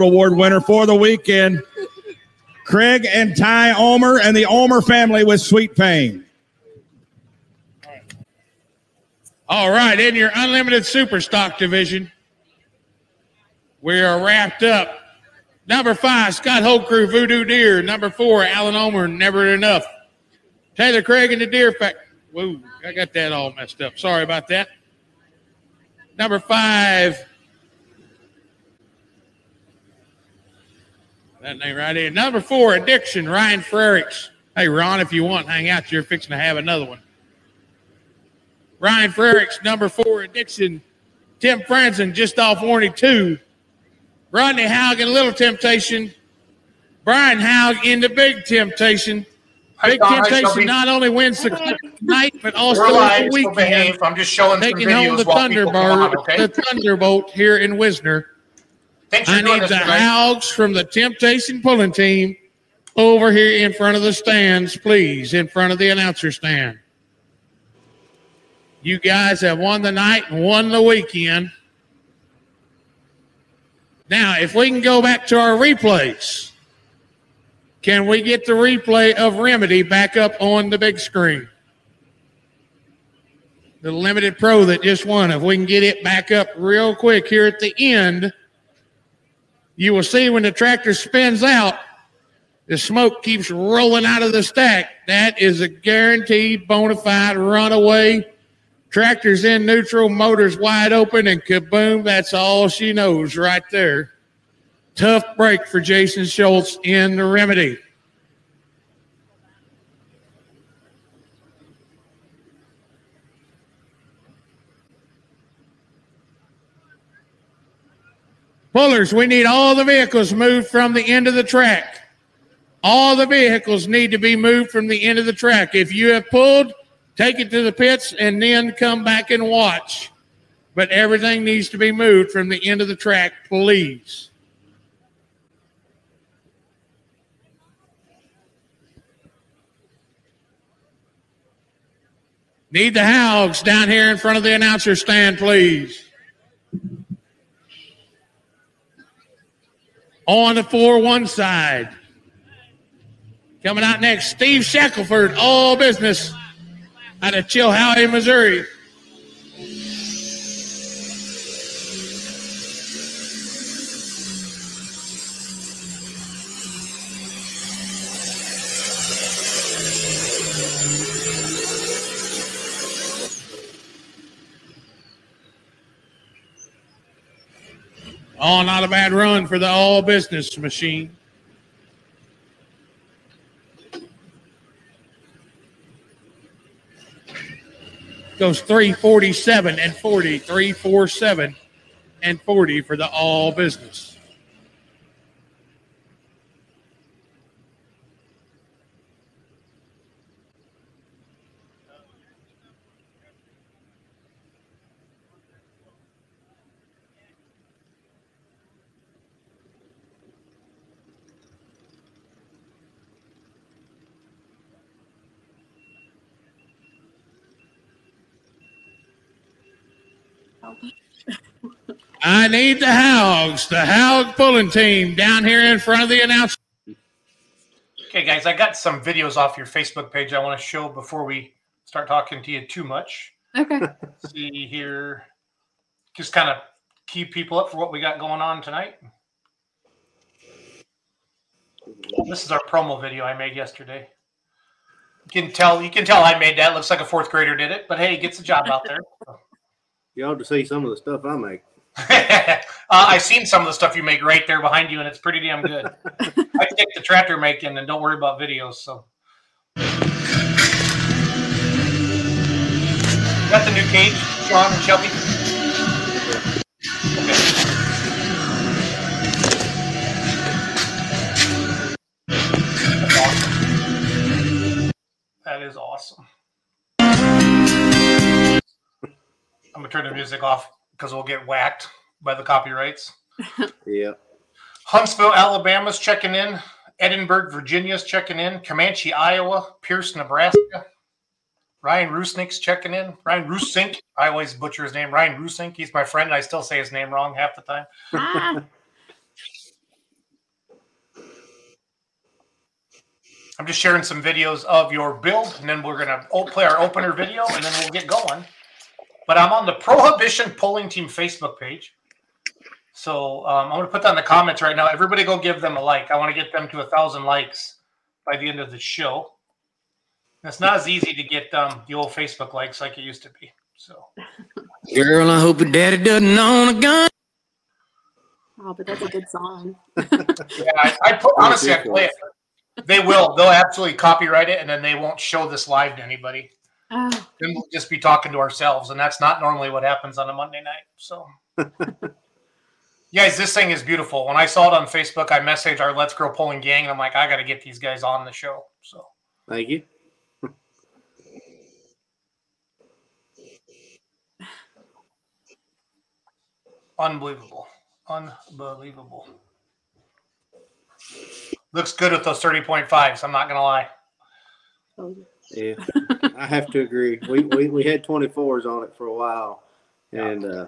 Award winner for the weekend, Craig and Ty Omer and the Omer family with Sweet Pain. All right, in your unlimited super stock division, we are wrapped up. Number five, Scott Holcrew, Voodoo Deer. Number four, Alan Omer, Never Enough. Taylor Craig and the Deer Factory. Whoa, I got that all messed up. Sorry about that. Number five, that name right here. Number four, Addiction, Ryan Frericks. Hey, Ron, if you want, hang out. You're fixing to have another one. Ryan Frericks, number four, Addiction. Tim Franson, just off warning two. Rodney Haugen, Little Temptation. Brian Haug in the Big Temptation. Big Temptation not only wins the night, but also the weekend. I'm just showing some Taking home the come on, Thunderbird, okay? the Thunderbolt here in Wisner. Thanks I need the tonight. Haugs from the Temptation pulling team over here in front of the stands, please, in front of the announcer stand. You guys have won the night and won the weekend. Now, if we can go back to our replays, can we get the replay of Remedy back up on the big screen? The limited pro that just won. If we can get it back up real quick here at the end, you will see when the tractor spins out, the smoke keeps rolling out of the stack. That is a guaranteed bona fide runaway. Tractor's in neutral, motor's wide open, and kaboom, that's all she knows right there. Tough break for Jason Schultz in the remedy. Pullers, we need all the vehicles moved from the end of the track. All the vehicles need to be moved from the end of the track. If you have pulled, take it to the pits and then come back and watch. But everything needs to be moved from the end of the track, please. Need the Haugs down here in front of the announcer stand, please. On the 4 1 side. Coming out next, Steve Shackelford, all business out of Chilhowee, Missouri. Oh, not a bad run for the all business machine. Goes 347 and 40, 347 and 40 for the all business. I need the Hogs, the Haug pulling team down here in front of the announcer. Okay, guys, I got some videos off your Facebook page I want to show before we start talking to you too much. Okay. See here, just kind of keep people up for what we got going on tonight. This is our promo video I made yesterday. You can tell you can tell I made that. Looks like a fourth grader did it, but hey, it gets the job out there. You ought to see some of the stuff I make. uh, I've seen some of the stuff you make right there behind you, and it's pretty damn good. I take the tractor making and don't worry about videos. So, got the new cage, Shawn and Shelby. That's awesome. That is awesome. I'm gonna turn the music off because we'll get whacked by the copyrights. yeah. Huntsville, Alabama's checking in. Edinburg, Virginia's checking in. Camanche, Iowa. Pierce, Nebraska. Ryan Rusnick's checking in. Ryan Rusink. I always butcher his name. Ryan Rusink. He's my friend. I still say his name wrong half the time. I'm just sharing some videos of your build, and then we're gonna play our opener video, and then we'll get going. But I'm on the Prohibition Pulling Team Facebook page. So um, I'm gonna put that in the comments right now. Everybody go give them a like. I want to get them to a thousand likes by the end of the show. It's not as easy to get um, the old Facebook likes like it used to be. So Girl, I hope your daddy doesn't own a gun. Oh, but that's a good song. yeah, I, I put honestly, I play it. They will. They'll absolutely copyright it, and then they won't show this live to anybody. Oh, Then ah. we'll just be talking to ourselves, and that's not normally what happens on a Monday night. So, guys, this thing is beautiful. When I saw it on Facebook, I messaged our Let's Grow Pulling gang, and I'm like, I got to get these guys on the show. So, Thank you. unbelievable, unbelievable. Looks good with those thirty point fives. I'm not gonna lie. oh, Yeah, I have to agree. We, we we had 24s on it for a while, and uh,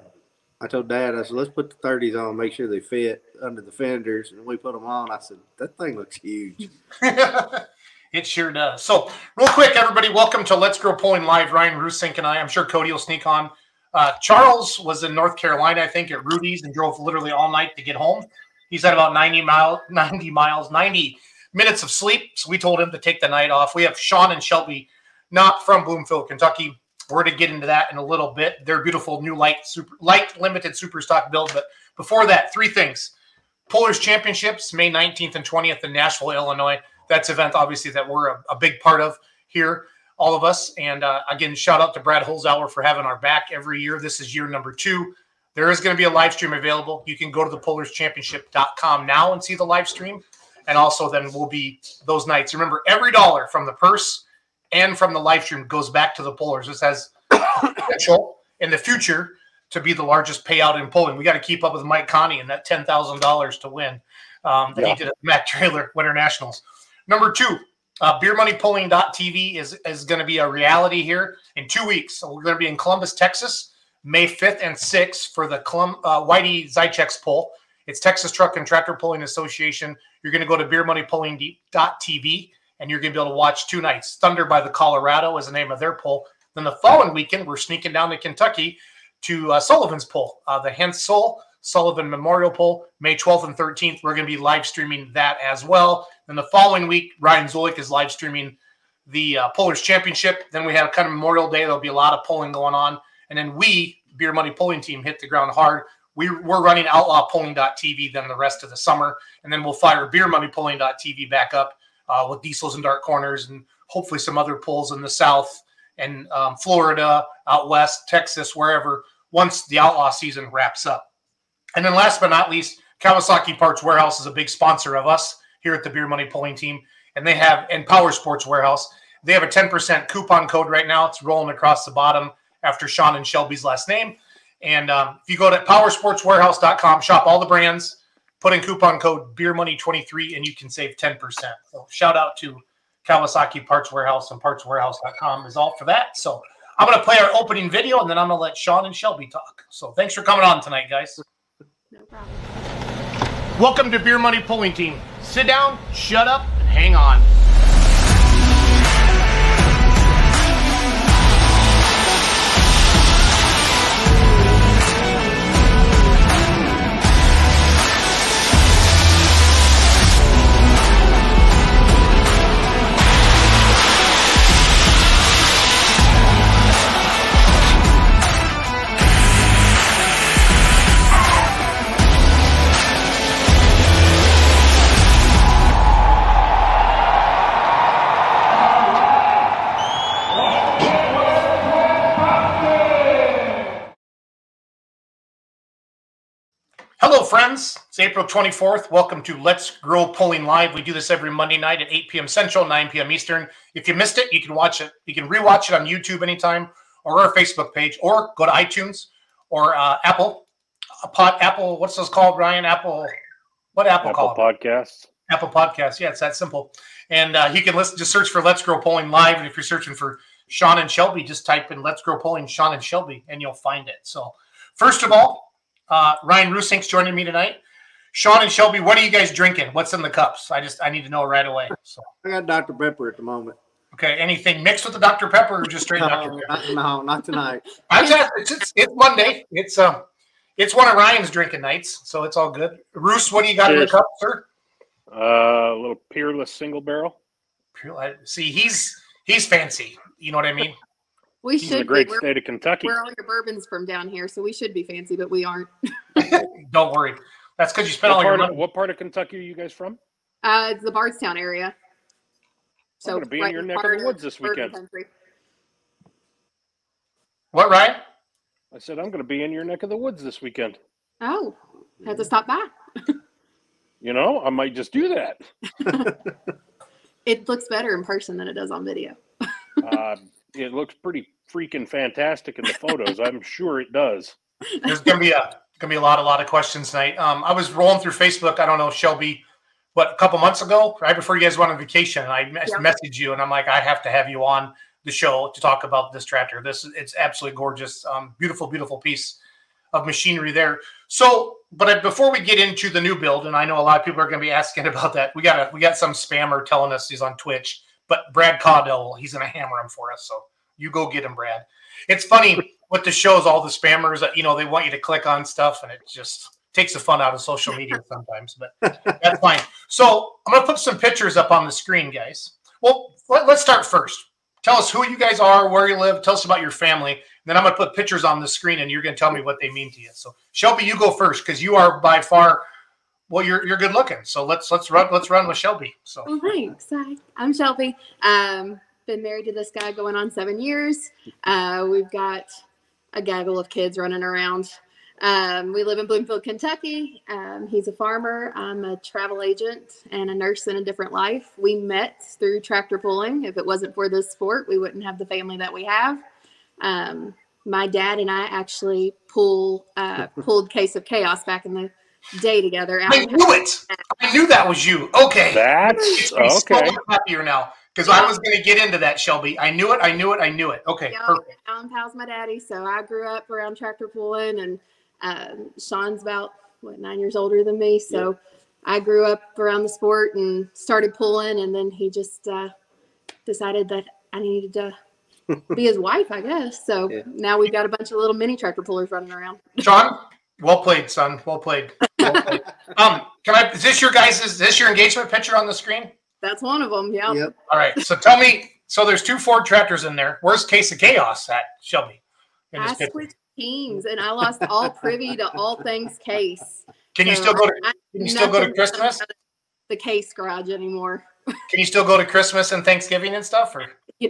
I told Dad, I said, let's put the 30s on, make sure they fit under the fenders, and we put them on. I said, that thing looks huge. it sure does. So, real quick, everybody, welcome to Let's Grow Pulling Live. Ryan Rusink and I. I'm sure Cody will sneak on. Uh, Charles was in North Carolina, I think, at Rudy's and drove literally all night to get home. He's had about 90 miles, 90 miles, 90 minutes of sleep. So we told him to take the night off. We have Shawn and Shelby, not from Bloomfield, Kentucky. We're to get into that in a little bit. Their beautiful new light super light limited super stock build. But before that, three things. Pullers Championships, May 19th and 20th in Nashville, Illinois. That's event obviously that we're a, a big part of here, all of us. And uh, again, shout out to Brad Holzauer for having our back every year. This is year number two. There is going to be a live stream available. You can go to the pullerschampionship.com now and see the live stream. And also then will be those nights. Remember, every dollar from the purse and from the live stream goes back to the pollers. This has potential in the future to be the largest payout in pulling. We got to keep up with Mike Connie and that ten thousand dollars to win um, that he did at Mac Trailer Winter Nationals. Number two, uh, BeerMoneyPulling.tv is is going to be a reality here in two weeks. So we're going to be in Columbus, Texas, May fifth and sixth for the Colum- uh, Whitey Zychek's poll. It's Texas Truck and Tractor Pulling Association. You're going to go to BeerMoneyPulling.tv and you're going to be able to watch two nights. Thunder by the Colorado is the name of their poll. Then the following weekend, we're sneaking down to Kentucky to uh, Sullivan's poll, uh, the Hensel Sullivan Memorial Poll, May 12th and 13th. We're going to be live streaming that as well. Then the following week, Ryan Zulik is live streaming the uh, Championship. Then we have kind of Memorial Day. There'll be a lot of polling going on. And then we, Beer Money Pulling Team, hit the ground hard. We, we're running outlawpulling.tv then the rest of the summer. And then we'll fire Beer Money Pulling.tv back up uh, with diesels and dark corners and hopefully some other polls in the South and um, Florida, out west, Texas, wherever, once the outlaw season wraps up. And then last but not least, Kawasaki Parts Warehouse is a big sponsor of us here at the Beer Money Pulling Team. And they have, and Power Sports Warehouse, they have a 10% coupon code right now. It's rolling across the bottom after Shawn and Shelby's last name. And um, if you go to powersportswarehouse.com, shop all the brands, put in coupon code BeerMoney23, and you can save 10%. So shout out to Kawasaki Parts Warehouse and partswarehouse.com is all for that. So I'm going to play our opening video, and then I'm going to let Shawn and Shelby talk. So thanks for coming on tonight, guys. no problem. Welcome to Beer Money Pulling Team. Sit down, shut up, and hang on. Friends. It's April 24th. Welcome to Let's Grow Pulling Live. We do this every Monday night at 8 p.m. Central, 9 p.m. Eastern. If you missed it, you can watch it. You can rewatch it on YouTube anytime or our Facebook page or go to iTunes or uh, Apple. Uh, pod, Apple, what's those called, Ryan? Apple, what Apple, called? Apple? Podcasts. Apple Podcasts. Yeah, it's that simple. And uh, you can listen, just search for Let's Grow Pulling Live. And if you're searching for Shawn and Shelby, just type in Let's Grow Pulling Shawn and Shelby and you'll find it. So, first of all, uh, Ryan Rusink's joining me tonight. Shawn and Shelby, what are you guys drinking? What's in the cups? I just I need to know right away. So I got Dr. Pepper at the moment. okay, anything mixed with the Dr. Pepper or just straight Dr. No, Pepper? not, no, not tonight. I'm just, it's, it's it's Monday. It's um it's one of Ryan's drinking nights, so it's all good. Roos, what do you got in the Cheers. cup, sir? Uh, a little peerless single barrel. See, he's he's fancy. You know what I mean? We He's in the should be. great We're, state of Kentucky. we're all your bourbons from down here, so we should be fancy, but we aren't. Don't worry. That's because you spent What all your part, of, money. what part of Kentucky are you guys from? Uh, it's the Bardstown area. So gonna be in your neck of the woods this weekend. country. What, right? I said I'm going to be in your neck of the woods this weekend. Oh, had to stop by. You know, I might just do that. It looks better in person than it does on video. Uh, it looks pretty freaking fantastic in the photos. I'm sure it does. There's gonna be a gonna be a lot, a lot of questions tonight. Um, I was rolling through Facebook. I don't know, Shelby, what a couple months ago, right before you guys went on vacation, I mes- Yeah. messaged you, and I'm like, I have to have you on the show to talk about this tractor. This it's absolutely gorgeous, um, beautiful, beautiful piece of machinery there. So, but I, before we get into the new build, and I know a lot of people are going to be asking about that. We got a, we got some spammer telling us he's on Twitch, but Brad Caudell, he's going to hammer him for us. So you go get him, Brad. It's funny with the shows, all the spammers that you know they want you to click on stuff, and it just takes the fun out of social media sometimes. But that's fine. So I'm going to put some pictures up on the screen, guys. Well, let, let's start first. Tell us who you guys are, where you live. Tell us about your family. Then I'm going to put pictures on the screen, and you're going to tell me what they mean to you. So Shelby, you go first because you are by far well. You're you're good looking. So let's let's run let's run with Shelby. So Oh, thanks. Hi, I'm Shelby. Um, been married to this guy going on seven years. Uh, we've got a gaggle of kids running around. Um, we live in Bloomfield, Kentucky. Um, he's a farmer. I'm a travel agent and a nurse in a different life. We met through tractor pulling. If it wasn't for this sport, we wouldn't have the family that we have. Um, my dad and I actually pull uh, pulled Case of Chaos back in the day together. I knew it. I knew that was you. Okay. That's Makes me so okay. happier now because I was going to get into that, Shelby. I knew it. I knew it. I knew it. Okay, Yeah, perfect. Alan Powell's my daddy, so I grew up around tractor pulling, and um, Shawn's about what nine years older than me, so I grew up around the sport and started pulling, and then he just uh, decided that I needed to be his wife, I guess. So Yeah. now we've got a bunch of little mini tractor pullers running around. Shawn, well played, son. Well played. Well played. um, can I? Is this your guys? Is this your engagement picture on the screen? That's one of them. Yeah. Yep. All right. So tell me. So there's two Ford tractors in there. Worst Case of Chaos at, Shelby? In this I switched teams, and I lost all privy to all things case. Can you still go to? Can you still go to Christmas? comes out of The case garage anymore. Can you still go to Christmas and Thanksgiving and stuff? Or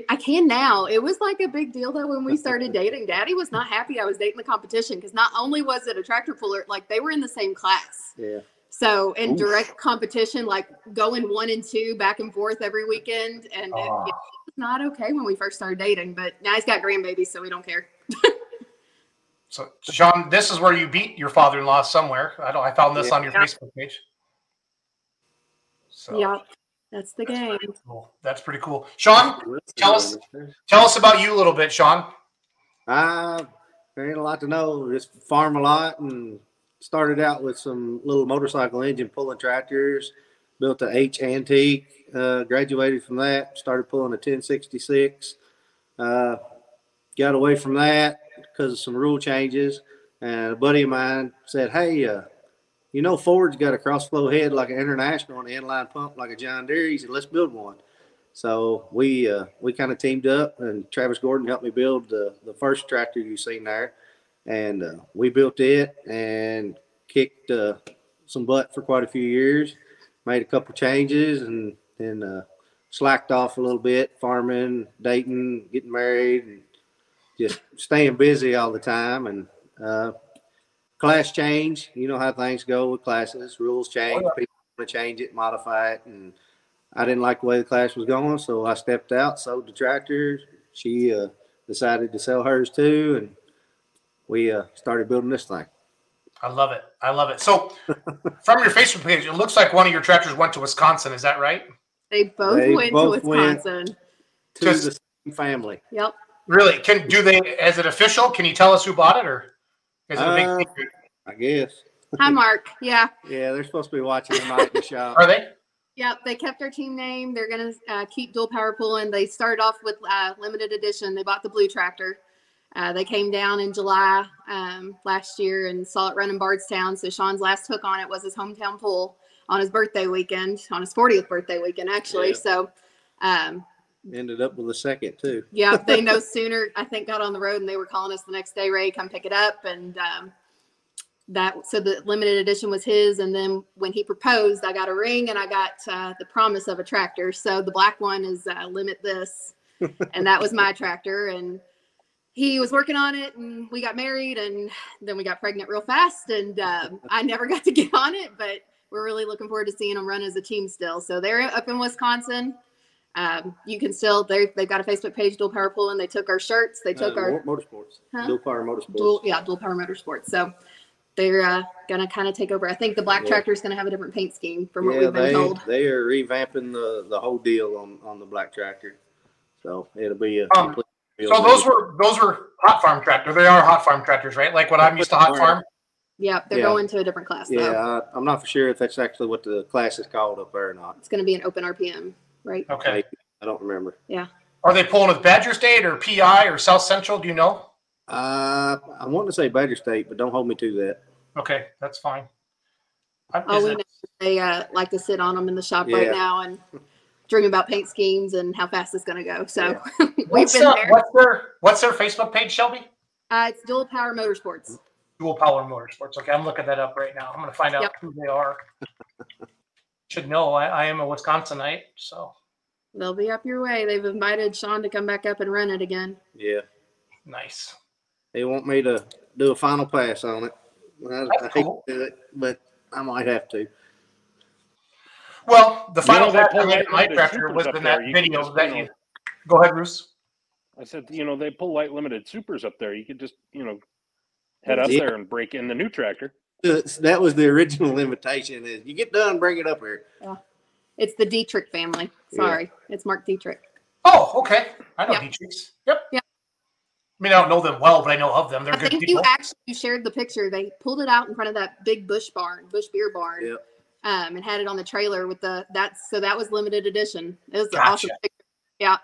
I can now. It was like a big deal though when we started dating. Daddy was not happy I was dating the competition because not only was it a tractor puller, like they were in the same class. Yeah. So in Oof. direct competition, like going one and two back and forth every weekend, and it, Ah. it was not okay when we first started dating. But now he's got grandbabies, so we don't care. so, Shawn, this is where you beat your father-in-law somewhere. I don't. I found this Yeah. on your Facebook page. So Yeah, that's the that's game. pretty cool. That's pretty cool. Shawn, Tell us- tell us about you a little bit, Shawn. Uh, there ain't a lot to know. Just farm a lot and started out with some little motorcycle engine pulling tractors. Built a H antique. Uh, graduated from that. Started pulling a 1066. Uh, got away from that because of some rule changes. And a buddy of mine said, "Hey, uh, you know Ford's got a cross flow head like an International and an inline pump like a John Deere. He said, let's build one." So we uh, we kind of teamed up, and Travis Gordon helped me build the the first tractor you seen there, and uh, we built it and kicked uh, some butt for quite a few years. Made a couple changes, and then uh, slacked off a little bit, farming, dating, getting married, and just staying busy all the time. And uh, class change, you know how things go with classes. Rules change, Oh, yeah. people want to change it, modify it, and I didn't like the way the class was going, so I stepped out, sold the tractor. She uh, decided to sell hers too, and we uh, started building this thing. I love it. I love it. So, from your Facebook page, it looks like one of your tractors went to Wisconsin. Is that right? They both They went both to went. Wisconsin. To Just- the same family. Yep. Really? Can do they? Is it official? Can you tell us who bought it, or is it a big Uh, secret? I guess. Hi, Mark. Yeah. Yeah, they're supposed to be watching tonight in the shop. Are they? Yep, they kept their team name. They're going to uh, keep dual power pulling. They started off with uh, limited edition. They bought the blue tractor. Uh, they came down in July um, last year and saw it run in Bardstown. So Shawn's last hook on it was his hometown pull on his birthday weekend, on his 40th birthday weekend, actually. Yeah. So, um, Ended up with a second too. yeah, they no sooner, I think, got on the road and they were calling us the next day, Ray, come pick it up. And um, that, so the limited edition was his. And then when he proposed, I got a ring and I got uh, the promise of a tractor. So the black one is uh, Limit This. and that was my tractor. And he was working on it and we got married and then we got pregnant real fast. And um, I never got to get on it, but we're really looking forward to seeing them run as a team still. So they're up in Wisconsin. Um, you can still they they've got a Facebook page, Dual Power Pool, and they took our shirts. They took Uh, our motorsports. Huh? Dual power motorsports. dual yeah dual power motorsports. So they're uh, gonna kind of take over. I think the black Yeah. tractor is gonna have a different paint scheme from what yeah, we've been they told. they are revamping the the whole deal on on the black tractor. So it'll be a Um, complete. So those were those were hot farm tractors. They are hot farm tractors, right? Like what I'm used to hot farm. Yeah, they're Yeah. going to a different class though. Yeah, I, I'm not for sure if that's actually what the class is called up there or not. It's gonna be an open RPM, right? Okay. I don't remember. Yeah. Are they pulling with Badger State or PI or South Central? Do you know? Uh, I want to say Badger State, but don't hold me to that. Okay, that's fine. All we know is they uh, like to sit on them in the shop Yeah. right now and dream about paint schemes and how fast it's going to go. So we've what's, been there. what's their what's their Facebook page, Shelby? Uh, it's Dual Power Motorsports. Dual Power Motorsports. Okay, I'm looking that up right now. I'm going to find out Yep. who they are. Should know. I, I am a Wisconsinite, so They'll be up your way. They've invited Shawn to come back up and run it again. Yeah, nice. they want me to do a final pass on it. I, I hate cool. to do it, but I might have to. Well, the You know, final pass pull I made light at my limited tractor was in that You video that you you. Go ahead, Bruce. I said, you know, they pull light limited supers up there. You could just, you know, head up Yeah. there and break in the new tractor. That's- That was the original invitation. Is you get done, bring it up here. Yeah. It's the Dietrich family. Yeah. Sorry, it's Mark Dietrich. Oh, okay. I know Yep. Dietrichs. Yep. Yep. I mean, I don't know them well, but I know of them. They're I good think people. you actually shared the picture. They pulled it out in front of that big Busch barn, Busch beer barn, Yep. um, and had it on the trailer with the that's so that was limited edition. It was an Gotcha. awesome picture. Yeah,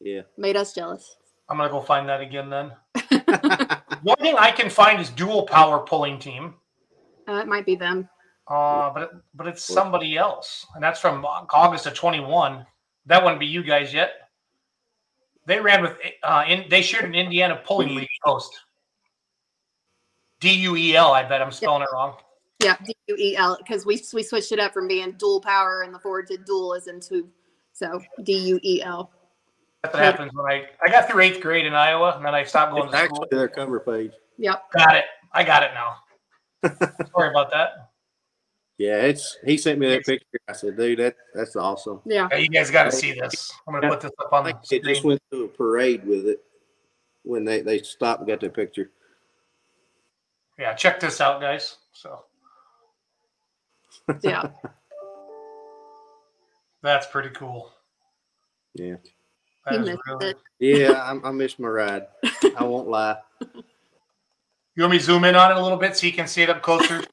Yeah. made us jealous. I'm gonna go find that again then. One thing I can find is dual power pulling team, Uh, it might be them. uh, but it, but it's somebody else, and that's from August of 21. That wouldn't be you guys yet. They ran with uh, in they shared an Indiana pulling league post. D U E L. I bet I'm spelling it wrong. Yeah, D U E L because we we switched it up from being dual power and the forward to dual as into so D U E L. That's what happens when I I got through eighth grade in Iowa, and then I stopped going It's to school. actually their cover page. Yep. Got it. I got it now. Sorry about that. Yeah, it's he sent me that picture. I said, dude, that that's awesome. Yeah. Yeah, you guys got to see this. I'm gonna put this up on the think it just went to a parade with it when they they stopped and got their picture. Yeah, check this out, guys. So Yeah. that's pretty cool. Yeah, That He is missed really- it. yeah, I, I missed my ride. I won't lie. You want me to zoom in on it a little bit so you can see it up closer?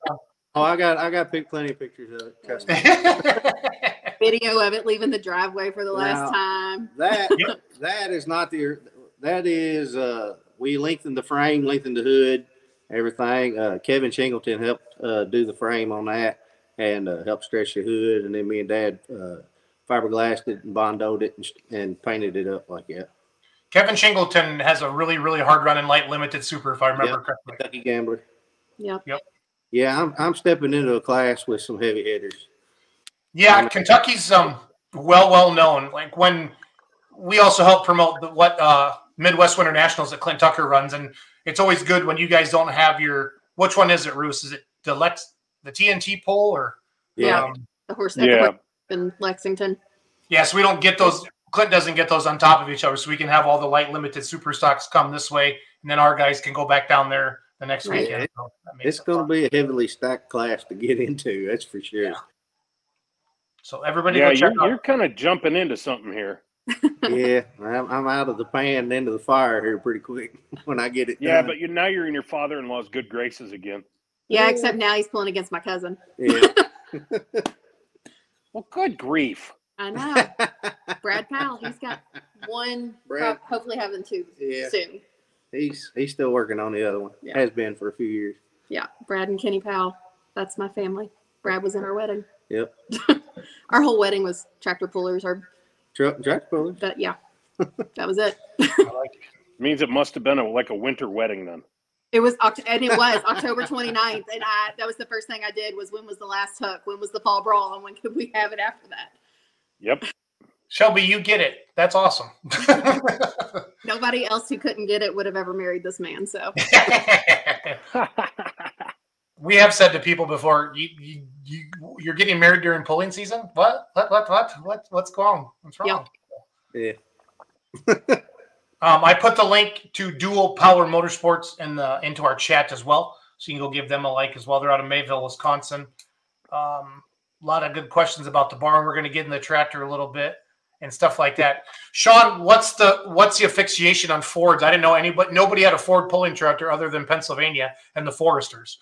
Oh, I got I got pic- plenty of pictures of it. Video of it leaving the driveway for the last Now- time. That Yep. that is not the that is uh we lengthened the frame, lengthened the hood, everything. Uh Kevin Shingleton helped uh do the frame on that and uh, helped stretch the hood and then me and dad uh fiberglassed it and bondoed it and, and painted it up like that. Kevin Shingleton has a really, really hard running light limited super, if I remember Yep. correctly. Kentucky Gambler. Yep. Yep. Yeah, I'm I'm stepping into a class with some heavy hitters. Yeah, Kentucky's um well, well known. Like when we also help promote the, what uh Midwest Winter Nationals that Clint Tucker runs, and it's always good when you guys don't have your. Which one is it, Roos? Is it the Lex, the TNT pole, or Yeah. Um, The horse Yeah. in Lexington. yeah, so we don't get those. Clint doesn't get those on top of each other, so we can have all the light limited super stocks come this way, and then our guys can go back down there the next Right. weekend. So that It's going fun. to be a heavily stacked class to get into. That's for sure. Yeah. So everybody Yeah, go check you're, you're kind of jumping into something here. yeah, I'm, I'm out of the pan and into the fire here pretty quick when I get it. Yeah, done. but you now you're in your father-in-law's good graces again. Yeah, except now he's pulling against my cousin. Yeah. Well, good grief. I know. Brad Powell, he's got one, Brad. prob- hopefully having two Yeah. soon. he's he's still working on the other one. Yeah. Has been for a few years. Yeah, Brad and Kenny Powell. That's my family. Brad was in our wedding. Yep. Our whole wedding was tractor pullers. Our Truck tractor puller. that yeah, that was it. I like it. Means it must have been a, like a winter wedding then. It was Oct- and it was October 29th, and I that was the first thing I did was when was the last hook? When was the fall brawl? And when could we have it after that? Yep. Shelby, you get it. That's awesome. Nobody else who couldn't get it would have ever married this man. So we have said to people before, you, you, you you're getting married during pulling season. What? What? What? What? What? What's going? on? What's wrong? Yep. Yeah. Um, I put the link to Dual Power Motorsports in the into our chat as well, so you can go give them a like as well. They're out of Mayville, Wisconsin. Um, a lot of good questions about the barn. We're going to get in the tractor a little bit and stuff like that. Shawn, what's the what's the asphyxiation on Fords? I didn't know anybody. Nobody had a Ford pulling tractor other than Pennsylvania and the Foresters.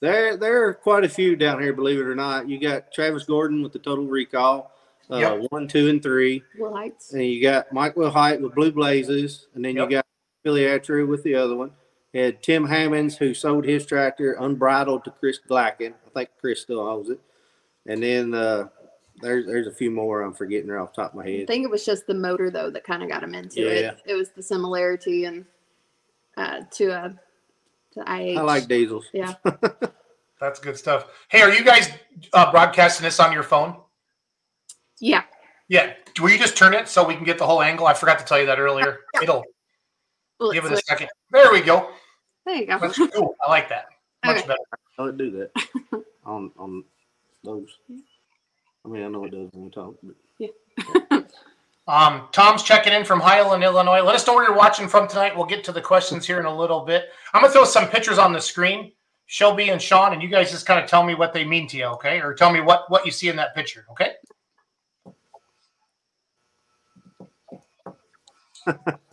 There, there are quite a few down here, believe it or not. You got Travis Gordon with the total recall, uh, Yep. one, two, and three. lights. And you got Mike Wilhite with Blue Blazes, and then Yep. you got Billy Atru with the other one. You had Tim Hammonds who sold his tractor unbridled to Chris Glacken. I think Chris still owns it. And then uh, there's there's a few more I'm forgetting right off the top of my head. I think it was just the motor though that kind of got him into Yeah. it. It was the similarity and uh, to a to IH. I like diesels. Yeah. That's good stuff. Hey, are you guys uh, broadcasting this on your phone? Yeah. Yeah. Will you just turn it so we can get the whole angle? I forgot to tell you that earlier. It'll Well, give it a second. There we go. there you go. That's cool. I like that. Much Okay. better. I would do that on on those. I mean, I know it does when we talk. But Um, Tom's checking in from Highland, Illinois. Let us know where you're watching from tonight. We'll get to the questions here in a little bit. I'm gonna throw some pictures on the screen, Shelby and Shawn, and you guys just kind of tell me what they mean to you, okay? Or tell me what what you see in that picture, okay?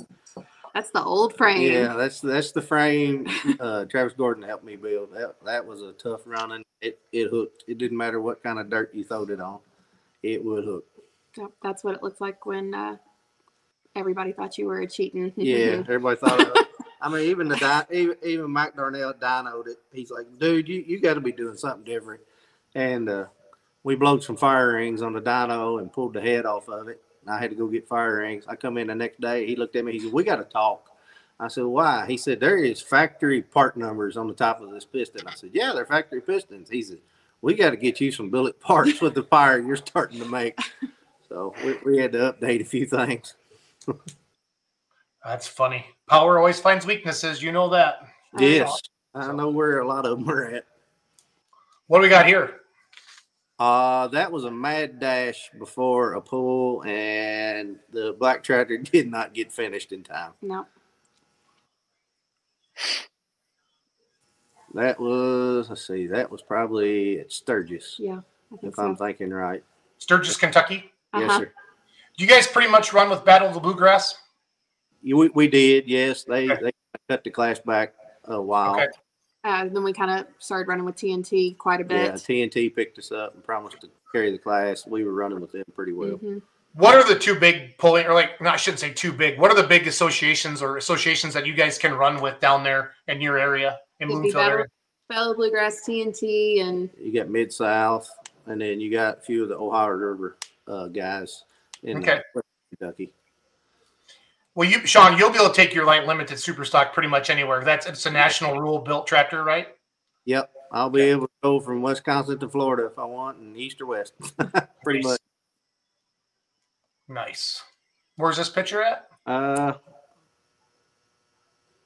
That's the old frame. yeah, that's that's the frame uh, Travis Gordon helped me build. That that was a tough running. It it hooked. It didn't matter what kind of dirt you throwed it on, it would hook. Yep, That's what it looks like when uh, everybody thought you were cheating. Yeah, everybody thought. It I mean, even the di- even even Mike Darnell dynoed it. He's like, dude, you you got to be doing something different. And uh, we blowed some fire rings on the dyno and pulled the head off of it. And I had to go get fire rings. I come in the next day. He looked at me. He said, "We got to talk." I said, "Why?" He said, "There is factory part numbers on the top of this piston." I said, "Yeah, they're factory pistons." He said, "We got to get you some billet parts with the fire you're starting to make." So we, we had to update a few things. That's funny. Power always finds weaknesses. You know that. Yes, I know where a lot of them are at. What do we got here? Uh, that was a mad dash before a pull, and the black tractor did not get finished in time. No. That was, let's see, that was probably at Sturgis, Yeah. I think if I'm thinking right. Sturgis, Kentucky. Yes, Uh-huh. sir. Do you guys pretty much run with Battle of the Bluegrass? You, we, we did, yes. They, Okay. they cut the class back a while. Okay. Uh, then we kind of started running with TNT quite a bit. Yeah, bit. TNT picked us up and promised to carry the class. We were running with them pretty well. Mhm. What are the two big pulling, or like, no, I shouldn't say too big. What are the big associations or associations that you guys can run with down there in your area in It'd be Bloomfield area? Battle Bluegrass, TNT, and You got Mid South, and then you got a few of the Ohio River uh, guys in Okay. Kentucky. Well, you, Shawn, you'll be able to take your light limited super stock pretty much anywhere. That's it's a national rule built tractor, right? Yep, I'll be able to go from Wisconsin to Florida if I want, and east or west, pretty Nice. much. Nice. Where's this picture at? Uh,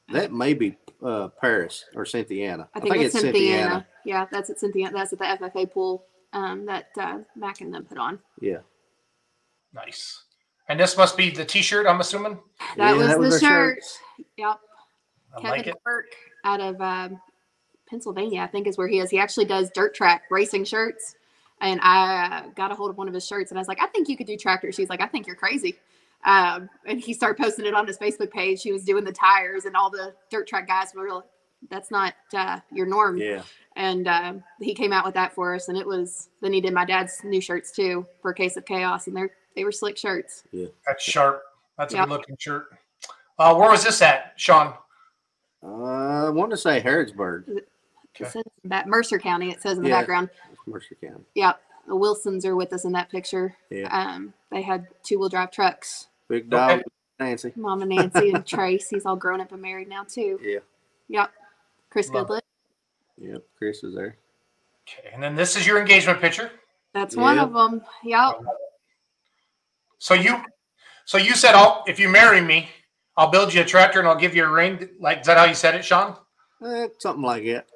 that may be uh, Paris or Cynthiana. I think, it's Cynthiana. Yeah, that's at Cynthiana. That's at the FFA pool um, that uh, Mac and them put on. Yeah, Nice. And this must be the T-shirt. I'm assuming. That Yeah, was that the was our shirt. shirts. Yep. I Kevin like. Burke out of um, Pennsylvania, I think is where he is. He actually does dirt track racing shirts. And I uh, got a hold of one of his shirts and I was like, I think you could do tractors. She's like, I think you're crazy. Um, and he started posting it on his Facebook page. He was doing the tires and all the dirt track guys were like, that's not uh, your norm. Yeah. And uh, he came out with that for us, and it was. Then he did my dad's new shirts too for a case of chaos, and they're they were slick shirts. Yeah. That's sharp. That's a good looking shirt. Uh, where was this at, Shawn? Uh, I want to say Harrodsburg, Okay. that Mercer County. It says in the Yeah. background. Mercer County. Yeah, the Wilsons are with us in that picture. Yeah. Um, they had two wheel drive trucks. Big dog, Nancy. Mama Nancy and Trace. He's all grown up and married now too. Yeah. Yep. Chris Love Goodlett. Yep. Chris is there. Okay, and then this is your engagement picture. That's one of them. Yep. So you, so you said, "I'll if you marry me, I'll build you a tractor and I'll give you a ring." Like, is that how you said it, Shawn? Eh, something like that.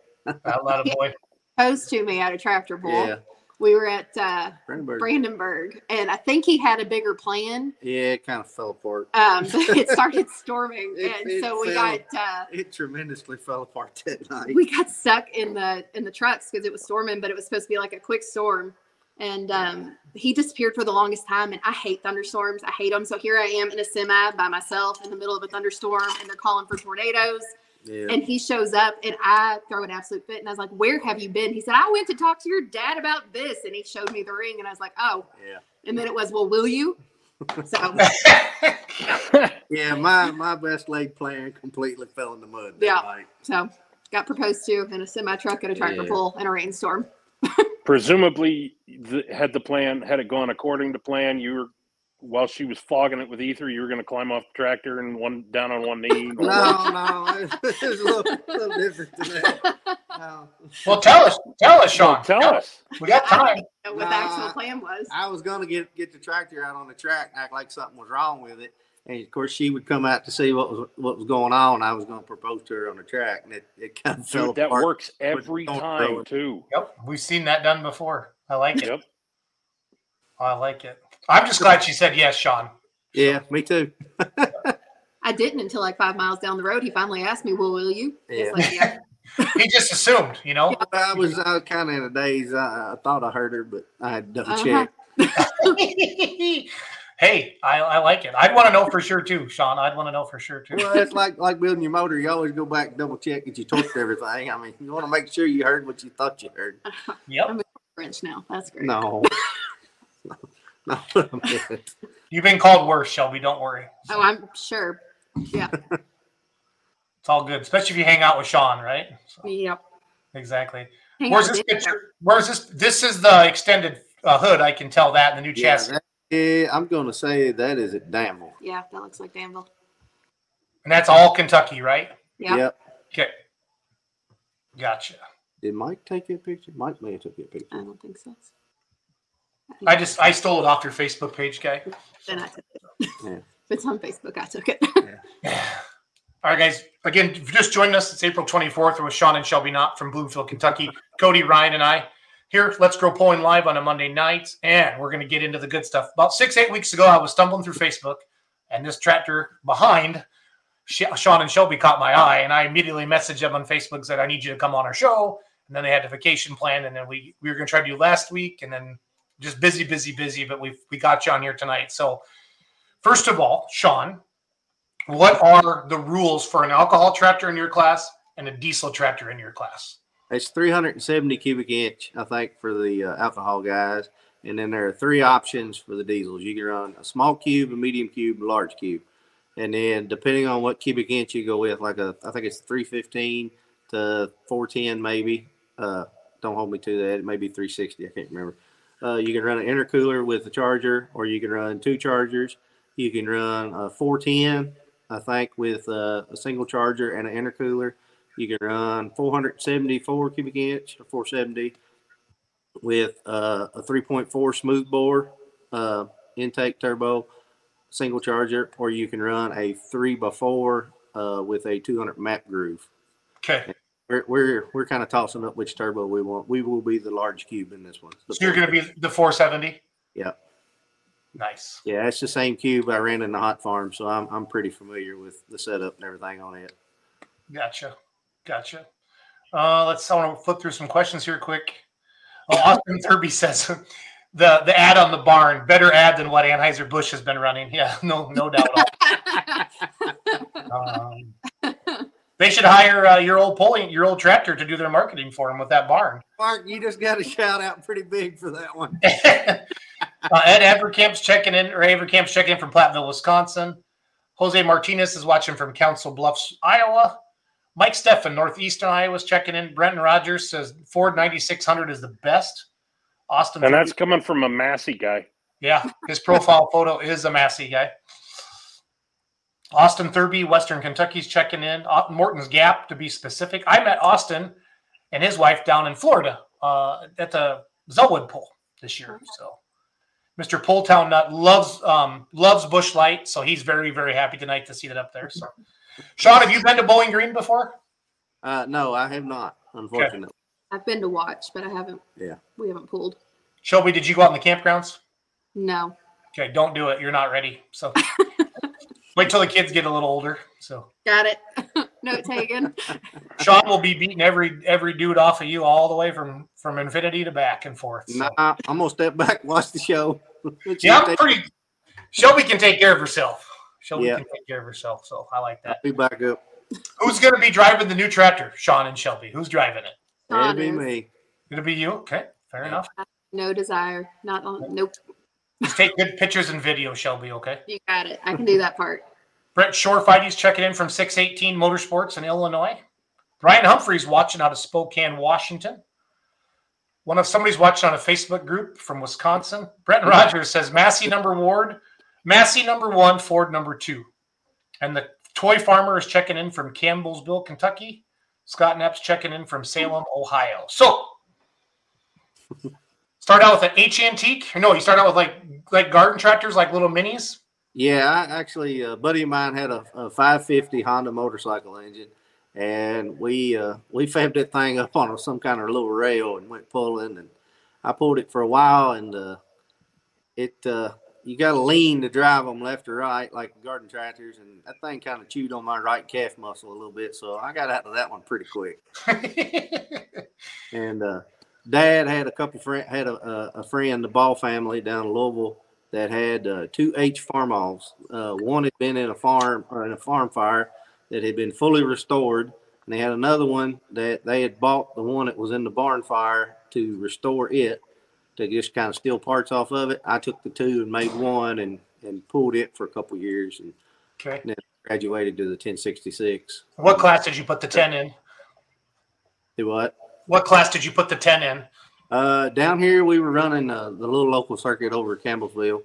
A lot of boy. Posed to me at a tractor pull. Yeah. We were at uh, Brandenburg. Brandenburg, and I think he had a bigger plan. Yeah, it kind of fell apart. Um, but it started storming, It- and it so we fell. got uh, It tremendously fell apart that night. we got stuck in the in the trucks because it was storming, but it was supposed to be like a quick storm. And um, he disappeared for the longest time, and I hate thunderstorms. I hate them. So here I am in a semi by myself in the middle of a thunderstorm, and they're calling for tornadoes. Yeah. And he shows up, and I throw an absolute fit, and I was like, "Where have you been?" He said, "I went to talk to your dad about this," and he showed me the ring, and I was like, "Oh." Yeah. And then it was, "Well, will you?" So Yeah, my my best laid plan completely fell in the mud. Yeah. night. so got proposed to in a semi truck at a tractor Yeah. pull in a rainstorm. Presumably, the, had the plan had it gone according to plan, you were while she was fogging it with ether, you were going to climb off the tractor and one down on one knee. No, no, it's a little, little different than that. No. well, tell us, tell us, Shawn. Tell us. We got I time. didn't know what the actual plan was. I was gonna get get the tractor out on the track, act like something was wrong with it, and of course she would come out to see what was what was going on. I was gonna propose to her on the track, and it, it kind of fell Dude, that apart. works every time throw too. Yep, we've seen that done before. I like it. Yep. I like it. I'm just glad she said yes, Shawn. Yeah, me too. I didn't until like five miles down the road. He finally asked me, "Well, will you?" Yeah. like, yeah. He just assumed, you know. I was I was kind of in a daze. I, I thought I heard her, but I had to double Uh-huh. check. hey, I, I like it. I'd want to know for sure too, Shawn. I'd want to know for sure too. Well, it's like like building your motor. You always go back double check that you torqued everything. I mean, you want to make sure you heard what you thought you heard. Yep. French now. That's great. No, no, no. what I meant. You've been called worse, Shelby. Don't worry. Oh, I'm sure. Yeah. It's all good, especially if you hang out with Shawn, right? So, Yep. exactly. Hang Where's this picture? Where's this? This is the extended uh, hood. I can tell that in the new Yeah, chassis. That- yeah, I'm gonna say that is at Danville. Yeah, that looks like Danville. And that's all Kentucky, right? Yeah. Yep. Okay. Gotcha. Did Mike take that picture? Mike may have took that I picture. I don't think so. I just I stole it off your Facebook page, guy. Then I took it. Yeah. If it's on Facebook, I took it. All right, guys. Again, if you're just joining us, it's April 24th. We're with Shawn and Shelby Knopp from Bloomfield, Kentucky. Cody, Ryan, and I here. Let's Grow Pulling live on a Monday night, and we're going to get into the good stuff. About six, eight weeks ago, I was stumbling through Facebook, and this tractor behind Shawn and Shelby caught my eye, and I immediately messaged them on Facebook said, "I need you to come on our show." And then they had a vacation plan, and then we we were going to try to do last week, and then just busy, busy, busy. But we we got you on here tonight. So, first of all, Shawn, what are the rules for an alcohol tractor in your class and a diesel tractor in your class? It's 370 cubic inch, I think, for the uh, alcohol guys. And then there are three options for the diesels. You can run a small cube, a medium cube, a large cube. And then depending on what cubic inch you go with, like a, I think it's 315 to 410 maybe. Uh, don't hold me to that. It may be 360. I can't remember. Uh, you can run an intercooler with a charger, or you can run two chargers. You can run a 410, I think, with uh, a single charger and an intercooler. You can run 474 cubic inch or 470 with uh, a 3.4 smooth bore uh, intake turbo single charger, or you can run a three by four uh, with a 200 map groove. Okay. We're we're, we're kind of tossing up which turbo we want. We will be the large cube in this one. So you're going to be the 470? Yeah. Nice. Yeah, it's the same cube I ran in the hot farm, so I'm I'm pretty familiar with the setup and everything on it. Gotcha. Gotcha. Uh, let's. I want to flip through some questions here quick. Oh, Austin Thurby says the the ad on the barn better ad than what Anheuser Busch has been running. Yeah, no no doubt. um, They should hire uh, your old pulling, your old tractor to do their marketing for them with that barn. Mark, you just got a shout out pretty big for that one. uh, Ed Evercamp's checking in, or Evercamp's checking in from Platteville, Wisconsin. Jose Martinez is watching from Council Bluffs, Iowa. Mike Steffen, Northeastern Iowa, is checking in. Brenton Rogers says Ford 9600 is the best. Austin, And that's coming from a Massey guy. yeah, his profile photo is a Massey guy. Austin Thurby, Western Kentucky's checking in. Morton's Gap, to be specific. I met Austin and his wife down in Florida uh, at the Zellwood Pool this year. So, Mr. Pulltown Nut loves um, loves Busch Light, so he's very very happy tonight to see that up there. So, Shawn, have you been to Bowling Green before? Uh, no, I have not, unfortunately. I've been to watch, but I haven't. Yeah. We haven't pulled. Shelby, did you go out in the campgrounds? No. Okay, don't do it. You're not ready. So, wait till the kids get a little older. So. Got it. Note taken. Shawn will be beating every every dude off of you all the way from from infinity to back and forth. So. Nah, I'm gonna step back, watch the show. Yeah, I'm pretty. Shelby can take care of herself. Shelby Yeah. can take care of herself, so I like that. Be back up. Who's going to be driving the new tractor? Shawn and Shelby. Who's driving it? That'd Shawn be is. me. It'll be you. Okay, fair enough. No desire. Not on. Nope. Just take good pictures and video, Shelby. Okay. You got it. I can do that part. Brett Shorefighty's checking in from 618 Motorsports in Illinois. Brian Humphreys watching out of Spokane, Washington. One of somebody's watching on a Facebook group from Wisconsin. Brent Rogers says Massey number Ward, Massey number one, Ford number two. And the toy farmer is checking in from Campbellsville, Kentucky. Scott Knopp's checking in from Salem, Ohio. So start out with an H antique. No, you start out with like like garden tractors, like little minis. Yeah, I actually, a buddy of mine had a, a 550 Honda motorcycle engine, and we uh, we fabbed that thing up on some kind of little rail and went pulling, and I pulled it for a while, and uh, it uh, you got to lean to drive them left or right like garden tractors, and that thing kind of chewed on my right calf muscle a little bit, so I got out of that one pretty quick. And uh, Dad had a couple friend had a, a, a friend, the Ball family down in Louisville, that had uh, two H Farmalls. Uh, one had been in a farm or in a farm fire that had been fully restored, and they had another one that they had bought the one that was in the barn fire to restore it to just kind of steal parts off of it. I took the two and made one and and pulled it for a couple years and okay. graduated to the 1066. What class did you put the 10 in? Do what? What class did you put the 10 in? Uh, down here, we were running uh, the little local circuit over Campbellsville.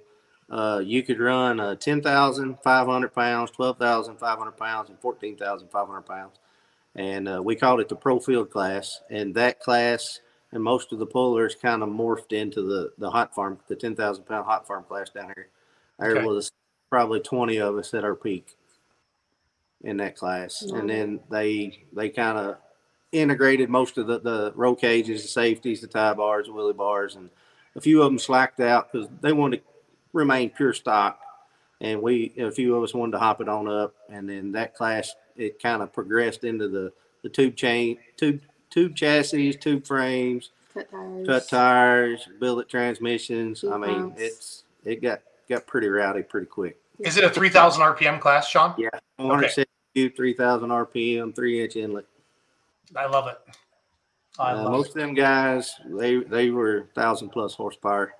Uh, you could run uh, 10,500 pounds, 12,500 pounds, and 14,500 pounds. And uh, we called it the Pro Field class. And that class and most of the pullers kind of morphed into the, the hot farm, the 10,000 pound hot farm class down here. There Okay. was probably 20 of us at our peak in that class. And mm-hmm. then they they kind of integrated most of the, the roll cages, the safeties, the tie bars, the wheelie bars, and a few of them slacked out because they wanted to remain pure stock. And we, a few of us wanted to hop it on up. And then that class, it kind of progressed into the, the tube chain, tube, tube chassis, tube frames, Cut tires. cut tires, billet transmissions. I mean, pumps. it's, it got, got pretty rowdy pretty quick. Is it a 3,000 RPM class, Shawn? Yeah. 172, 3000 RPM, three inch inlet. I love it. I Uh, love most it. of them guys, they they were thousand plus horsepower.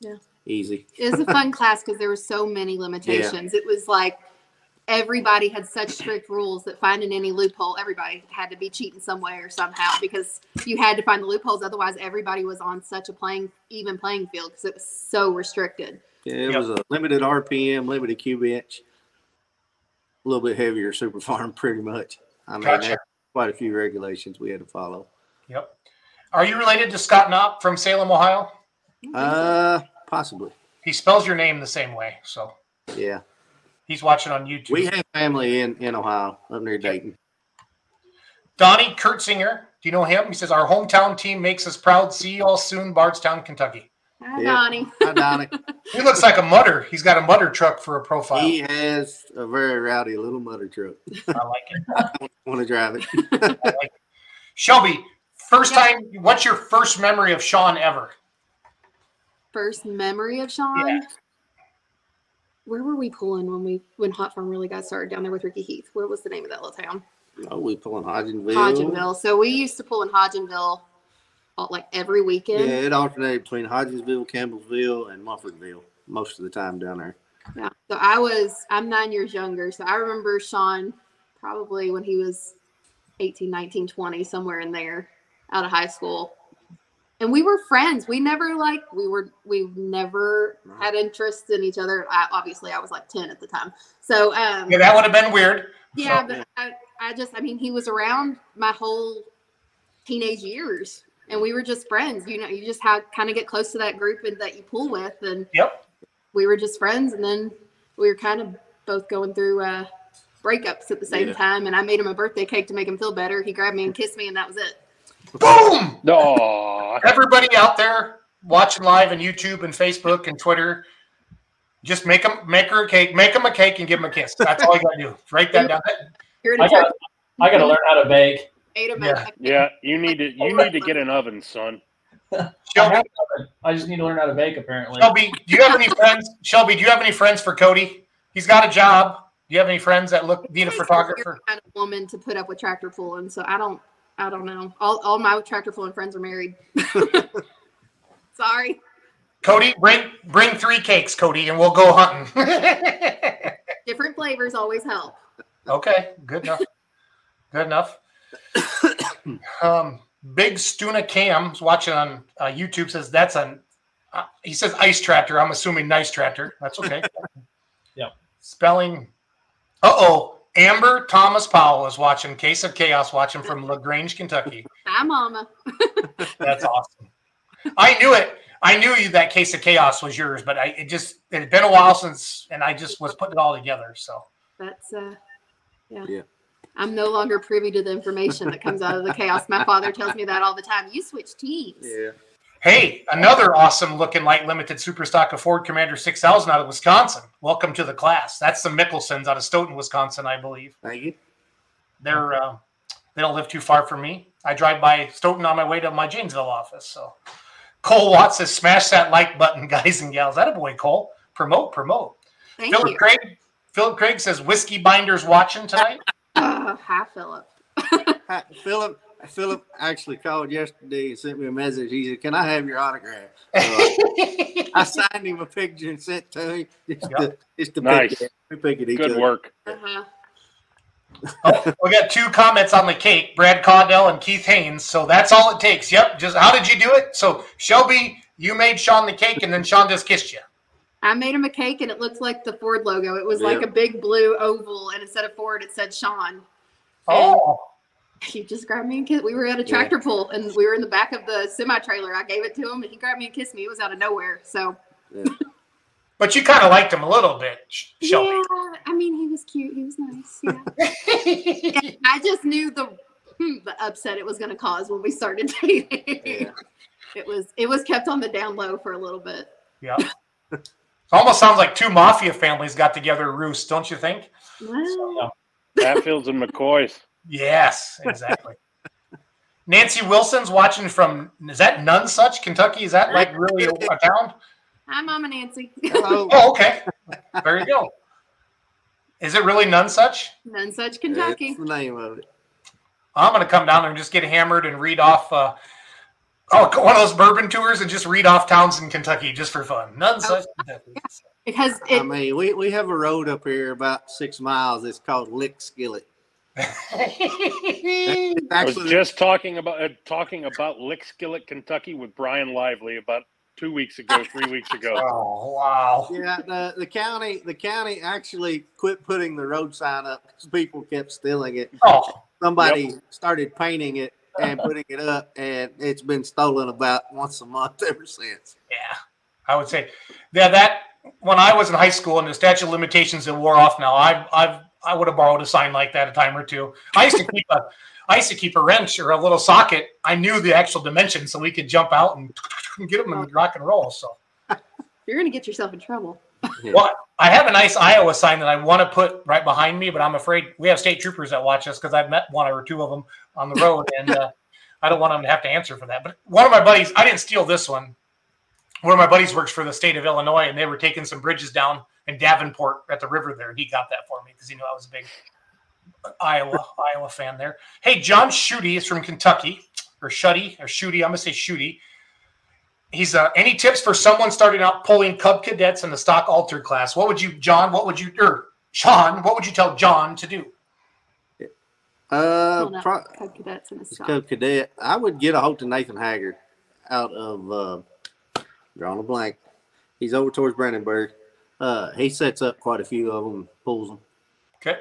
Yeah. Easy. It was a fun class because there were so many limitations. It was like everybody had such strict rules that finding any loophole, everybody had to be cheating some way or somehow because you had to find the loopholes. Otherwise, everybody was on such a playing even playing field because it was so restricted. Yeah, it Yep. was a limited RPM, limited cube inch, a little bit heavier super farm, pretty much. I mean, Gotcha. quite a few regulations we had to follow. Yep. Are you related to Scott Knopp from Salem, Ohio? Uh, possibly. He spells your name the same way, so Yeah, he's watching on YouTube. we have family in in Ohio, up near Dayton. Donnie Kurtzinger, do you know him? He says our hometown team makes us proud. See you all soon, Bardstown, Kentucky. Hi, Yeah. Donnie. Hi, Donnie. He looks like a mutter. He's got a mutter truck for a profile. he has a very rowdy little motor truck. I like it. Want to drive it? I like it. Shelby, first Yeah. time. What's your first memory of Shawn ever? First memory of Shawn. Yeah. Where were we pulling when we when Hot Farm really got started down there with Ricky Heath? What was the name of that little town? Oh, we pulling Hodgenville. Hodgenville. So we used to pull in Hodgenville uh, like every weekend. Yeah, it alternated between Hodgenville, Campbellsville, and Munfordville most of the time down there. Yeah. So I was, I'm nine years younger. So I remember Shawn probably when he was 18, 19, 20, somewhere in there out of high school. And we were friends. We never like, we were, we never had interest in each other. I, obviously, I was like 10 at the time. So, um, Yeah, that would have been weird. yeah, So- but I, I just, I mean, he was around my whole teenage years and we were just friends. You know, you just have kind of get close to that group and that you pull with. And Yep. we were just friends. And then we were kind of both going through uh, breakups at the same Yeah. time. And I made him a birthday cake to make him feel better. He grabbed me and kissed me, and that was it. Boom! No, Everybody out there watching live on YouTube and Facebook and Twitter, just make them make her a cake, make them a cake, and give them a kiss. That's all you gotta do. Write that down. Here in I a church, got I got to learn how to bake. ate him Yeah. yeah, you need to you need to get an oven, son. I, Shelby, an oven. I just need to learn how to bake. Apparently, Shelby, do you have any friends? Shelby, do you have any friends for Cody? He's got a job. Do you have any friends that look need a He's photographer? weird kind of woman to put up with tractor pulling. So I don't, I don't know. All, all my tractor pulling friends are married. Sorry. Cody, bring bring three cakes, Cody, and we'll go hunting. Different flavors always help. okay, good enough. Good enough. Um, Big Stuna Cam's watching on uh, YouTube says that's an uh, he says ice tractor. I'm assuming nice tractor. That's okay. yeah. Spelling. Uh oh. Amber Thomas Powell is watching Case of Chaos, watching from LaGrange, Kentucky. Hi, Mama. That's awesome. I knew it. I knew you that Case of Chaos was yours, but I it just it had been a while since, and I just was putting it all together. So That's uh, yeah. Yeah. I'm no longer privy to the information that comes out of the chaos. My father tells me that all the time. You switch teams. Yeah. Hey, another awesome looking light limited super stock of Ford Commander 6000 out of Wisconsin. Welcome to the class. That's the Mickelsons out of Stoughton, Wisconsin, I believe. Thank you. They're uh, they don't live too far from me. I drive by Stoughton on my way to my Janesville office. So Cole Watts says, "Smash that like button, guys and gals." That a boy, Cole. Promote, promote. Thank Philip you. Craig. Philip Craig says, "Whiskey Binders watching tonight." Uh, hi, Philip. Hi, Philip. Philip actually called yesterday and sent me a message. He said, "Can I have your autograph?" So I signed him a picture and sent to him. It's Yep. to, just to Nice. pick it. We pick at each Good other. work. Uh-huh. Oh, we got two comments on the cake, Brad Caudell and Keith Haynes. So that's all it takes. Yep. Just how did you do it? So Shelby, you made Shawn the cake, and then Shawn just kissed you. I made him a cake and it looked like the Ford logo. It was like a big blue oval, and instead of Ford, it said Shawn. Oh, He just grabbed me and kissed. We were at a tractor pull, and we were in the back of the semi trailer. I gave it to him, and he grabbed me and kissed me. It was out of nowhere. So but you kind of liked him a little bit, Shelby. yeah, I mean, he was cute. He was nice. Yeah. I just knew the hmm, the upset it was going to cause when we started dating. Yeah. It was it was kept on the down low for a little bit. yeah. It almost sounds like two mafia families got together to roost, don't you think? Well, Hatfields and McCoys. Yes, exactly. Nancy Wilson's watching from is that Nonesuch, Kentucky? Is that like really a, a town? hi, Mama Nancy. Hello. Oh, okay. There you go. Is it really Nonesuch? None such Kentucky. That's the name of it. I'm gonna come down there and just get hammered and read off uh, oh one of those bourbon tours and just read off towns in Kentucky just for fun. None such. Because I it, mean, we, we have a road up here about six miles. It's called Lick Skillet. It's I was just talking about uh, talking about Lickskillet, Kentucky, with Brian Lively about two weeks ago, three weeks ago. oh wow! Yeah, the, the county the county actually quit putting the road sign up because people kept stealing it. Oh, Somebody started painting it and putting it up, and it's been stolen about once a month ever since. yeah. I would say, yeah. That when I was in high school and the statute of limitations that wore off now, I've I've I would have borrowed a sign like that a time or two. I used to keep a I used to keep a wrench or a little socket. I knew the actual dimensions, so we could jump out and get them and rock and roll. So. you're going to get yourself in trouble. Well, I have a nice Iowa sign that I want to put right behind me, but I'm afraid we have state troopers that watch us because I've met one or two of them on the road, and uh, I don't want them to have to answer for that. But one of my buddies, I didn't steal this one. One of my buddies works for the state of Illinois, and they were taking some bridges down in Davenport at the river there, he got that for me because he knew I was a big Iowa Iowa fan there. Hey, John Schutte is from Kentucky, or Shuddy or Shooty. I'm gonna say Shooty. He's uh, any tips for someone starting out pulling Cub cadets in the stock altered class? What would you, John? What would you, or Shawn? What would you tell John to do? Uh, Pulling pro- Cub cadets in the stock. Cub Cadet. I would get a hold to Nathan Haggard out of uh, drawing a blank. He's over towards Brandenburg. Uh, he sets up quite a few of them, pulls them. Okay.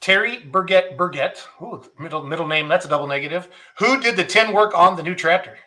Terry Burgett Burgett. Ooh, middle middle name. That's a double negative. Who did the tin work on the new tractor?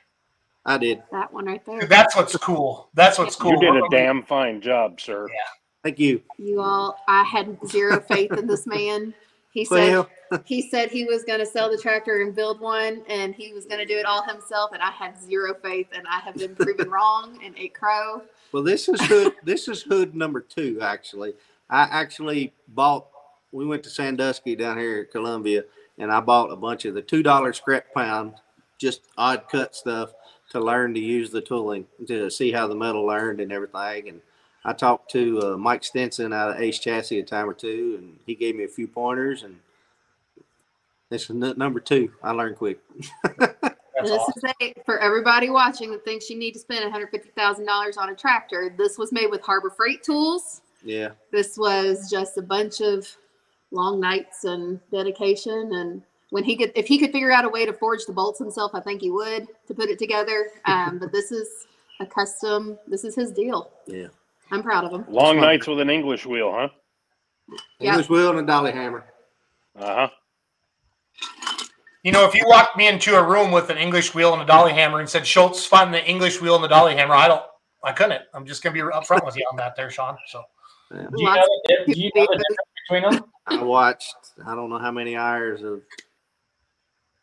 I did. That one right there. That's what's cool. That's what's cool. You did a damn fine job, sir. Yeah. Thank you. You all, I had zero faith in this man. He said he said he was going to sell the tractor and build one, and he was going to do it all himself. And I had zero faith, and I have been proven wrong and ate crow. well, this is hood. this is hood number two. Actually, I actually bought. We went to Sandusky down here at Columbia, and I bought a bunch of the two dollar scrap pound, just odd cut stuff to learn to use the tooling to see how the metal learned and everything. And I talked to uh, Mike Stinson out of Ace Chassis a time or two, and he gave me a few pointers. And this is n- number two. I learned quick. That's this awesome. is a, for everybody watching that thinks you need to spend $150,000 on a tractor. This was made with Harbor Freight tools. Yeah. This was just a bunch of long nights and dedication. And when he could, if he could figure out a way to forge the bolts himself, I think he would to put it together. Um, but this is a custom. This is his deal. Yeah. I'm proud of him. Long fun. nights with an English wheel, huh? Yeah. English wheel and a dolly hammer. Uh huh. You know, if you walked me into a room with an English wheel and a dolly hammer and said, Schultz, find the English wheel and the dolly hammer, I don't, I couldn't. I'm just going to be upfront with you on that there, Shawn. So, Do you know the, do you know the difference between them? I watched. I don't know how many hours of.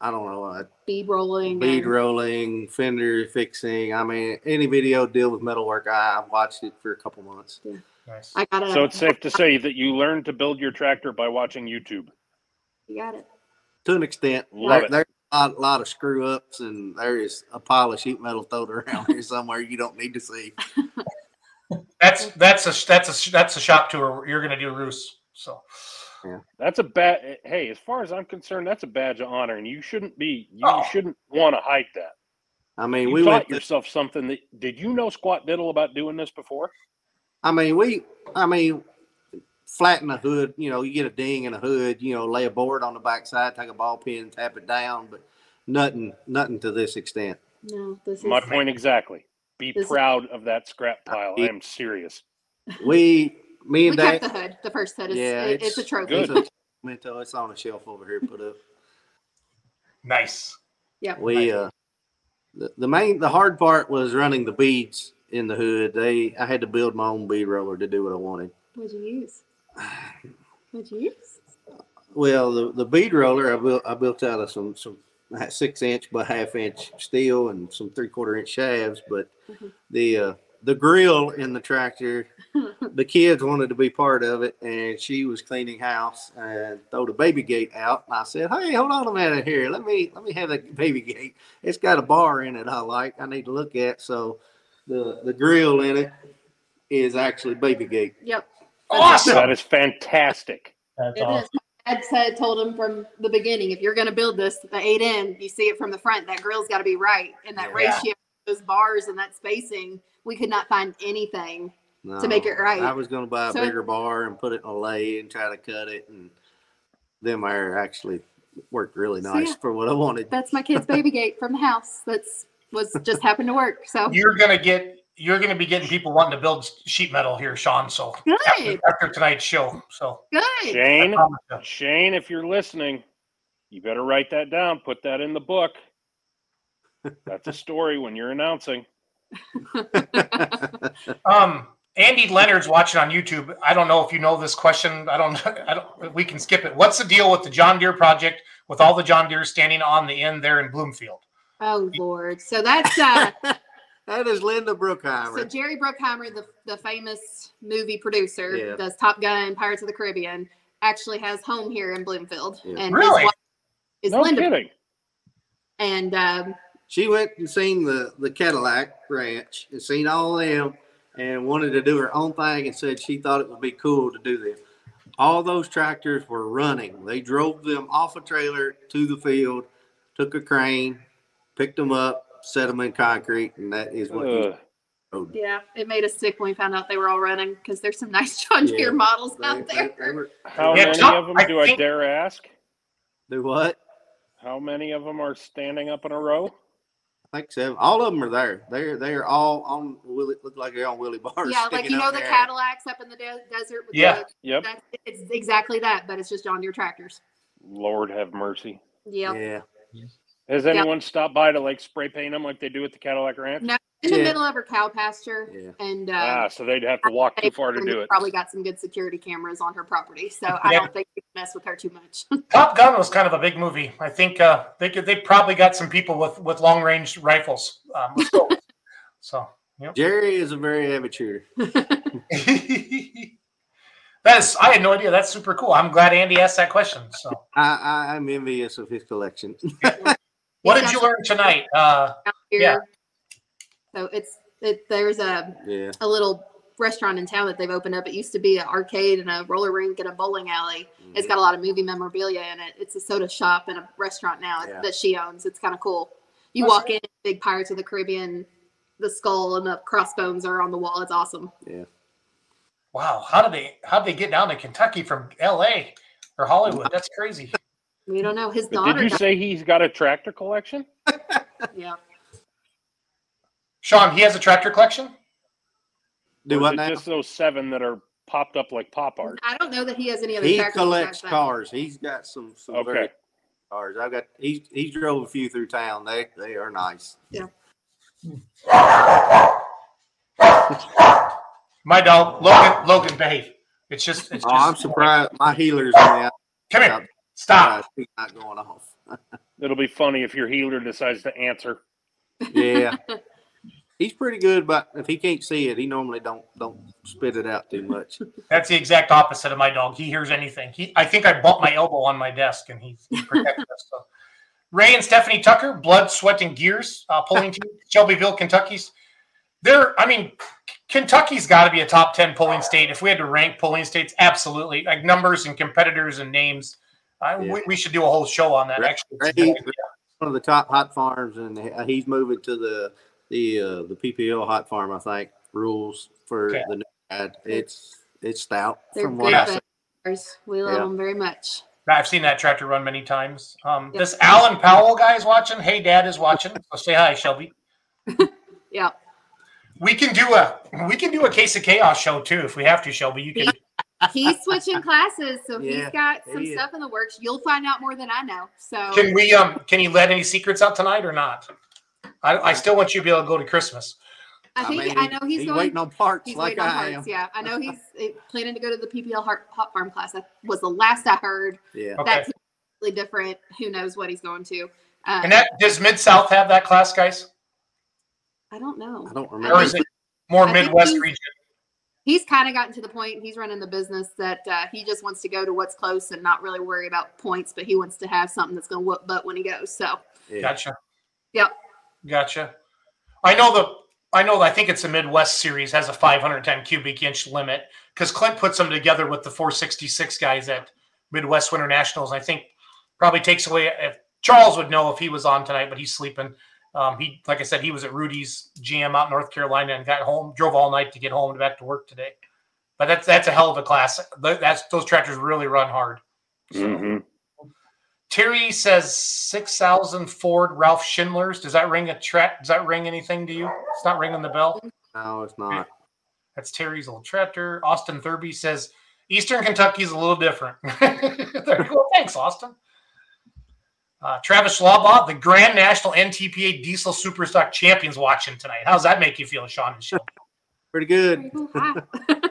I don't know. Uh, Bead rolling. bead and- rolling, fender fixing. I mean, any video deal with metalwork, I, I've watched it for a couple months. Yeah. nice. I got it. So it's safe to say that you learned to build your tractor by watching YouTube. You got it. To an extent, Love there, it. there's a lot, lot of screw ups, and there is a pile of sheet metal thrown around here somewhere you don't need to see. That's, that's a, that's a, that's a shop tour you're going to do, Roos. So, That's a bad. Eh, hey, as far as I'm concerned, that's a badge of honor, and you shouldn't be. You Oh. shouldn't want to hide that. I mean, You we taught went. To, yourself something that. Did you know squat diddle about doing this before? I mean, we. I mean, flatten a hood. You know, you get a ding in a hood. You know, lay a board on the backside, take a ball peen, tap it down, but nothing, nothing to this extent. No, this is My point exactly. Be This is- proud of that scrap pile. I am serious. We, me We and kept the hood. The first hood is Yeah, it- it's, it's a trophy. good. It's a memento. It's on a shelf over here. Put up. nice. Yeah. We uh, the, the main the hard part was running the beads in the hood. They I had to build my own bead roller to do what I wanted. What'd you use? What'd you use? Well, the, the bead roller I built I built out of some some six inch by half inch steel and some three quarter inch shafts. But Mhm. the uh, the grill in the tractor, the kids wanted to be part of it, and she was cleaning house and throw the baby gate out. And I said, "Hey, hold on a minute here. Let me let me have that baby gate. It's got a bar in it. I like. I need to look at. So the the grill in it is actually baby gate. Yep. Awesome. That is fantastic. That's It is. awesome. Ed said told him from the beginning, if you're going to build this, the eight N, you see it from the front. That grill's got to be right, and that Yeah. ratio, those bars, and that spacing. We could not find anything. No, To make it right. I was going to buy a So- bigger bar and put it in a lay and try to cut it, and them there actually worked really So, nice yeah. for what I wanted. That's my kid's baby gate from the house. That's was just happened to work. So You're going to get, you're going to be getting people wanting to build sheet metal here, Shawn. So, after, good, after tonight's show. So, good. Shane. Shane, if you're listening, you better write that down. Put that in the book. That's a story when you're announcing. Um, Andy Leonard's watching on YouTube. I don't know if you know this question. I don't. I don't. We can skip it. What's the deal with the John Deere project with all the John Deere standing on the end there in Bloomfield? Oh Lord. So that's uh that is Linda Bruckheimer. so Jerry Bruckheimer, the the famous movie producer, Yeah. does Top Gun, Pirates of the Caribbean, actually has home here in Bloomfield. Yeah. And Really? his wife is No Linda. kidding. And um she went and seen the the Cadillac Ranch and seen all of them, and wanted to do her own thing, and said she thought it would be cool to do them. all those tractors were running. They drove them off a trailer to the field, took a crane, picked them up, set them in concrete, and that is what he Ugh. rode. Yeah, it made us sick when we found out they were all running because there's some nice John Yeah. Deere models They- out there. they were- How Yeah, many Tom, of them I do I dare ask? Do what? How many of them are standing up in a row? I think seven. All of them are there. They're they're all on wheelie. Look like they're on wheelie bars. Yeah, like you know the there. Cadillacs up in the de- desert. With Yeah. the, Yep. that's, it's exactly that, but it's just John Deere tractors. Lord have mercy. Yep. Yeah. Has Yeah. anyone stopped by to like spray paint them like they do at the Cadillac Ranch? No, in the Yeah. middle of her cow pasture, Yeah. and uh, Ah, so they'd have to walk too far to do it. Probably got some good security cameras on her property, so I Yeah. don't think we can mess with her too much. Top Gun was kind of a big movie. I think uh, they could, they probably got some people with with long range rifles. Um, let's go. so, yep. Jerry is a very amateur. That's I had no idea. That's super cool. I'm glad Andy asked that question. So, I, I I'm envious of his collection. what did you learn tonight? Uh, out here. So it's it. There's a yeah. a little restaurant in town that they've opened up. It used to be an arcade and a roller rink and a bowling alley. Mm-hmm. It's got a lot of movie memorabilia in it. It's a soda shop and a restaurant now Yeah. that she owns. It's kind of cool. You That's walk in, big Pirates of the Caribbean, the skull and the crossbones are on the wall. It's awesome. Yeah. Wow, how did they how did they get down to Kentucky from L.A. or Hollywood? That's crazy. We don't know. His But daughter. did you died- say he's got a tractor collection? yeah. Shawn, he has a tractor collection. Do Or what is it now? just those seven that are popped up like pop art? I don't know that he has any other. He tractors collects cars. He's got some some Okay. good cars. I've got he's he drove a few through town. They they are nice. Yeah. My dog, Logan. Logan, behave. It's just. It's Oh, just I'm surprised. My heeler's on the Come here. Stop. Uh, outside. He's not going off. It'll be funny if your healer decides to answer. Yeah. He's pretty good, but if he can't see it, he normally don't don't spit it out too much. That's the exact opposite of my dog. He hears anything. He, I think I bumped my elbow on my desk, and he, he protected us. So. Ray and Stephanie Tucker, blood, sweat, and gears, uh, pulling team, Shelbyville, Kentucky's. They're, I mean, Kentucky's got to be a top ten polling state. If we had to rank polling states, absolutely, like numbers and competitors and names. I, Yeah. we, we should do a whole show on that. Ray- Actually, It's a good Ray- idea. One of the top hot farms, and he's moving to the the uh, the PPL hot farm. I think rules for Okay. the new ad. It's it's stout They're from good what I said. We love Yeah. them very much. I've seen that tractor run many times. Um, Yep. This Alan Powell guy is watching. Hey, Dad is watching. So say hi, Shelby. Yeah. We can do a we can do a case of chaos show too if we have to, Shelby. You can. He's switching classes, so he's got some he stuff in the works. You'll find out more than I know. So Can we um can he let any secrets out tonight or not? I, I still want you to be able to go to Christmas. I think mean, I know he's, he's going. waiting on parts he's like waiting on I parts. am. Yeah, I know he's uh, planning to go to the PPL Hot, hot Farm class. That was the last I heard. Yeah. Okay. That's completely different. Who knows what he's going to? Uh, And that does Mid South have that class, guys? I don't know. I don't Or remember. is it more I Midwest he's- region? He's kind of gotten to the point. He's running the business that uh, he just wants to go to what's close and not really worry about points. But he wants to have something that's going to whoop butt when he goes. So Yeah. Gotcha. Yep. Gotcha. I know the I know I think it's the Midwest series has a 510 cubic inch limit because Clint puts them together with the 466 guys at Midwest Winter Nationals. I think probably takes away if Charles would know if he was on tonight, but he's sleeping. Um, he like I said, he was at Rudy's GM out in North Carolina and got home, drove all night to get home and back to work today. But that's that's a hell of a class. That's those tractors really run hard. hmm Terry says six thousand Ford Ralph Schindlers. Does that ring a track? Does that ring anything to you? It's not ringing the bell. No, it's not. That's Terry's old tractor. Austin Thurby says Eastern Kentucky is a little different. there you go. Thanks, Austin. Uh, Travis Schlabaugh, the Grand National NTPA Diesel Superstock Champions, watching tonight. How's that make you feel, Shawn and Shelby? Pretty good.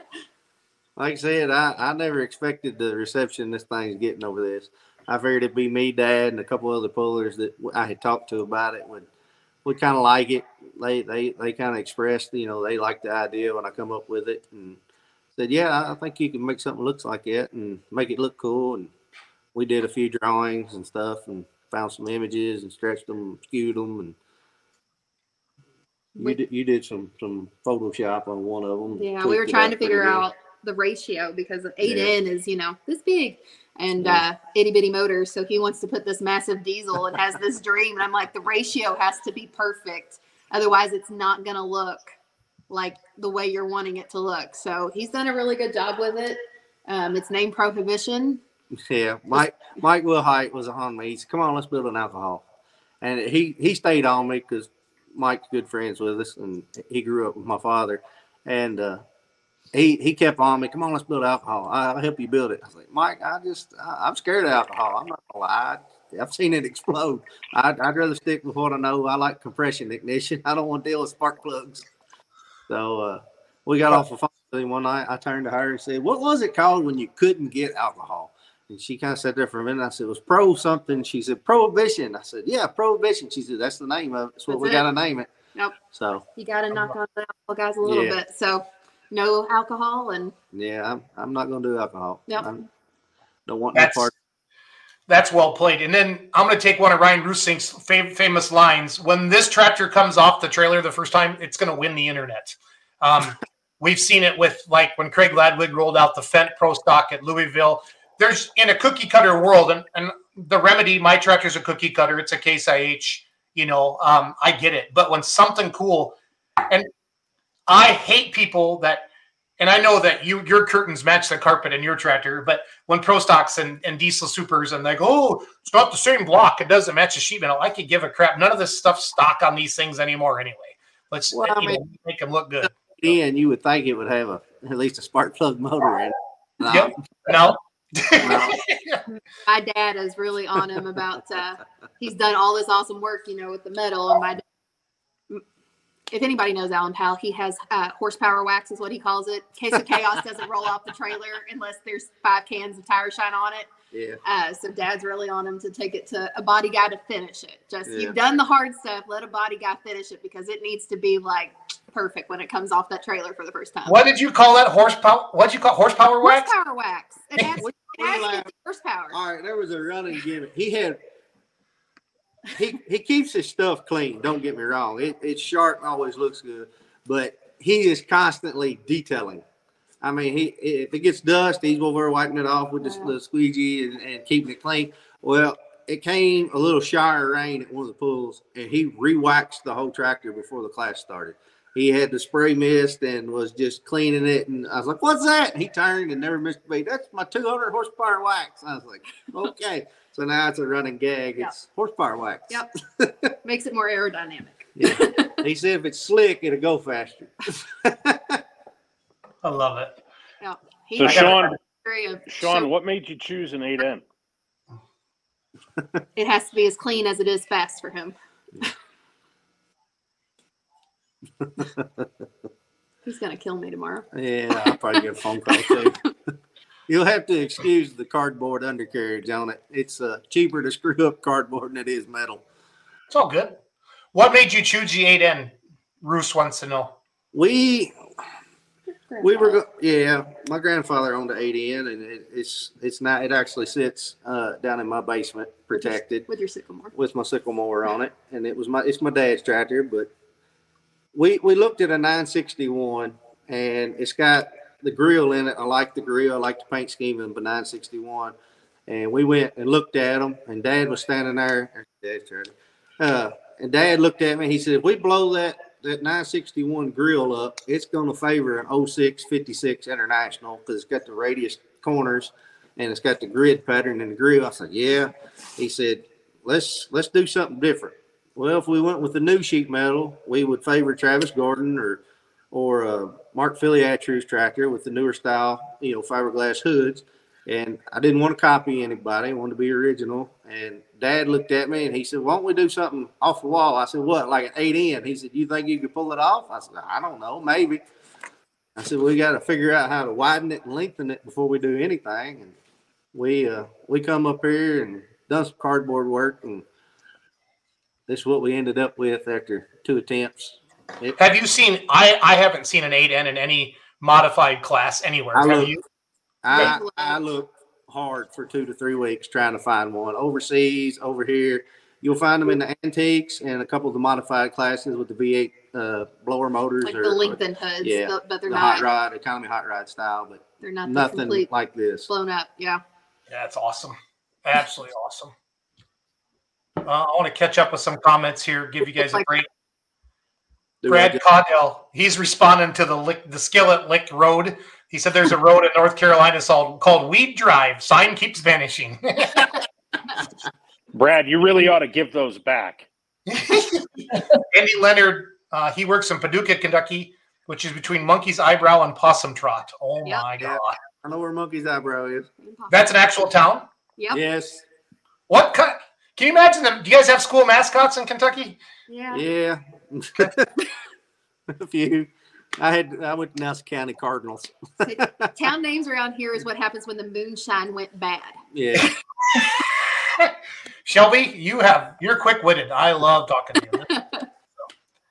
Like I said, I, I never expected the reception this thing's getting over this. I figured it'd be me, Dad, and a couple other pullers that I had talked to about it would would kind of like it. They they they kind of expressed, you know, they liked the idea when I come up with it and said, yeah, I think you can make something looks like it and make it look cool. And we did a few drawings and stuff and found some images and stretched them, skewed them, and you did you did some some Photoshop on one of them. Yeah, we were trying to figure out the ratio because eight N is you know this big and uh, itty bitty motors. So he wants to put this massive diesel and has this dream, and I'm like, the ratio has to be perfect, otherwise it's not gonna look like the way you're wanting it to look. So he's done a really good job with it. Um, it's named Prohibition. Yeah, Mike Mike Wilhite was on me. He said, "Come on, let's build an alcohol," and he he stayed on me because Mike's good friends with us, and he grew up with my father, and uh, he he kept on me. Come on, let's build alcohol. I'll help you build it. I was like, Mike, I just I, I'm scared of alcohol. I'm not gonna lie. I, I've seen it explode. I'd, I'd rather stick with what I know. I like compression ignition. I don't want to deal with spark plugs. So uh, we got off the phone one night. I turned to her and said, "What was it called when you couldn't get alcohol?" And she kind of sat there for a minute. I said, it was pro something. She said, prohibition. I said, yeah, prohibition. She said, that's the name of it. That's what That's we got to name it. Nope. So, You got to knock on the alcohol guys a little Yeah. bit. So no alcohol and yeah, I'm, I'm not going to do alcohol. Yep. I'm, don't want no That's part. that's well played. And then I'm going to take one of Ryan Rusink's fam- famous lines. When this tractor comes off the trailer the first time, it's going to win the internet. Um, we've seen it with like when Craig Ladwig rolled out the Fent Pro Stock at Louisville. There's in a cookie cutter world, and, and the remedy, my tractor's a cookie cutter. It's a case IH. You know, um, I get it. But when something cool, and I hate people that and I know that you your curtains match the carpet in your tractor, but when Pro Stocks and, and Diesel Supers and they go, oh, it's not the same block, it doesn't match the sheet metal. I could give a crap. None of this stuff's stock on these things anymore anyway. Let's Well, I you know, make them look good. And you would think it would have a at least a spark plug motor in it. No, Yep. No. my dad is really on him about uh he's done all this awesome work you know with the metal and my dad, if anybody knows alan powell he has uh, horsepower wax is what he calls it case of chaos doesn't roll off the trailer unless there's five cans of tire shine on it yeah. uh, so dad's really on him to take it to a body guy to finish it just Yeah. you've done the hard stuff let a body guy finish it because it needs to be like perfect when it comes off that trailer for the first time what did you call that horsepower? What'd you call horsepower wax? horsepower wax it has, it has horsepower All right, there was a running gimmick. He had he he keeps his stuff clean. Don't get me wrong. It, it's sharp and always looks good, but he is constantly detailing. I mean, he if it gets dust, he's over there wiping it off with the, the squeegee and, and keeping it clean. Well, it came a little shower rain at one of the pools, and he re-waxed the whole tractor before the class started. He had the spray mist and was just cleaning it, and I was like, "What's that?" And he turned and never missed a beat. That's my 200 horsepower wax. I was like, "Okay." So now it's a running gag. Yep. It's horsepower wax. Yep. Makes it more aerodynamic. Yeah. he said if it's slick, it'll go faster. I love it. Yeah. He So Shawn, a history of- Shawn, what made you choose an 8N? it has to be as clean as it is fast for him. He's gonna kill me tomorrow. Yeah, I'll probably get a phone call too. You'll have to excuse the cardboard undercarriage on it. It's uh, cheaper to screw up cardboard than it is metal. It's all good. What made you choose the 8N? Roos wants to know. We we were go- yeah. My grandfather owned an 8N, and it, it's it's not. It actually sits uh, down in my basement, protected. with your sycamore. with my sycamore on it, and it was my it's my dad's tractor. But we we looked at a 961, and it's got the grill in it. I like the grill. I like the paint scheme of the 961. And we went and looked at them, and Dad was standing there. Dad's tractor. Uh, and Dad looked at me. He said, "If we blow that that 961 grill up, it's going to favor an 06 56 International because it's got the radius corners." And it's got the grid pattern in the grill. I said, "Yeah." He said, let's let's do something different. Well, if we went with the new sheet metal, we would favor Travis Gordon or or uh, Mark Filiatru's tractor with the newer style, you know, fiberglass hoods. And I didn't want to copy anybody; I wanted to be original. And Dad looked at me and he said, "Why don't we do something off the wall?" I said, "What? Like an eight N?" He said, "You think you could pull it off?" I said, "I don't know, maybe." I said, "We got to figure out how to widen it and lengthen it before we do anything." And we uh, we come up here and done some cardboard work, and this is what we ended up with after two attempts. It, Have you seen? I I haven't seen an 8N in any modified class anywhere. I Have look- you? I, I loads. looked hard for two to three weeks trying to find one overseas, over here. You'll find them in the antiques and a couple of the modified classes with the V8 uh, blower motors like or the lengthened hoods, yeah, but, but they're the hot not. rod, economy hot rod style, but They're not nothing complete like this. blown up. Yeah. Yeah, it's awesome. Absolutely awesome. Uh, I want to catch up with some comments here, give you guys a break. Do I Brad just- Caudell, he's responding to the lick, the Skillet Lick Road. He said there's a road in North Carolina called, called Weed Drive. Sign keeps vanishing. Brad, you really ought to give those back. Andy Leonard, uh, he works in Paducah, Kentucky, which is between Monkey's Eyebrow and Possum Trot. Oh Yep. my God. I know where Monkey's eyebrow is. That's an actual town? Yep. Yes. What kind? Can you imagine them? Do you guys have school mascots in Kentucky? Yeah. Yeah. a few. I had I went to Nelson County Cardinals. Town names around here is what happens when the moonshine went bad. Yeah. Shelby, you have you're quick witted. I love talking to you.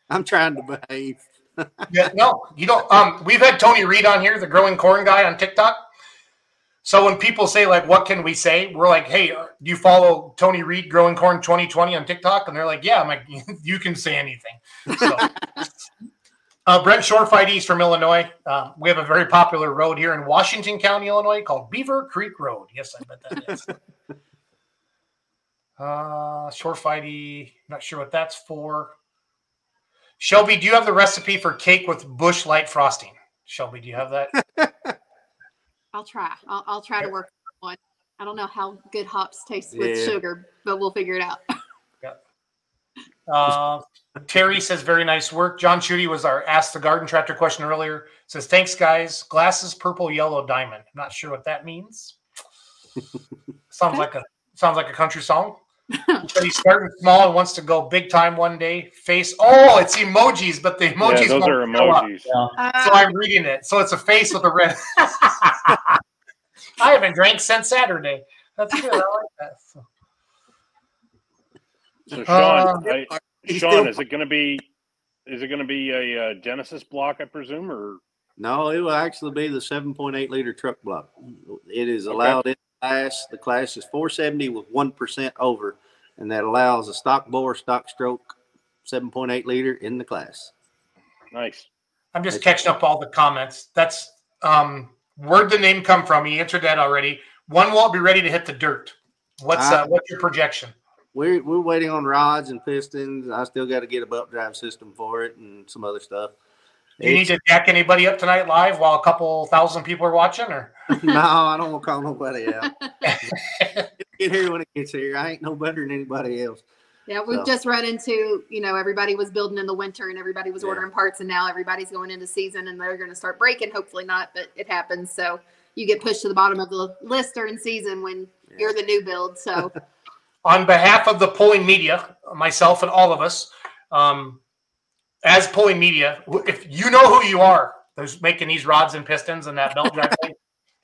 I'm trying to behave. Yeah, no, you don't. Um, we've had Tony Reed on here, the growing corn guy on TikTok. So when people say like, "What can we say?" We're like, "Hey, uh, do you follow Tony Reed, growing corn 2020 on TikTok?" And they're like, "Yeah." I'm like, "You can say anything." So, uh, Brent East from Illinois. Um, we have a very popular road here in Washington County, Illinois, called Beaver Creek Road. Yes, I bet that is. uh, Shore Fighty. Not sure what that's for. Shelby, do you have the recipe for cake with Busch light frosting? Shelby, do you have that? I'll try. I'll, I'll try to work on one. I don't know how good hops taste with Yeah. sugar, but we'll figure it out. Uh, Terry says, very nice work. John Schutte was our Ask the Garden Tractor question earlier. Says, thanks, guys. Glasses, purple, yellow, diamond. I'm not sure what that means. sounds like a sounds like a country song. but he's starting small and wants to go big time one day. Face, oh, it's emojis, but the emojis yeah, those won't are show up. emojis. So I'm reading it. So it's a face with a red. I haven't drank since Saturday. That's good. I like that. So- So Uh, Shawn, I, Shawn, is it going to be? Is it going to be a uh, Genesis block, I presume, or No, it will actually be the 7.8 liter truck block. It is allowed in class. The class is 470 with 1% over, and that allows a stock bore, stock stroke 7.8 liter in the class. nice? I'm just catching up all the comments. That's um where'd the name come from? He answered that already. One won't be ready to hit the dirt. What's uh, Uh, what's your projection? We're, we're waiting on rods and pistons. I still got to get a belt drive system for it and some other stuff. Do you need to jack anybody up tonight live while a couple thousand people are watching, or no, I don't want to call nobody out. Get here when it gets here. I ain't no better than anybody else. Yeah, we've So- just run into, you know, everybody was building in the winter and everybody was Yeah. ordering parts, and now everybody's going into season and they're going to start breaking. Hopefully not, but it happens. So you get pushed to the bottom of the list during season when you're the new build. So on behalf of the polling media, myself and all of us, um, as pulling media, if you know who you are, there's making these rods and pistons and that belt drive thing.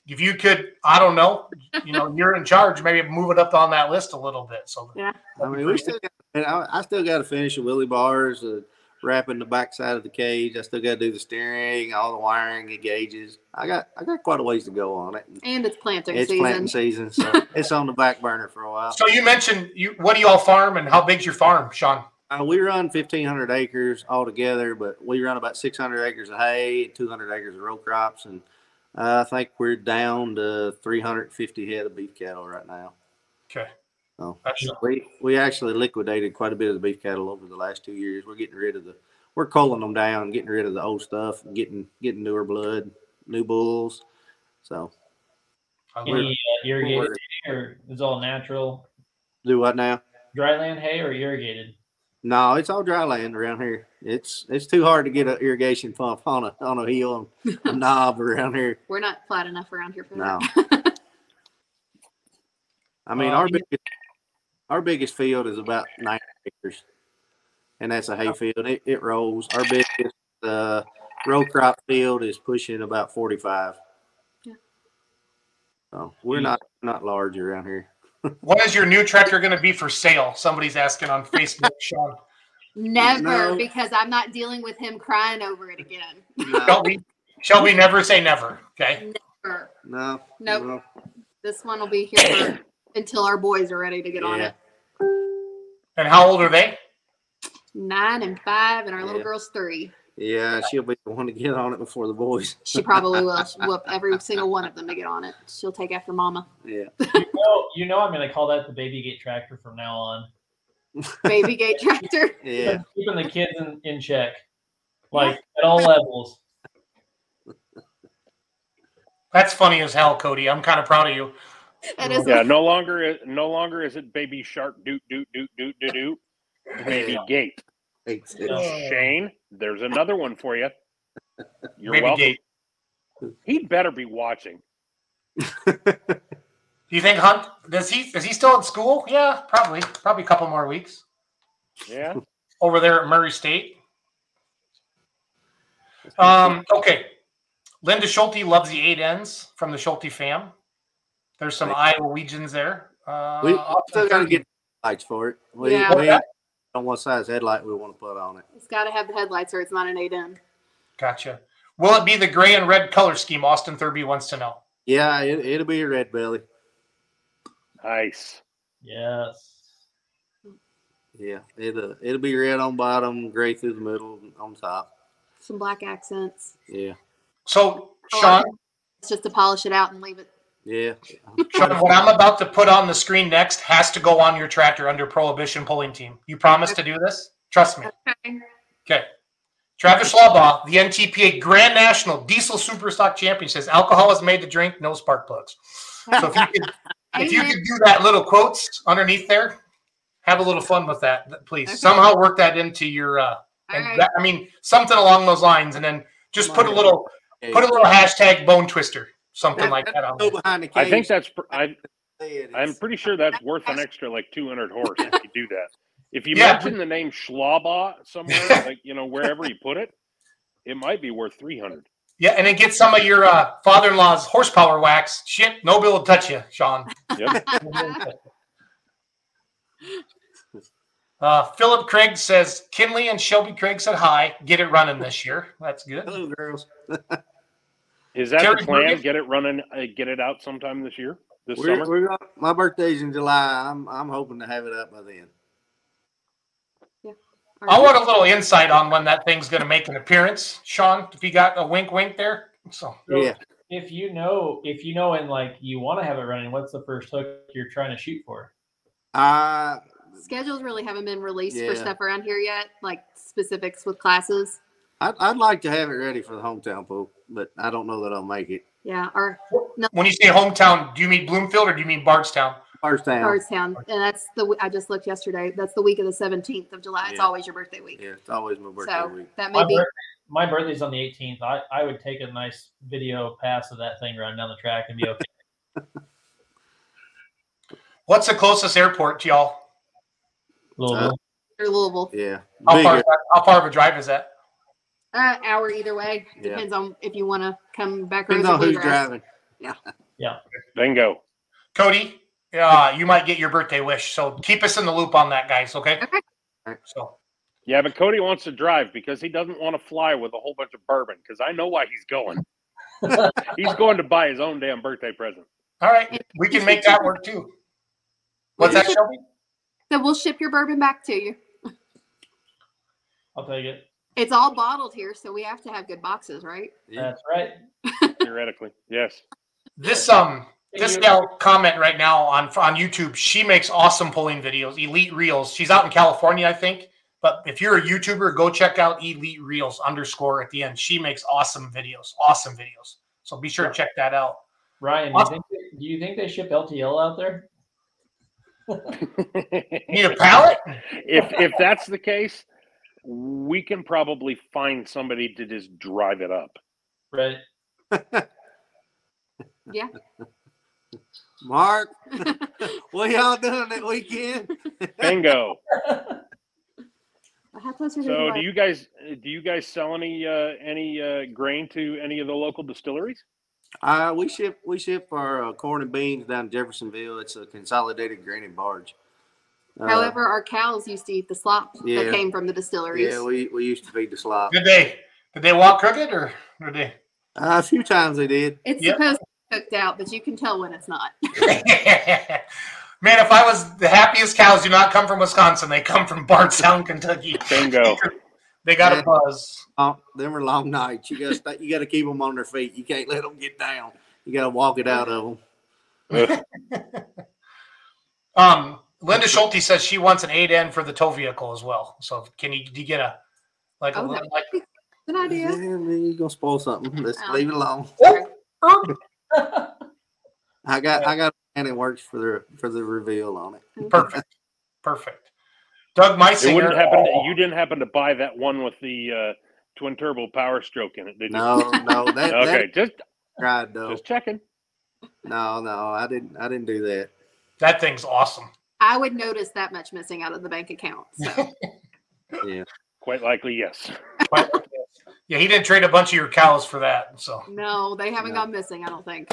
If you could, I don't know, you know, you're in charge. Maybe move it up on that list a little bit. So yeah, I mean, we still got, and I, I still got to finish the wheelie bars, uh, wrapping the backside of the cage. I still got to do the steering, all the wiring, the gauges. I got I got quite a ways to go on it. and it's planting It's season. planting season, so it's on the back burner for a while. So you mentioned you. What do you all farm, and how big's your farm, Shawn? Uh, we run 1,500 acres altogether, but we run about 600 acres of hay, 200 acres of row crops, and uh, I think we're down to 350 head of beef cattle right now. Okay. So That's- we we actually liquidated quite a bit of the beef cattle over the last two years. We're getting rid of the we're culling them down, getting rid of the old stuff, getting getting newer blood, new bulls. So Any uh, irrigated hay or it's all natural do what now? dry land hay or irrigated? No, it's all dry land around here. It's it's too hard to get an irrigation pump on a on a hill and a knob around here. We're not flat enough around here for No. that. I mean, Uh, our biggest, our biggest field is about nine acres, and that's a hay field. It, it rolls. Our biggest uh, row crop field is pushing about 45. Yeah. So we're not not large around here. When is your new tractor going to be for sale? Somebody's asking on Facebook, Shawn. Never, No. because I'm not dealing with him crying over it again. Shelby, Shelby, never say never. Okay. Never. No. Nope. no. This one will be here for, until our boys are ready to get on it. And how old are they? nine and five, and our little girl's three. Yeah, she'll be the one to get on it before the boys. She probably will She'll whoop every single one of them to get on it. She'll take after mama. Yeah. You know, you know I'm going to call that the baby gate tractor from now on. Baby gate tractor. Yeah. Keeping the kids in, in check, like at all levels. That's funny as hell, Cody. I'm kind of proud of you. That is Yeah, no longer no longer is it baby shark doot doot doot doot doot doot. Baby gate. Thanks. Shane, there's another one for you. You're Baby welcome. gate. He'd better be watching. Do you think Hunt does he is he still in school? Yeah, probably. Probably a couple more weeks Yeah. over there at Murray State. Um, okay. Linda Schulte loves the eight Ns from the Schulte fam. There's some Iowa Legions there. Uh, We Austin still got to get lights for it. We, Yeah. we ain't on what size headlight we want to put on it. It's got to have the headlights, or it's not an eight N. Gotcha. Will it be the gray and red color scheme? Austin Thurby wants to know. Yeah, it, it'll be a red belly. Nice. Yes. Yeah, it'll uh, it'll be red on bottom, gray through the middle, on top. Some black accents. Yeah, So, Oh, Shawn, It's just to polish it out and leave it. Yeah. Shawn, what I'm about to put on the screen next has to go on your tractor under Prohibition Pulling Team. You promise to do this? Trust me. Okay. Okay. Travis Schlaubaugh, the NTPA Grand National Diesel Superstock Champion, says alcohol is made to drink, no spark plugs. So if you could, if you could do that little quotes underneath there, have a little fun with that, please. Okay. Somehow work that into your. uh and right. that, I mean something along those lines, and then just put a little put a little hashtag bone twister, something like that on there. behind the I cage. think that's pr- I Say it. I'm pretty sure that's worth an extra like 200 horse if you do that. If you Yeah. mention the name Schlaubaugh somewhere, like you know wherever you put it, it might be worth 300. Yeah, and then get some of your uh, father-in-law's horsepower wax. Shit, no bill will touch you, Shawn. Yep. Uh, Philip Craig says Kinley and Shelby Craig said hi. Get it running this year. That's good. Hello, girls. Is that Terry the plan? Morgan? Get it running, uh, get it out sometime this year, this We're, summer. we're my birthday's in July. I'm I'm hoping to have it up by then. All I want a little insight on when that thing's going to make an appearance, Shawn. If you got a wink, wink there. So So Yeah. If you know, if you know, and like you want to have it running, what's the first hook you're trying to shoot for? Uh Schedules really haven't been released Yeah. for stuff around here yet, like specifics with classes. I'd, I'd like to have it ready for the hometown pool, but I don't know that I'll make it. Yeah, our when you say hometown, do you mean Bloomfield or do you mean Bardstown? First town. Bardstown, and that's the I just looked yesterday. That's the week of the seventeenth of July. It's always your birthday week, Yeah, it's always my birthday so week. that My, may be. birthday, my birthday's on the 18th. I, I would take a nice video pass of that thing running down the track and be okay. What's the closest airport to y'all? Louisville. Or Louisville, Yeah, How far, bigger. how far of a drive is that? Uh, hour either way. Yeah. Depends on if you want to come back Depends or on who's bluegrass. driving. Bingo. Cody, uh, you might get your birthday wish. So keep us in the loop on that, guys. Okay. Okay. So Yeah, but Cody wants to drive because he doesn't want to fly with a whole bunch of bourbon. Because I know why he's going. he's going to buy his own damn birthday present. all right, we can make that work too. What's that, Shelby? So we'll ship your bourbon back to you. I'll take it. It's all bottled here, so we have to have good boxes, right? Yeah. That's right. Theoretically, yes. This um this You- gal comment right now on on YouTube. She makes awesome pulling videos, Elite Reels. She's out in California, I think. But if you're a YouTuber, go check out Elite Reels underscore at the end. She makes awesome videos, awesome videos. So be sure to check that out. Ryan, do you, think do you think they ship LTL out there? Need a pallet? if if that's the case, we can probably find somebody to just drive it up. Right. Yeah. Mark, what y'all doing that weekend? Bingo. How close are they? So do you guys do you guys sell any uh, any uh, grain to any of the local distilleries? Uh, we ship we ship our uh, corn and beans down to Jeffersonville. It's a consolidated grain and barge. Uh, However, our cows used to eat the slop Yeah. that came from the distilleries. yeah, we, we used to feed the slop. Did they did they walk crooked or did they? Uh, a few times they did. it's Yep. supposed to be cooked out, but you can tell when it's not. Man, if I was the happiest cows do not come from Wisconsin, they come from Bardstown, Kentucky. Bingo. They got Yeah. a buzz. Oh, them are long nights. You gotta stay, you gotta keep them on their feet. You can't let them get down. You gotta walk it out of them. Um, Linda Schulte says she wants an eight N for the tow vehicle as well. So can you do you get a like a Oh, little- that like Good idea. you're gonna spoil something. Let's Oh. leave it alone. I got I got a man that works for the for the reveal on it. perfect, perfect. Doug It wouldn't happen. To, you didn't happen to buy that one with the uh, twin turbo power stroke in it, did you? No, no, that, Okay, that just tried though. just checking. No, no, I didn't. I didn't do that. That thing's awesome. I would notice that much missing out of the bank account. So Yeah, Quite likely, yes. But, yeah, he didn't trade a bunch of your cows for that. So no, they haven't No. gone missing. I don't think.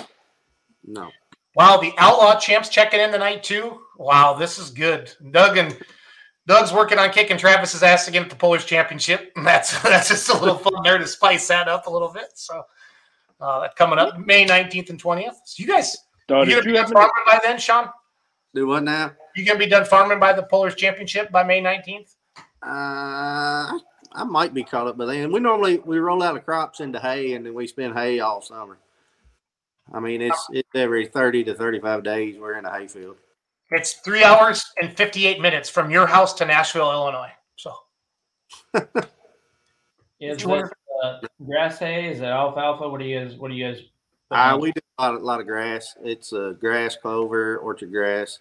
no. wow, the Outlaw champs checking in tonight too. Wow, this is good. Doug and Doug's working on kicking Travis's ass again at the Polish Championship. And that's that's just a little fun there to spice that up a little bit. So uh, that coming up May 19th and 20th. So you guys, Oh, you did gonna you be done happen to, farming by then, Shawn? Do what now? You gonna be done farming by the Polish Championship by May 19th? Uh, I might be caught up by then. We normally we roll out of crops into hay, and then we spend hay all summer. I mean, it's it's every thirty to thirty five days we're in a hay field. It's three hours and 58 minutes from your house to Nashville, Illinois. So Is Which this uh, grass hay? Is it alfalfa? What do you guys? What do you guys? Uh, we do a lot, a lot of grass. It's uh, grass, clover, orchard grass.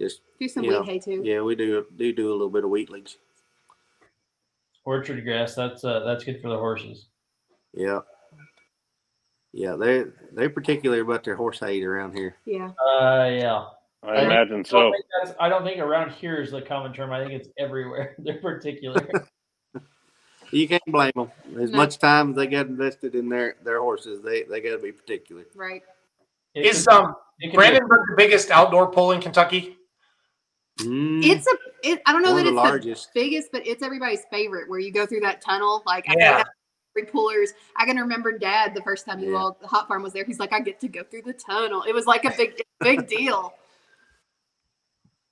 Just Do some Yeah. weed hay too. yeah, we do do do a little bit of wheatlings. orchard grass. That's uh, that's good for the horses. Yeah, yeah. They they're particular about their horse hay around here. Yeah. Uh, yeah. I imagine I don't, so. think that's, I don't think around here is the common term. I think it's everywhere. They're particular. You can't blame them. As No. much time as they got invested in their their horses, they they got to be particular. Right. It is um it can be- the biggest outdoor pull in Kentucky? Mm, It's a. It, I don't know one that it's the the biggest, but it's everybody's favorite. Where you go through that tunnel, like I Yeah. know that every pullers. I can remember Dad the first time he Yeah. walked. The hot farm was there. He's like, I get to go through the tunnel. It was like a big, big deal.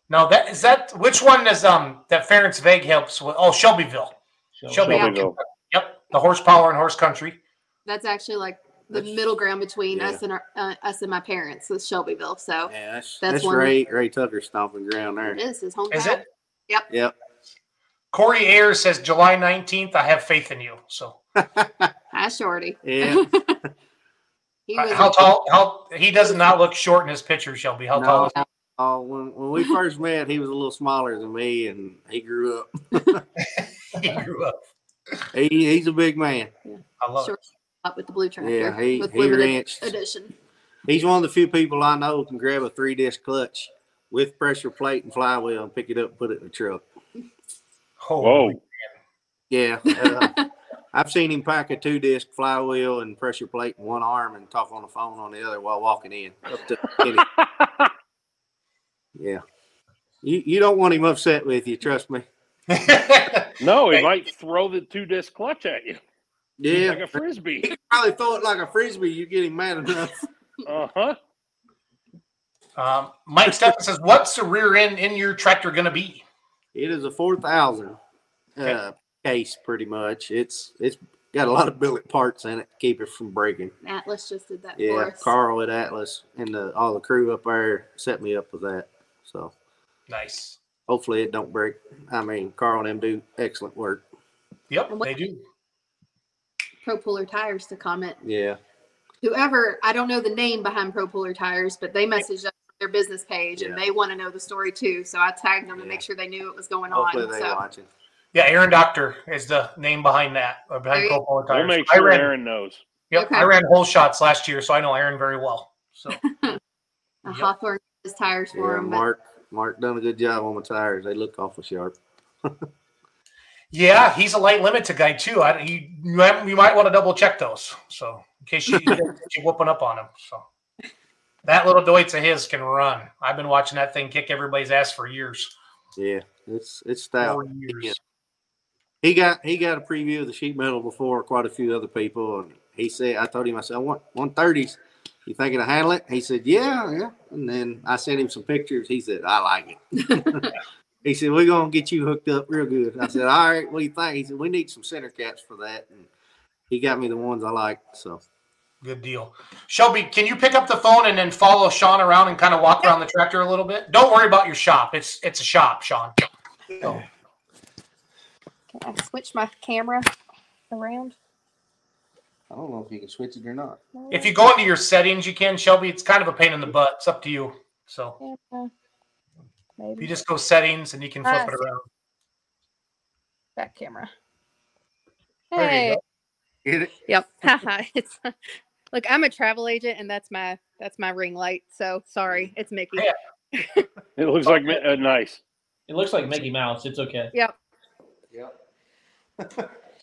No, that is that. Which one is um that Ference Vague helps with? Oh, Shelbyville. Shelbyville. Shelbyville. Yep, the horsepower and horse country. That's actually like the That's- middle ground between yeah. us and our, uh, us and my parents is Shelbyville. So Yeah, that's That's that's, one- Ray Ray Tucker stomping ground there. it is his hometown. Is it? Yep. Yep. Corey Ayers says July nineteenth. I have faith in you. So Hi, Shorty. Yeah. he uh, was how tall? How he does not look short in his picture. Shelby, how tall? Is he? oh, when when we first met, he was a little smaller than me, and he grew up. he grew up. He he's a big man. I love short it. Up with the blue tractor. Yeah, he with he limited ranched. edition. He's one of the few people I know who can grab a three disc clutch with pressure plate and flywheel and pick it up and put it in the truck. Holy Whoa. Yeah. uh, I've seen him pack a two disc flywheel and pressure plate in one arm and talk on the phone on the other while walking in. Up to Yeah. You you don't want him upset with you, trust me. no, he might throw the two disc clutch at you Yeah. like a frisbee. He probably throw it like a frisbee, you get him mad enough. Uh huh. Um, Mike Steffen says, "What's the rear end in your tractor going to be?" It is a four thousand uh, case, pretty much. It's it's got a lot of billet parts in it to keep it from breaking. Atlas just did that for Yeah, us. Carl at Atlas and the, all the crew up there set me up with that. So Nice. hopefully it don't break. I mean, Carl and them do excellent work. Yep, they do. Pro Puller Tires to comment. Yeah, Whoever I don't know the name behind Pro Puller Tires, but they messaged us on their business page and they want to know the story too. So I tagged them to make sure they knew what was going hopefully on. they So watching. Yeah, Aaron Doctor is the name behind that. Or behind There you- Pro Puller We'll Tires. make I sure ran, Aaron knows. Yep, Okay. I ran whole shots last year, so I know Aaron very well. So Yep. Hawthorne has tires for Yeah, them. But Mark Mark done a good job on my tires. They look awful sharp. yeah, he's a light limit to guy too. I you you, might- you might want to double check those. So in case you you whooping up on him. So that little Deutz of his can run. I've been watching that thing kick everybody's ass for years. Yeah, it's it's stout. Four years. He got he got a preview of the sheet metal before quite a few other people, and he said I told him I said I want one thirties. You think it'll handle it? He said, Yeah, yeah. And then I sent him some pictures. He said, I like it. he said, We're gonna get you hooked up real good. I said, All right, what do you think? He said, We need some center caps for that. And he got me the ones I like. So Good deal. Shelby, can you pick up the phone and then follow Shawn around and kind of walk around the tractor a little bit? Don't worry about your shop. It's it's a shop, Shawn. So, Can I switch my camera around? I don't know if you can switch it or not. if you go into your settings, you can, Shelby. It's kind of a pain in the butt. It's up to you. So Camera. If you just go settings and you can flip Ah, it around. back camera. Hey. go. Get it? Yep. Haha. it's look, I'm a travel agent and that's my that's my ring light. So sorry, it's Mickey. Yeah. It looks like uh, nice. It looks like Mickey Mouse. It's okay. Yep. Yep.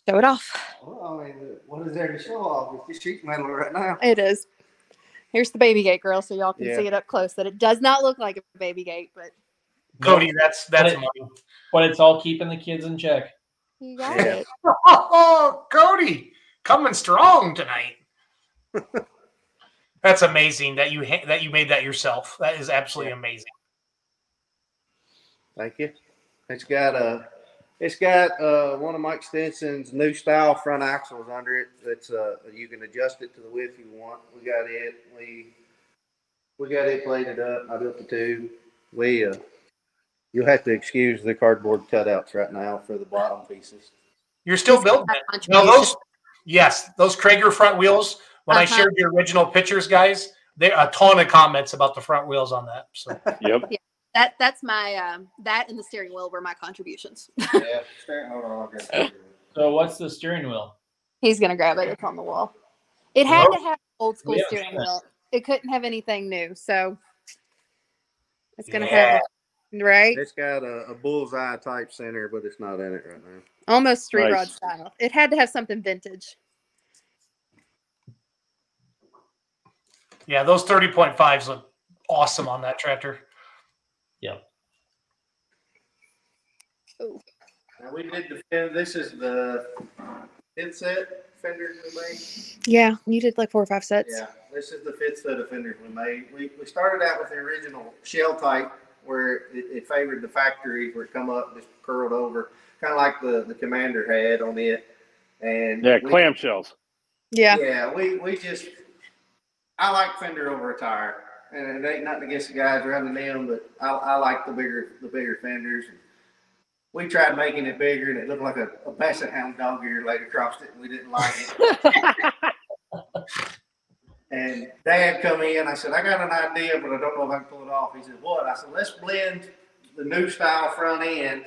Show it off. Well, I mean, what is there to show off? It's the sheet metal right now. It is. Here's the baby gate girl, so y'all can Yeah. see it up close. That it does not look like a baby gate, but Cody, that's that's But money. But it's all keeping the kids in check. you got Yeah. it. Oh, Cody, coming strong tonight. That's amazing that you ha- that you made that yourself. That is absolutely amazing. Thank you. It's got a, it's got uh, one of Mike Stinson's new style front axles under it. That's uh, you can adjust it to the width you want. We got it. We we got it plated up. I built the tube. We uh, you'll have to excuse the cardboard cutouts right now for the bottom pieces. You're still building it. No, those yes, those Krager front wheels. When I Uh-huh. shared the original pictures, guys, there a ton of comments about the front wheels on that. So Yep. That that's my um, that and the steering wheel were my contributions. yeah. Hold on. I'll grab it. So what's the steering wheel? He's gonna grab it. It's on the wall. It had Hello? to have old school Yeah. steering wheel. It couldn't have anything new, so it's gonna Yeah. have right It's got a, a bullseye type center, but it's not in it right now. almost street rod style. It had to have something vintage. yeah, those thirty point fives look awesome on that tractor. Yeah. Oh. Now we did the fin- this is the fifth set fenders we made. Yeah, you did like four or five sets. Yeah, this is the fifth set of fenders we made. We, we started out with the original shell type where it, it favored the factory where it come up just curled over, kind of like the, the commander had on it. And Yeah, we- clamshells. Yeah. Yeah, we, we just I like fender over a tire. And it ain't nothing against the guys running them, but I, I like the bigger the bigger fenders. We tried making it bigger, and it looked like a, a basset hound dog ear laid across it, and we didn't like it. And Dad come in. I said, I got an idea, but I don't know if I can pull it off. He said, What? I said, Let's blend the new style front end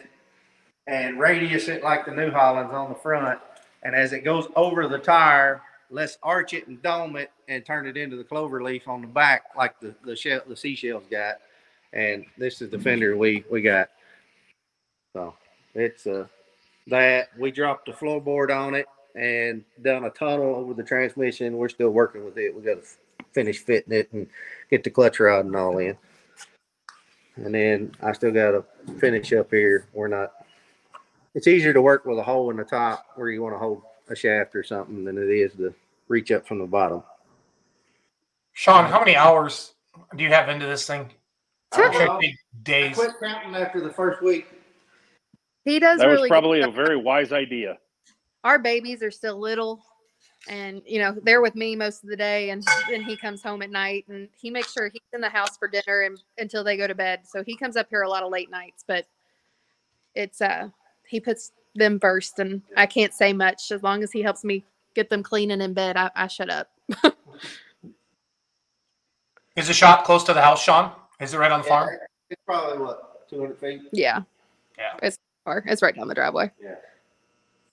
and radius it like the New Hollands on the front. And as it goes over the tire, let's arch it and dome it and turn it into the clover leaf on the back, like the the shell the seashells got. And this is the fender we we got. So it's uh that we dropped the floorboard on it and done a tunnel over the transmission. We're still working with it. We got to finish fitting it and get the clutch rod and all in. And then I still got to finish up here. We're not. It's easier to work with a hole in the top where you want to hold a shaft or something than it is to reach up from the bottom. Shawn, how many hours do you have into this thing? I Should don't be know. I days. quit counting after the first week. He does That was probably good a very wise idea. Our babies are still little, and you know they're with me most of the day, and then he comes home at night, and he makes sure he's in the house for dinner and until they go to bed. So he comes up here a lot of late nights, but it's uh he puts them first, and I can't say much as long as he helps me get them clean and in bed. I, I shut up. Is the shop close to the house, Shawn? Is it right on the farm? It's probably what, 200 feet? Yeah, Yeah. it's far. It's right down the driveway.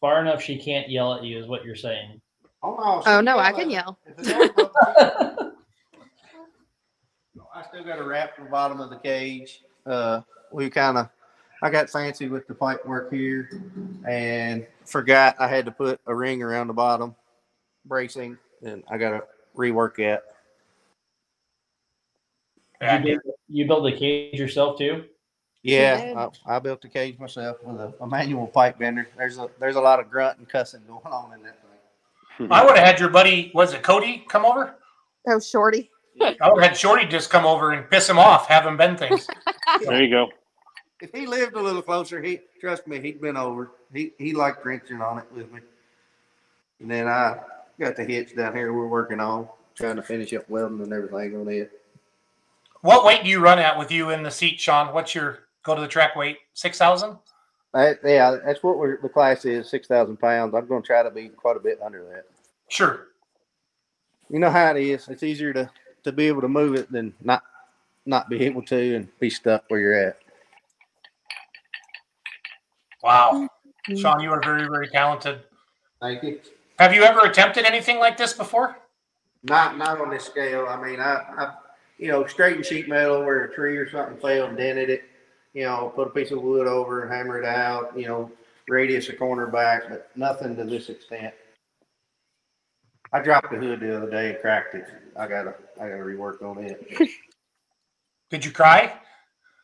Far enough she can't yell at you, is what you're saying. Oh, no. Oh no, I can yell. If I still got a wrap the bottom of the cage. Uh, we kind of, I got fancy with the pipe work here and forgot I had to put a ring around the bottom bracing and I got to rework that. You, build, you build the cage yourself too? Yeah, I, I built the cage myself with a, a manual pipe bender. There's a there's a lot of grunt and cussing going on in that thing. I would have had your buddy, was it Cody, come over? Oh, shorty. I would have had Shorty just come over and piss him off, have him bend things. There you go. If he lived a little closer, he trust me, he'd been over. He he liked wrenching on it with me. And then I got the hitch down here we're working on, trying to finish up welding and everything on it. What weight do you run at with you in the seat, Shawn? What's your go to the track weight? Six thousand? That, yeah, that's what we're, the class is, six thousand pounds. I'm going to try to be quite a bit under that. Sure. You know how it is. It's easier to to be able to move it than not not be able to and be stuck where you're at. Wow. Mm-hmm. Shawn, you are very, very talented. Thank you. Have you ever attempted anything like this before? Not not on this scale. I mean, I, I you know straightened sheet metal where a tree or something fell and dented it. You know, put a piece of wood over, hammer it out. You know, radius a corner back, but nothing to this extent. I dropped the hood the other day and cracked it. I gotta I gotta rework on it. Did you cry?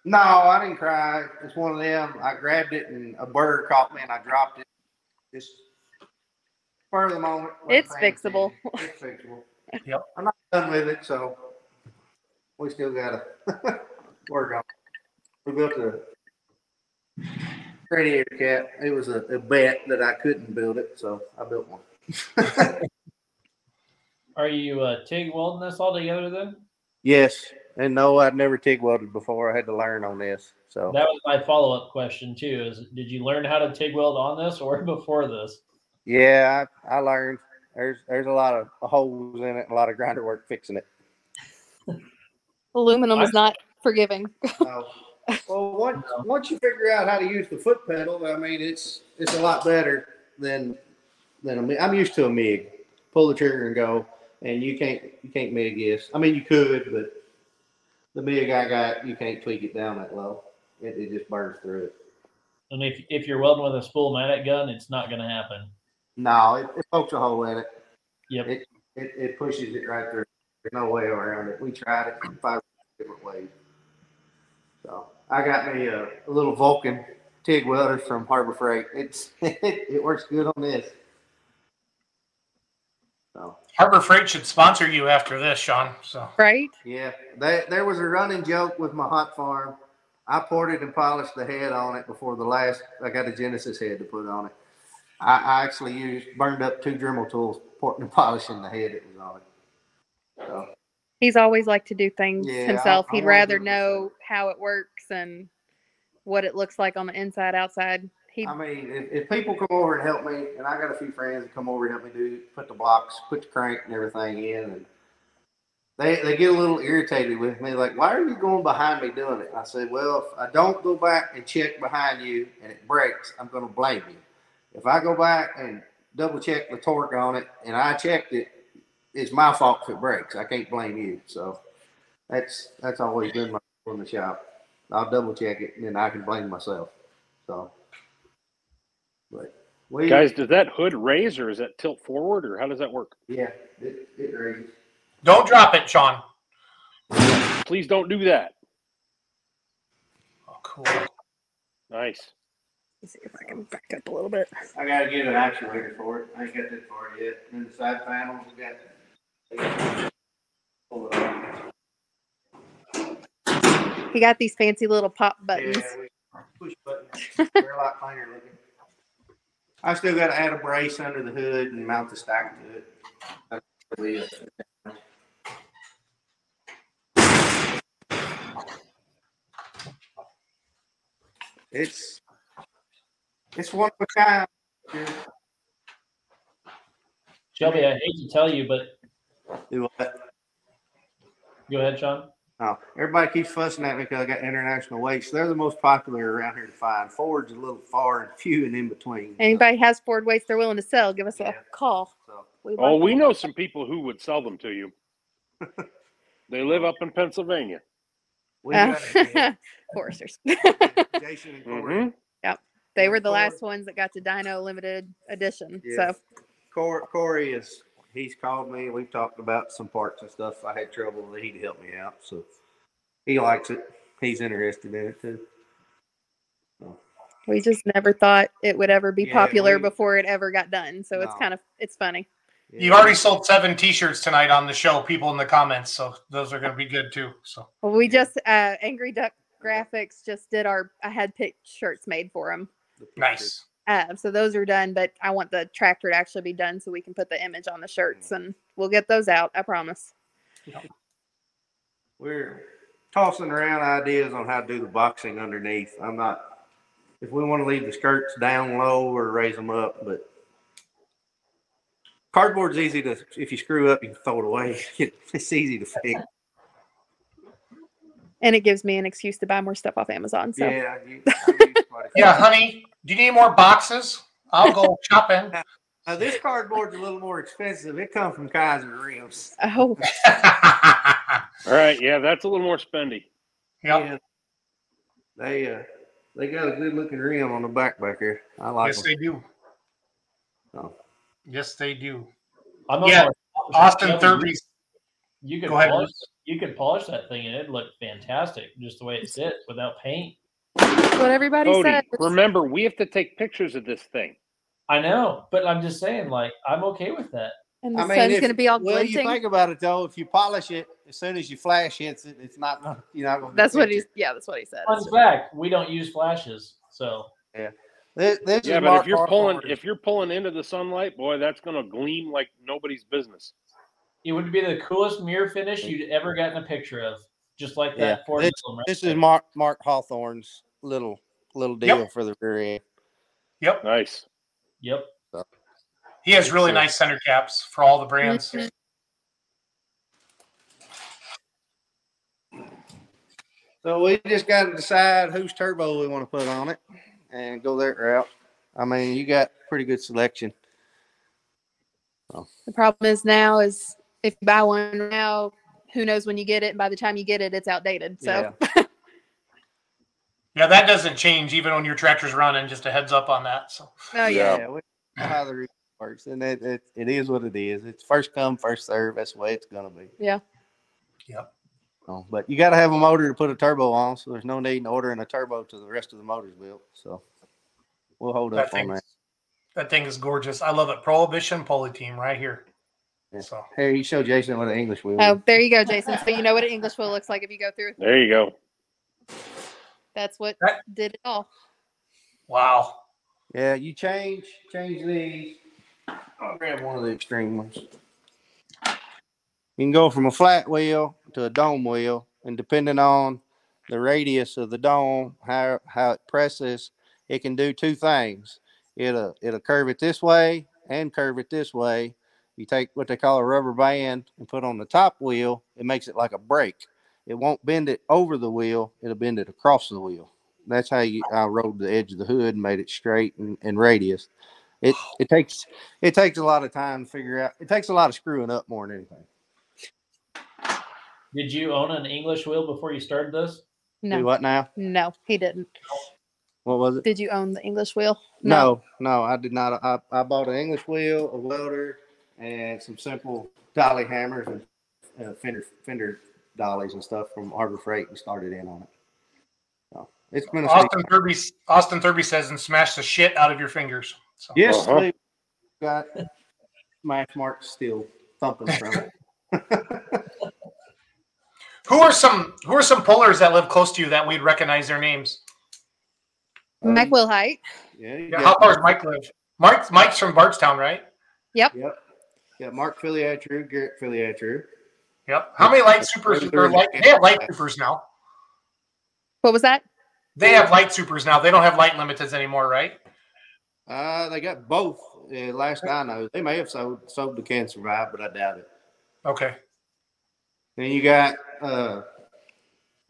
No, I didn't cry. It's one of them. I grabbed it and a bird caught me and I dropped it. Just for the moment. It's fixable. It's fixable. Yep. I'm not done with it, so we still gotta work on. It. We built a radiator cap. It was a, a bet that I couldn't build it, so I built one. Are you uh, TIG welding this all together then? Yes, and no, I'd never TIG welded before. I had to learn on this. So That was my follow up question too. Is did you learn how to TIG weld on this or before this? yeah, I, I learned. There's there's a lot of holes in it, a lot of grinder work fixing it. Aluminum is not forgiving. Uh, well, once once you figure out how to use the foot pedal, I mean, it's it's a lot better than than a MIG. I'm used to a MIG. Pull the trigger and go, and you can't you can't MIG this. I mean, you could, but the MIG I got, you can't tweak it down that low. It, it just burns through it. And if if you're welding with a Spoolmatic gun, it's not going to happen. No, it, it pokes a hole in it. Yep. It, it it pushes it right through. There's no way around it. We tried it five different ways. So I got me a, a little Vulcan TIG welder from Harbor Freight. It's it, works good on this. So Harbor Freight should sponsor you after this, Shawn. So right? yeah, they, there was a running joke with my hot farm. I ported and polished the head on it before the last. I got a Genesis head to put on it. I, I actually used burned up two Dremel tools porting and polishing the head it was on it. So He's always liked to do things Yeah, himself. I He'd rather know how it works and what it looks like on the inside, outside. He I mean, if, if people come over and help me, and I got a few friends that come over and help me do put the blocks, put the crank and everything in, and they they get a little irritated with me, like, why are you going behind me doing it? I said, well, if I don't go back and check behind you and it breaks, I'm going to blame you. If I go back and double check the torque on it and I checked it, it's my fault if it breaks. I can't blame you. So that's that's always been my rule in the shop. I'll double check it and then I can blame myself. So, but we Guys, does that hood raise or is that tilt forward or how does that work? yeah, it, it raises. don't drop it, Shawn. Please don't do that. Oh, cool. Nice. Let's see if I can back up a little bit. I gotta get an actuator for it. I ain't got that far yet. And the side panels, we got. Pull it on. He got these fancy little pop buttons. Yeah, we push button. They're a lot cleaner looking. I still gotta add a brace under the hood and mount the stack to it. That's really it. It's, it's one of a kind. Shelby, I hate to tell you, but Do what? go ahead, Shawn. Oh, everybody keeps fussing at me because I got international weights. They're the most popular around here to find. Ford's a little far and few and in between. Anybody has Ford weights they're willing to sell, give us Yeah. a call. So, We Oh, we them. know some people who would sell them to you. they live up in Pennsylvania. we Uh, got Foresters. Jason and Corey. hmm they were the Ford. last ones that got to Dino Limited Edition. Yeah. So Corey, Corey is he's called me. We've talked about some parts and stuff. I had trouble with. He'd help me out. So he likes it. He's interested in it too. we just never thought it would ever be Yeah, popular we- before it ever got done. So it's kind of it's funny. You've already sold seven T-shirts tonight on the show. People in the comments, so those are going to be good too. So Well, we just uh Angry Duck Graphics just did our I had picked shirts made for them. nice. Uh, so those are done, but I want the tractor to actually be done so we can put the image on the shirts and we'll get those out. I promise. We're tossing around ideas on how to do the boxing underneath. I'm not, if we want to leave the skirts down low or raise them up, but cardboard's easy to, if you screw up, you can throw it away. It's easy to fix. And it gives me an excuse to buy more stuff off Amazon. So Yeah. you- I use quite a. Yeah, honey, do you need more boxes? I'll go shopping. Now, this cardboard's a little more expensive. It comes from Kaiser Rims. oh All right, yeah, that's a little more spendy. Yep. Yeah. They, uh, they got a good looking rim on the back back here. I like Yes, them. they do. Oh. Yes, they do. I'm Yeah, almost- Austin Shelby, Thurby's. You could Go ahead, polish. You could polish that thing, and it'd look fantastic, just the way it sits without paint. That's what everybody Cody, says. remember, we have to take pictures of this thing. I know, but I'm just saying, like, I'm okay with that. And the I mean, sun's gonna be all well, you think about it though. If you polish it, as soon as you flash hits it, it's not. You're not gonna. That's what he's yeah, that's what he said. Fun fact: we don't use flashes, so This, this Yeah, but Mark if you're pulling, Hawthorne. if you're pulling into the sunlight, boy, that's gonna gleam like nobody's business. it would be the coolest mirror finish you'd ever gotten a picture of, just like Yeah, that. Ford this- emblem right this there. is Mark Mark Hawthorne's little little Yep. deal for the rear end. Yep. Nice. Yep. He has really nice center caps for all the brands. Mhm. So we just got to decide whose turbo we want to put on it and go that route. I mean, you got pretty good selection. The problem is now is if you buy one now, who knows when you get it, and by the time you get it, it's outdated. So Yeah, that doesn't change even when your tractor's running. Just a heads up on that. So oh yeah. Yeah, we how the route works, and it, it it is what it is. It's first come, first serve. That's the way it's gonna be. Yeah. Yep. So, but you got to have a motor to put a turbo on, so there's no need in ordering a turbo to the rest of the motors built. So we'll hold that up on that. that thing is gorgeous. I love it. Prohibition Pulling Team right here. Yeah. So Here, you show Jason what an English wheel. Oh, there you go, Jason. So you know what an English wheel looks like if you go through. There you go. That's what That- did it all. wow. Yeah, you change change these. I'll grab one of the extreme ones. You can go from a flat wheel to a dome wheel, and depending on the radius of the dome, how how it presses, it can do two things. It'll it'll curve it this way and curve it this way. You take what they call a rubber band and put on the top wheel, it makes it like a brake. It won't bend it over the wheel, it'll bend it across the wheel. That's how you I rolled the edge of the hood and made it straight and, and radius. It it takes it takes a lot of time to figure out. It takes a lot of screwing up more than anything. Did you own an English wheel before you started this? Do No, what now? no, he didn't. What was it? Did you own the English wheel? No, no, I did not. I, I bought an English wheel, a welder, and some simple dolly hammers and uh, fender fender dollies and stuff from Harbor Freight and started in on it. So it's been a Austin Thurby Austin Thurby says and smash the shit out of your fingers. So Yes, Uh-huh. we got smash marks still thumping from it. who are some who are some pullers that live close to you that we'd recognize their names? Mike Wilhite. Yeah, Yeah, how far does Mike live? Mike Mike's from Bardstown, right? Yep. Yep. Yeah, Mark Filiatru, Garrett Filiatru. Yep. How many light supers or light they have light supers now? What was that? They have light supers now. They don't have light limiteds anymore, right? Uh, they got both. Uh, last I know, they may have sold sold the can survive, but I doubt it. Okay. Then you got uh,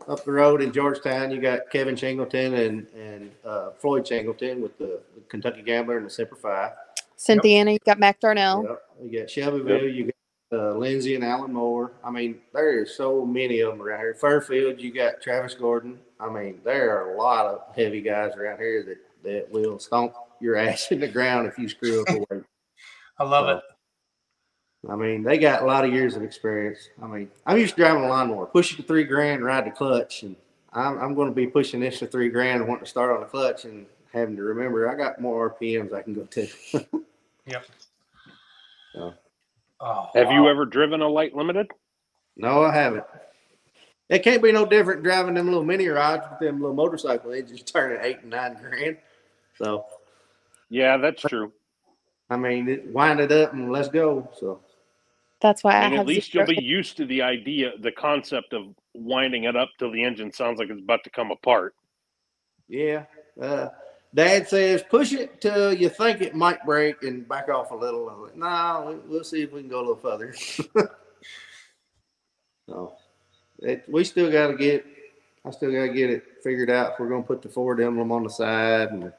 up the road in Georgetown, you got Kevin Shingleton and and uh, Floyd Shingleton with the, the Kentucky Gambler and the Semper Fi. Cynthiana. You got Mac Darnell. Yep. You got Shelbyville, you got uh, Lindsay and Alan Moore. I mean, there are so many of them around here. Fairfield, you got Travis Gordon. I mean, there are a lot of heavy guys around here that, that will stomp your ass in the ground if you screw up a weight. I love it. I mean, they got a lot of years of experience. I mean, I'm used to driving a lawnmower, push it to three grand, ride the clutch, and I'm, I'm going to be pushing this to three grand and wanting to start on the clutch and having to remember I got more RPMs I can go to. Yep. So, Oh, Have you ever driven a light limited? No, I haven't. It can't be no different driving them little mini rides with them little motorcycle engines turning eight and nine grand. So Yeah, that's true. I mean, it, wind it up and let's go. So That's why I, And have at least you'll be used to the idea, the concept of winding it up till the engine sounds like it's about to come apart. yeah, uh, Dad says push it till you think it might break and back off a little. I'm like, no, we- we'll see if we can go a little further. so it, we still got to get. I still got to get it figured out. If we're gonna put the Ford emblem on the side, and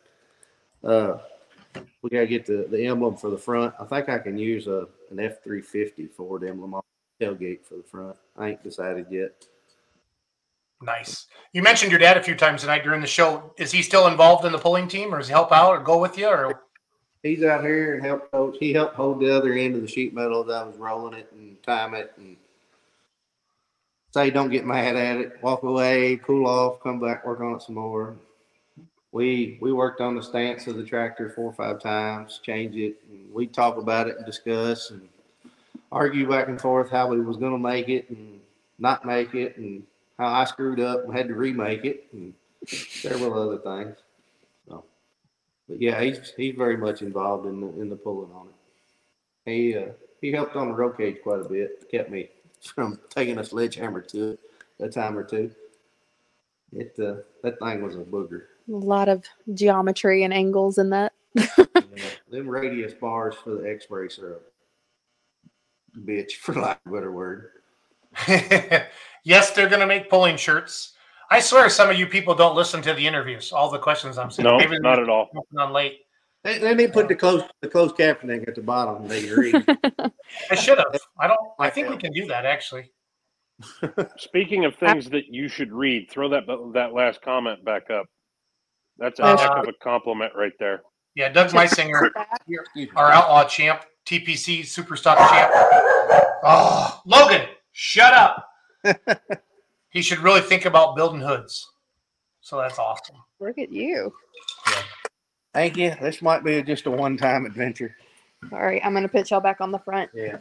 uh, we got to get the, the emblem for the front. I think I can use a an F three fifty Ford emblem on the tailgate for the front. I ain't decided yet. Nice. You mentioned your dad a few times tonight during the show. Is he still involved in the pulling team, or does he help out, or go with you, or He's out here and help coach. He helped hold the other end of the sheet metal as I was rolling it and time it and say don't get mad at it. Walk away, cool off, come back, work on it some more. We we worked on the stance of the tractor four or five times, change it, we talk about it and discuss and argue back and forth how we was gonna make it and not make it and how I screwed up and had to remake it and several other things. So but yeah, he's he's very much involved in the in the pulling on it. He uh, he helped on the roll cage quite a bit, kept me from taking a sledgehammer to it a time or two. It uh, that thing was a booger. A lot of geometry and angles in that. Yeah, them radius bars for the X brace are a bitch, for lack of a better word. yes, they're going to make pulling shirts. I swear, some of you people don't listen to the interviews. All the questions I'm saying. No, Maybe not at all. coming on late. They, they need to put the closed the closed captioning at the bottom. They can read. I should have. I don't. I think we can do that actually. Speaking of things that you should read, throw that that last comment back up. That's a Uh, heck of a compliment right there. Yeah, Doug Meisinger, our outlaw champ, TPC super stock champ. Oh, Logan, shut up. he should really think about building hoods. So that's awesome. Look at you. Thank you. This might be just a one time adventure. All right, I'm gonna put y'all back on the front. Yeah.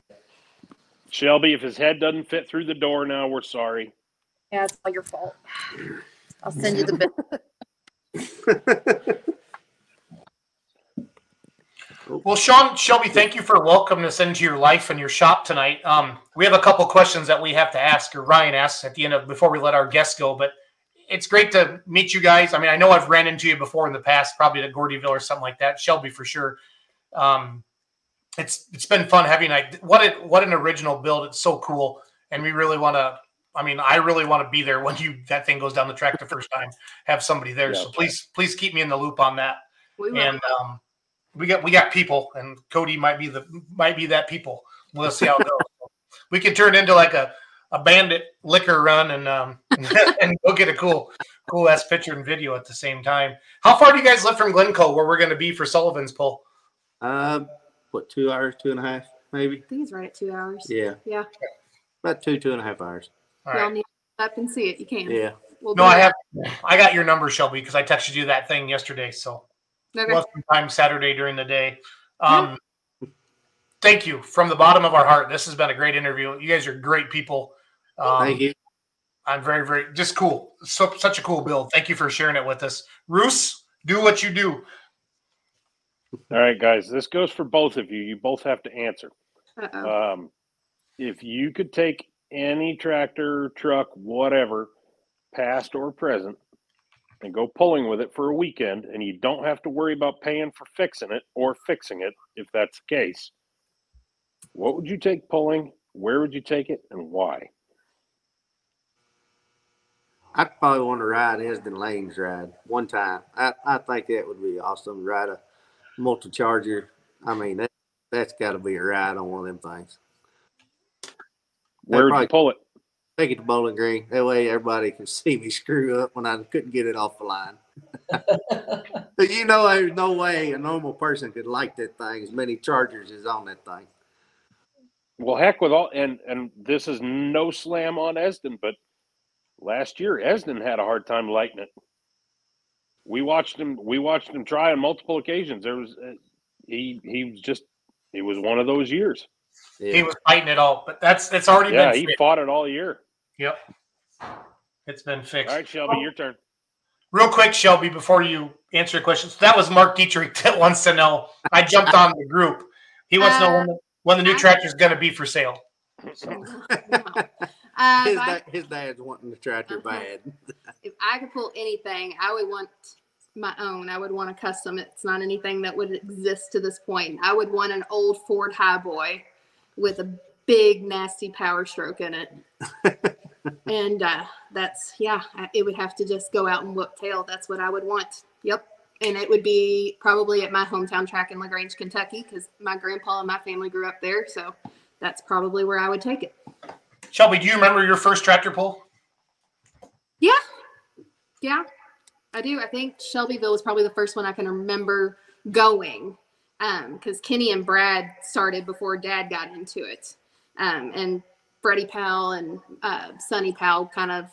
Shelby, if his head doesn't fit through the door now, we're sorry. Yeah, it's all your fault. I'll send you the bill. Well, Shawn Shelby, thank you for welcoming us into your life and your shop tonight. Um, we have a couple questions that we have to ask, or Ryan asks at the end of before we let our guests go. But it's great to meet you guys. I mean, I know I've ran into you before in the past, probably at Gordyville or something like that. Shelby for sure. Um, it's it's been fun having I what it what an original build. It's so cool, and we really want to. I mean, I really want to be there when you that thing goes down the track the first time. Have somebody there, Yeah. so please please keep me in the loop on that We will. and um, we got we got people, and Cody might be the might be that people. We'll see how it goes. we could turn into like a, a bandit liquor run and um and go get a cool cool ass picture and video at the same time. How far do you guys live from Glencoe, where we're going to be for Sullivan's pull? Um, what two hours, two and a half, maybe? I think it's right at two hours. Yeah, Yeah. about two, two and a half hours. All Y'all right. need to up and see it. You can. Yeah. We'll No, I it. have I got your number, Shelby, because I texted you that thing yesterday. So Okay. we'll have some time Saturday during the day. Um, Thank you from the bottom of our heart. This has been a great interview. You guys are great people. Um, Thank you. I'm very, very just cool. So such a cool build. Thank you for sharing it with us. Roos, do what you do. All right, guys, this goes for both of you. You both have to answer. Uh-oh. Um, if you could take any tractor, truck, whatever, past or present, and go pulling with it for a weekend, and you don't have to worry about paying for fixing it or fixing it, if that's the case, what would you take pulling? Where would you take it, and why? I'd probably want to ride Esden Lane's ride one time. I, I think that would be awesome. Ride a multi charger. I mean, that, that's got to be a ride on one of them things. Where would probably- you pull it? Take it to Bowling Green. That way everybody can see me screw up when I couldn't get it off the line. But you know, there's no way a normal person could like that thing as many chargers as on that thing. Well, heck with all, and and this is no slam on Esden, but last year Esden had a hard time lighting it. We watched him. We watched him try on multiple occasions. There was uh, he he was just it was one of those years. He was fighting it all, but that's it's already Yeah, been he fixed. fought it all year. Yep. It's been fixed. All right, Shelby, your turn. Real quick, Shelby, before you answer your questions, that was Mark Dietrich that wants to know. I jumped on the group. He wants to know when the, when the new tractor is going to be for sale. Uh, His, if, da- his dad's wanting the tractor bad. if I could pull anything, I would want my own. I would want a custom. It's not anything that would exist to this point. I would want an old Ford Highboy with a big nasty power stroke in it. and uh, that's yeah, it would have to just go out and whoop tail. That's what I would want. Yep. And it would be probably at my hometown track in LaGrange, Kentucky, because my grandpa and my family grew up there. So that's probably where I would take it. Shelby, do you remember your first tractor pull? Yeah. Yeah, I do. I think Shelbyville was probably the first one I can remember going because Kenny and Brad started before Dad got into it. Um, and Freddie Powell and uh, Sonny Powell kind of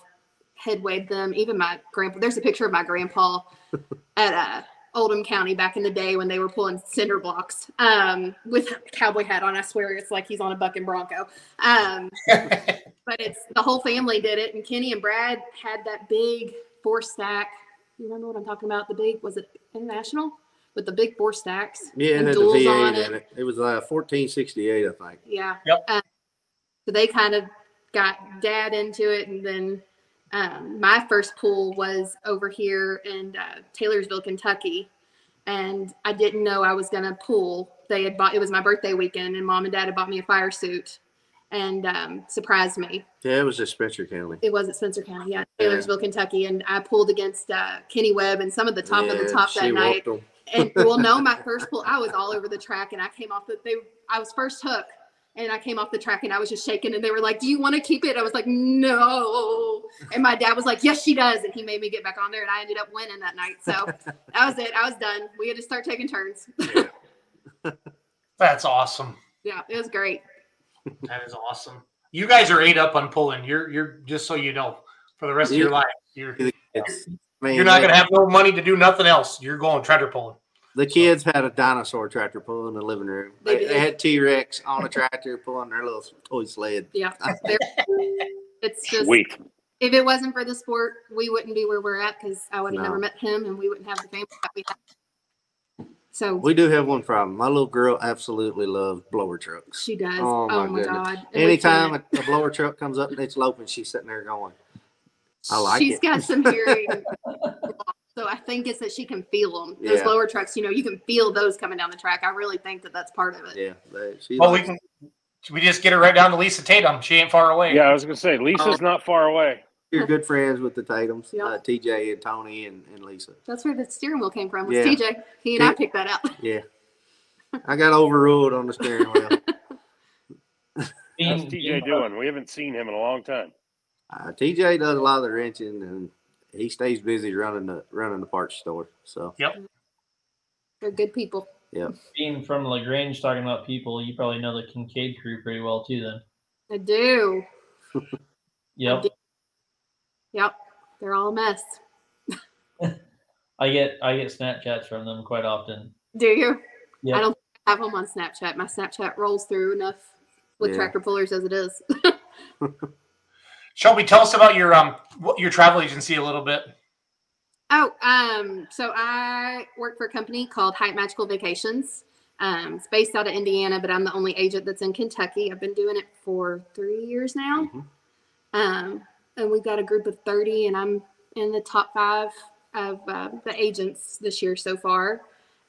headwayed them. Even my grandpa, there's a picture of my grandpa at uh, Oldham County back in the day when they were pulling cinder blocks um, with a cowboy hat on. I swear it's like he's on a bucking bronco. Um, but it's the whole family did it, and Kenny and Brad had that big four stack. You remember what I'm talking about? The big was it international with the big four stacks? Yeah, it and had the duals on V8 in it. It was uh, 1468, I think. Yeah. Yep. Um, so they kind of got dad into it, and then um, my first pool was over here in uh, Taylorsville, Kentucky, and I didn't know I was gonna pool. They had bought it was my birthday weekend, and mom and dad had bought me a fire suit, and um, surprised me. Yeah, it was just Spencer County. It was at Spencer County, yeah, Yeah. Taylorsville, Kentucky, and I pulled against uh, Kenny Webb and some of the top of the top that night and well, no, my first pull, I was all over the track, and I came off the. They, I was first hook, and I came off the track, and I was just shaking, and they were like, "Do you want to keep it?" I was like, "No," and my dad was like, "Yes, she does," and he made me get back on there, and I ended up winning that night. So that was it. I was done. We had to start taking turns. That's awesome. yeah, it was great. That is awesome. You guys are eight up on pulling. You're you're just so you know for the rest of your life. You're It's, you're not gonna have no money to do nothing else. You're going tractor pulling. The kids had a dinosaur tractor pull in the living room. They They, they had T Rex on a tractor pulling their little toy sled. Yeah, it's just Sweet. if it wasn't for the sport, we wouldn't be where we're at because I would have No. never met him, and we wouldn't have the family that we have. So We do have one problem. My little girl absolutely loves blower trucks. she does. Oh, Oh, my my, god! Anytime a, a blower truck comes up and it's loping, she's sitting there going, I like She's it. She's got some hearing. Loss, so I think it's that she can feel them. Those Yeah. lower trucks, you know, you can feel those coming down the track. I really think that that's part of it. Yeah, they, she Well, we can we just get her right down to Lisa Tatum. She ain't far away. Yeah, I was gonna say Lisa's not far away. You're good friends with the Tatums, Yeah. uh, TJ and Tony and, and Lisa. That's where the steering wheel came from. Was Yeah. TJ? He and I picked that out. Yeah. I got overruled on the steering wheel. How's Being- TJ doing? We haven't seen him in a long time. Uh, TJ does a lot of the wrenching and he stays busy running the running the parts store. So yep, They're good people. Yeah. Being from Lagrange, talking about people, you probably know the Kincaid crew pretty well too. Then, I do. yep. Yep. They're all a mess. I get I get Snapchats from them quite often. Do you? Yep. I don't have them on Snapchat. My Snapchat rolls through enough with Yeah. tractor pullers as it is. Shelby, tell us about your um your travel agency a little bit. Oh, um, so I work for a company called Hype Magical Vacations. Um, it's based out of Indiana, but I'm the only agent that's in Kentucky. I've been doing it for three years now. Mhm. Um, and we've got a group of 30, and I'm in the top five of uh, the agents this year so far.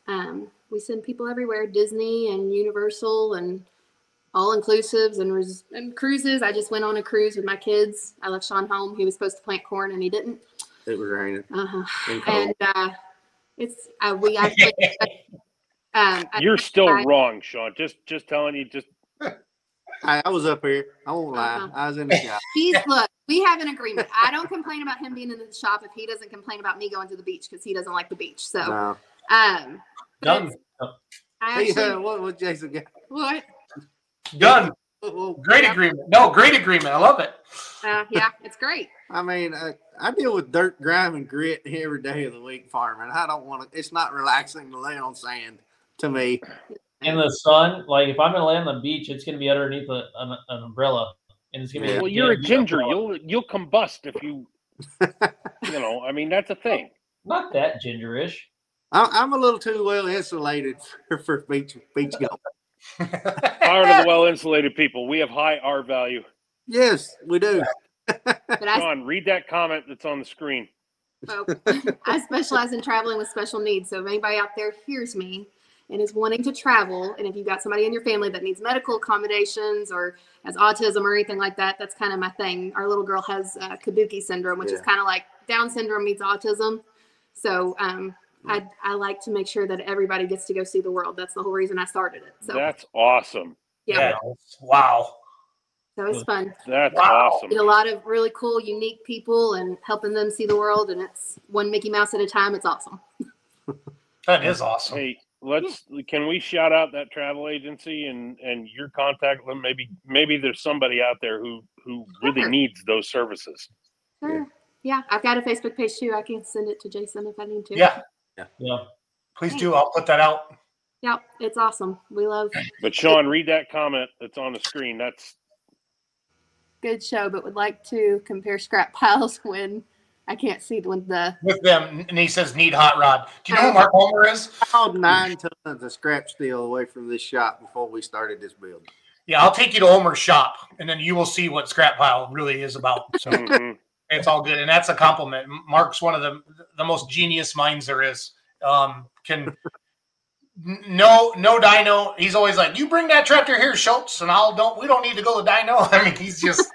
Um, we send people everywhere Disney and Universal and all inclusives and, res- and cruises. I just went on a cruise with my kids. I left Shawn home. He was supposed to plant corn and he didn't. it was raining Uh-huh and uh, it's uh, we actually um, I- You're still I- wrong, Shawn. Just just telling you. Just I, I was up here. I won't lie. Uh-huh. I was in the shop. he's look we have an agreement i don't complain about him being in the shop if he doesn't complain about me going to the beach because he doesn't like the beach so No. um but Done. it's- I Hey, actually, uh, what what Jason got? what Done. Great agreement. No, great agreement. I love it. uh, yeah it's great I mean, uh, I deal with dirt, grime, and grit every day of the week farming. I don't want to. It's not relaxing to lay on sand to me. in the sun. Like if I'm gonna lay on the beach, it's gonna be underneath a, an, an umbrella, and it's gonna be. Well, you're a ginger. You'll you'll combust if you. you know, I mean that's a thing. Not that gingerish. I, I'm a little too well insulated for, for beach beach golf. Power to the well insulated people. We have high R value. Yes, we do. But I, John, read that comment that's on the screen. oh, I specialize in traveling with special needs. So if anybody out there hears me and is wanting to travel, and if you've got somebody in your family that needs medical accommodations or has autism or anything like that, that's kind of my thing. Our little girl has uh, Kabuki syndrome, which is kind of like Down syndrome meets autism. So um, I, I like to make sure that everybody gets to go see the world. That's the whole reason I started it. So That's awesome. yeah, Wow. That was fun. That's Wow. awesome. Meet a lot of really cool, unique people and helping them see the world. And it's one Mickey Mouse at a time. It's awesome. That is awesome. Hey, let's can we shout out that travel agency and and your contact? Well, Maybe maybe there's somebody out there who who really Sure. needs those services. Sure. Yeah, I've got a Facebook page too. I can send it to Jason if I need to. Yeah, Yeah. please do. I'll put that out. Yep, it's awesome. We love But Shawn, read that comment that's on the screen. That's good show, but would like to compare scrap piles when I can't see when the with them, and he says need hot rod. Do you know who Mark Homer is? I hauled nine tons of scrap steel away from this shop before we started this build. Yeah, I'll take you to Homer's shop, and then you will see what scrap pile really is about. So mhm. It's all good, and that's a compliment. Mark's one of the the most genius minds there is. Um, can no no dyno. He's always like, "You bring that tractor here, Schultz, and I'll don't. We don't need to go to dyno. I mean, he's just,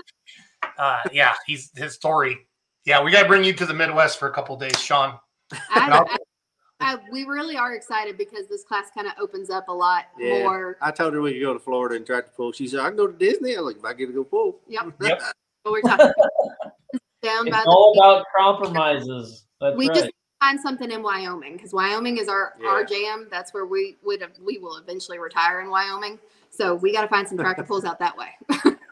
uh, yeah, he's his story. Yeah, we got to bring you to the Midwest for a couple days, Shawn. I, I, I, we really are excited because this class kind of opens up a lot Yeah. more. I told her we could go to Florida and try to pull. She said, I can go to Disney. I was like, if I get to go pull. Yep, Yep. what we're talking down by It's the all about compromises. That's we right. just find something in Wyoming because Wyoming is our our jam. That's where we would we will eventually retire in Wyoming. So we got to find some tractor pulls out that way.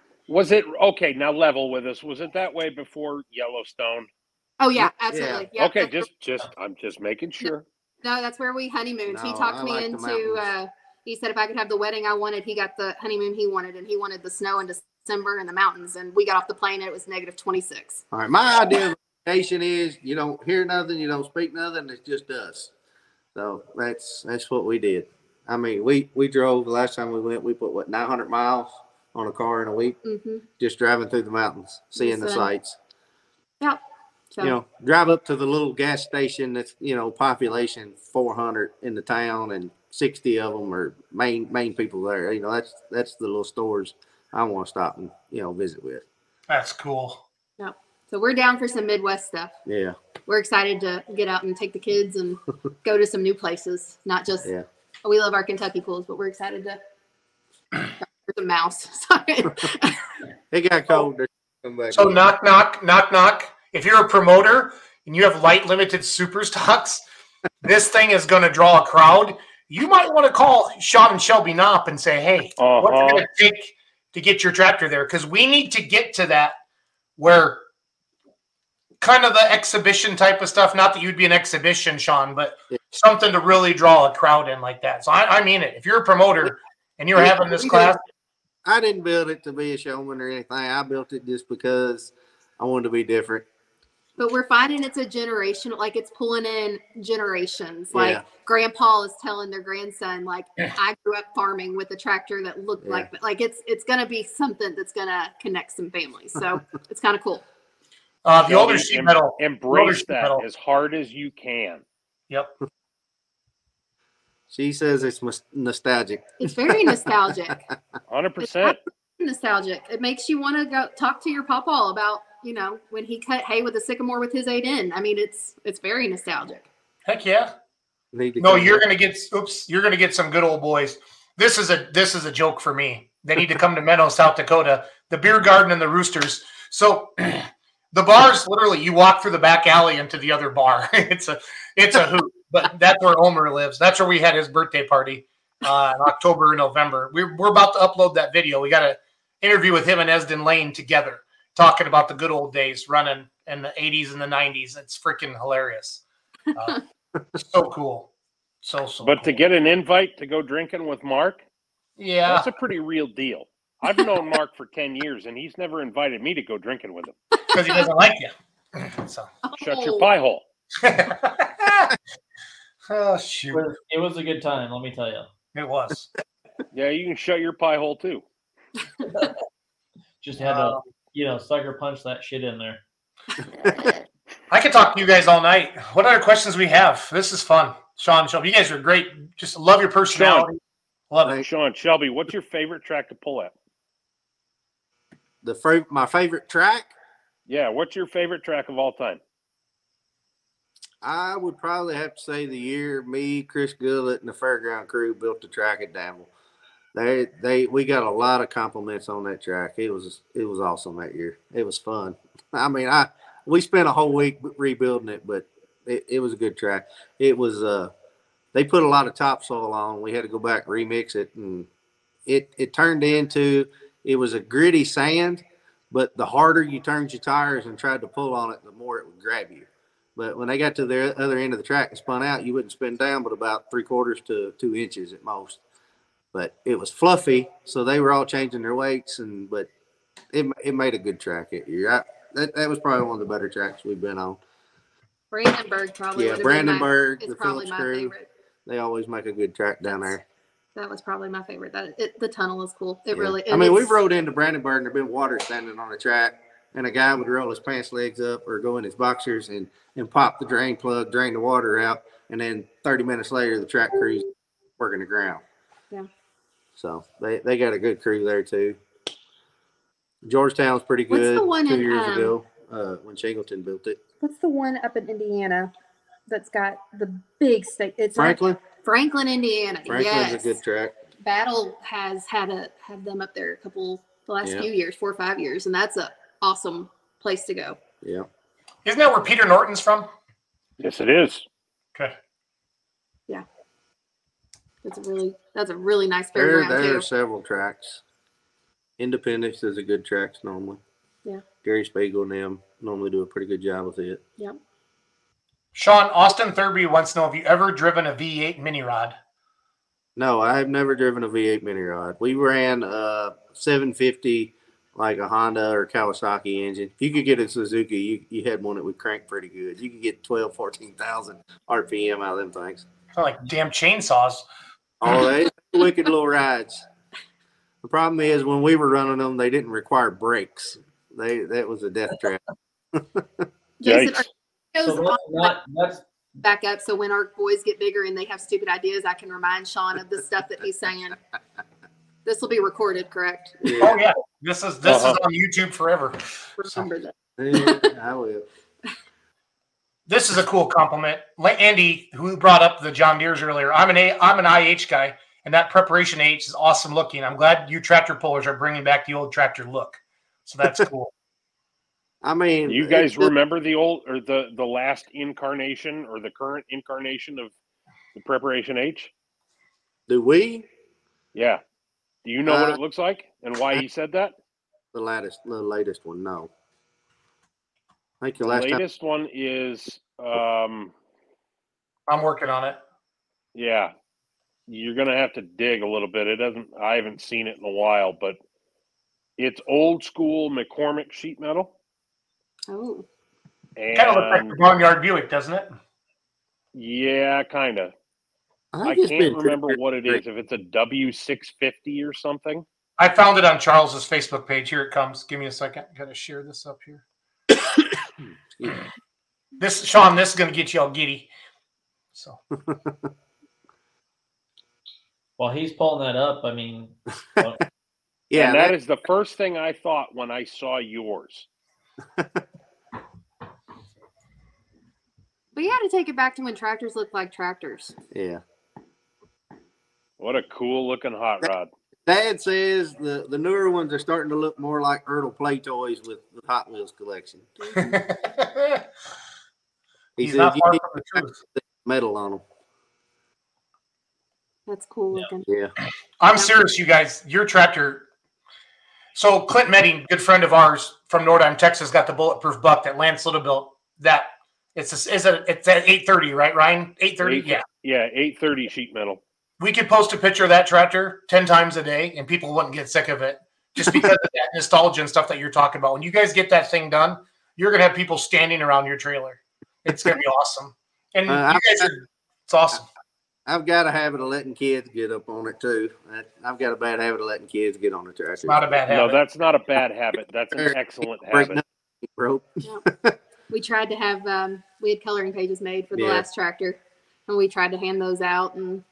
was it okay? Now level with us. Was it that way before Yellowstone? Oh yeah, absolutely. Yeah. okay, that's where- just just I'm just making sure. no, that's where we honeymooned. he talked I me like into. uh He said if I could have the wedding I wanted, he got the honeymoon he wanted, and he wanted the snow in December in the mountains. And we got off the plane and it was negative twenty six. All right. My idea of vacation is you don't hear nothing, you don't speak nothing. It's just us. So that's that's what we did. I mean, we we drove the last time we went. We put what 900 miles on a car in a week, Mm-hmm. just driving through the mountains, seeing the Yes, sights. Yep. So You know, drive up to the little gas station that's you know population 400 in the town, and 60 of them are main main people there. You know, that's that's the little stores I want to stop and you know visit with. That's cool. yep. So we're down for some Midwest stuff. Yeah, We're excited to get out and take the kids and go to some new places. Not just yeah. we love our Kentucky pools, but we're excited to the mouse. Sorry. It got cold. They're back So in. knock knock knock knock. If you're a promoter and you have light limited super stocks, this thing is going to draw a crowd. You might want to call Shawn and Shelby Knopp and say, "Hey, what's it Uh-huh. going to take to get your tractor there?" Because we need to get to that where kind of the exhibition type of stuff. Not that you'd be an exhibition, Shawn, but something to really draw a crowd in like that. So I, I mean it. If you're a promoter and you're having this class, I didn't build it to be a showman or anything. I built it just because I wanted to be different. But we're finding it's a generation, like it's pulling in generations. Like Yeah. grandpa is telling their grandson, like I grew up farming with a tractor that looked Yeah. like like it's it's gonna be something that's gonna connect some families. So it's kind of cool. uh, the older Shelby, sheet metal. Embrace sheet that metal. as hard as you can. Yep. She says it's nostalgic. It's very nostalgic. Hundred percent. nostalgic. It makes you want to go talk to your papa about, you know, when he cut hay with a sickle mower with his eight N. I mean, it's it's very nostalgic. Heck yeah. No, you're gonna get oops, you're gonna get some good old boys. This is a this is a joke for me. They need to come to Menno, South Dakota, the beer garden and the roosters. So the bars literally you walk through the back alley into the other bar. it's a it's a hoot. But that's where Homer lives. That's where we had his birthday party uh, in October and November. We're we're about to upload that video. We got an interview with him and Esden Lane together, talking about the good old days running in the 80s and the 90s. It's freaking hilarious. Uh, so cool. So so. But to get an invite to go drinking with Mark, yeah, that's a pretty real deal. I've known Mark for 10 years and he's never invited me to go drinking with him. because he doesn't like you. So. Shut your Oh. pie hole. oh It shoot! was, it was a good time, let me tell you. It was. Yeah, you can shut your pie hole too. Just had to, you know, sucker punch that shit in there. I could talk to you guys all night. What other questions we have? This is fun. Shawn, Shelby, you guys are great. Just love your personality. Love it. Shawn, Shelby, what's your favorite track to pull at? The fir- my favorite track, Yeah, what's your favorite track of all time? I would probably have to say the year me, Chris Gullett, and the fairground crew built the track at Danville. They they we got a lot of compliments on that track. It was it was awesome that year. It was fun. I mean, I we spent a whole week rebuilding it, but it, it was a good track. It was uh they put a lot of topsoil on. We had to go back remix it and it it turned into it was a gritty sand, but the harder you turned your tires and tried to pull on it, the more it would grab you. But when they got to the other end of the track and spun out, you wouldn't spin down but about three quarters to two inches at most. But it was fluffy, so they were all changing their weights, and but it, it made a good track that year. I, that, that was probably one of the better tracks we've been on. Brandenburg probably. Yeah, my- Brandenburg, is the probably Phillips my crew. favorite. They always make a good track down there. That was probably my favorite. That it, the tunnel is cool. It Yeah. really. I mean, we've rode into Brandenburg and there been water standing on the track, and a guy would roll his pants legs up or go in his boxers and and pop the drain plug, drain the water out, and then 30 minutes later, the track crew's working the ground. Yeah. So they, they got a good crew there too. Georgetown's pretty What's the good one two in, years um, ago uh, when Shingleton built it. What's the one up in Indiana that's got the big state? It's not- Franklin, Franklin, Indiana. Franklin's yes. a good track. Battle has had a had them up there a couple the last Yeah. few years, four or five years, and that's a awesome place to go. Yeah. Isn't that where Peter Norton's from? Yes, it is. Okay. It's a really that's a really nice There, fairground there too. are several tracks. Independence is a good tracks normally. Yeah. Gary Spiegel and them normally do a pretty good job with it. Yep. Shawn Austin Thurby wants to know: Have you ever driven a V8 mini rod? No, I have never driven a V8 mini rod. We ran a 750 like a Honda or Kawasaki engine. If you could get a Suzuki, you, you had one that would crank pretty good. You could get 12, 14,000 RPM out of them things. Sound like damn chainsaws. Oh, they wicked little rides. The problem is when we were running them, they didn't require brakes. They that was a death trap. Jason, Yikes. are So those that's not, back up so when our boys get bigger and they have stupid ideas, I can remind Shawn of the stuff that he's saying. This will be recorded, correct? Oh yeah, this is this Uh-huh. is on YouTube forever. Remember that. Yeah, I will. This is a cool compliment. Andy, who brought up the John Deere's earlier, I'm an A, I'm an IH guy, and that preparation H is awesome looking. I'm glad you tractor pullers are bringing back the old tractor look. So that's cool. I mean, You guys it's- remember the old or the the last incarnation or the current incarnation of the preparation H? do we Yeah. Do you know what Uh, it looks like and why he said that? the latest the latest one? No. I think the The last time latest one is um I'm working on it. yeah. You're gonna have to dig a little bit. It doesn't I haven't seen it in a while, but it's old school McCormick sheet metal. Oh, And Kind of looks like the Barnyard Buick, doesn't it? yeah, kinda. I, I think it's can't been remember what it is. If it's a W six fifty or something. I found it on Charles's Facebook page. Here it comes. Give me a second. Got to share this up here. This Shawn, this is going to get you all giddy. So while he's pulling that up. I mean, well, Yeah, and that that- is the first thing I thought when I saw yours. but you had to take it back to when tractors looked like tractors. yeah. What a cool looking hot rod. Dad says the, the newer ones are starting to look more like Ertl play toys with the Hot Wheels collection. He he's says not you far need from the truth. metal on them. That's cool looking. Yeah. I'm serious, you guys. Your tractor. So Clint Medding, good friend of ours from Nordheim, Texas, got the bulletproof buck that Lance Little built. That It's a, is it it's at eight thirty, right, Ryan? Eight thirty. Yeah. Yeah, eight thirty sheet metal. We could post a picture of that tractor ten times a day, and people wouldn't get sick of it just because of that nostalgia and stuff that you're talking about. When you guys get that thing done, you're gonna have people standing around your trailer. It's gonna be awesome. And Uh, you guys are. It's awesome. I've got a habit of letting kids get up on it too. I- I've got a bad habit of letting kids get on the tractor. It's not a bad habit. No, that's not a bad habit. That's an excellent habit. up rope. We tried to have um, we had coloring pages made for the Yeah. last tractor, and we tried to hand those out. And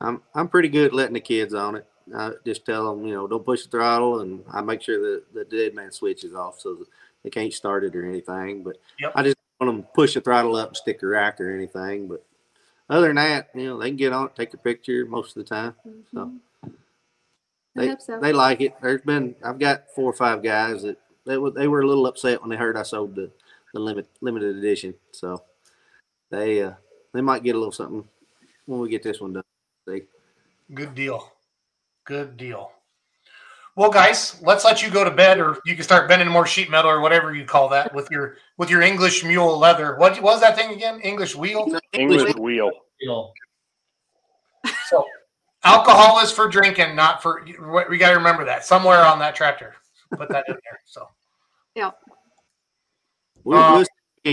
I'm I'm pretty good at letting the kids on it. I just tell them, you know, don't push the throttle, and I make sure that the dead man switch is off so they can't start it or anything. But Yep. I just want them to push the throttle up and stick a rack or anything. But other than that, you know, they can get on it, take a picture most of the time. So I they hope so. they like it. There's been I've got four or five guys that they were they were a little upset when they heard I sold the the limit limited edition. So they uh they might get a little something when we get this one done. See. Good deal. Good deal. Well, guys, let's let you go to bed, or you can start bending more sheet metal or whatever you call that with your with your English mule leather. What, what was that thing again? English wheel. English wheel. Feel So, alcohol is for drinking, not for. We got to remember that somewhere on that tractor. Put that in there. So, yeah, We'll, Uh, we'll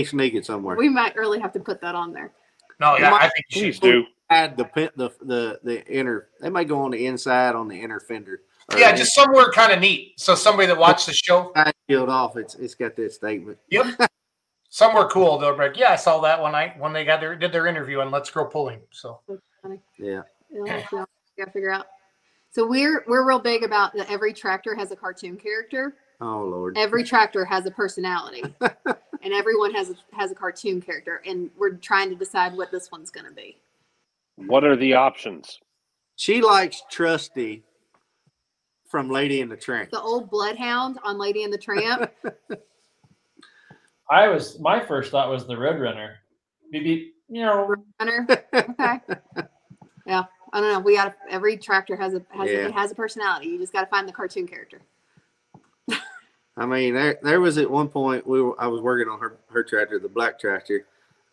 see it somewhere. we might really have to put that on there. no, yeah, I think you Please should. do. Add the pin, the the the inner. They might go on the inside on the inner fender. Yeah, the just somewhere kind of neat. So somebody that watched the show, inside peeled off. It's it's got that statement. yep, somewhere cool. They'll be like, yeah, I saw that one I when they got their did their interview on Let's Grow Pulling. So, Yeah. Yeah, yeah, gotta figure out. So we're we're real big about that. Every tractor has a cartoon character. Oh Lord. Every tractor has a personality, and everyone has a, has a cartoon character. And we're trying to decide what this one's going to be. What are the options? She likes Trusty from Lady in the Tramp. The old bloodhound on Lady and the Tramp. I was my first thought was the Roadrunner. Beep beep. You know, Runner. Okay. Yeah, I don't know. We got to every tractor has a has Yeah. a, it has a personality. You just got to find the cartoon character. I mean, there there was at one point we were I was working on her her tractor, the black tractor.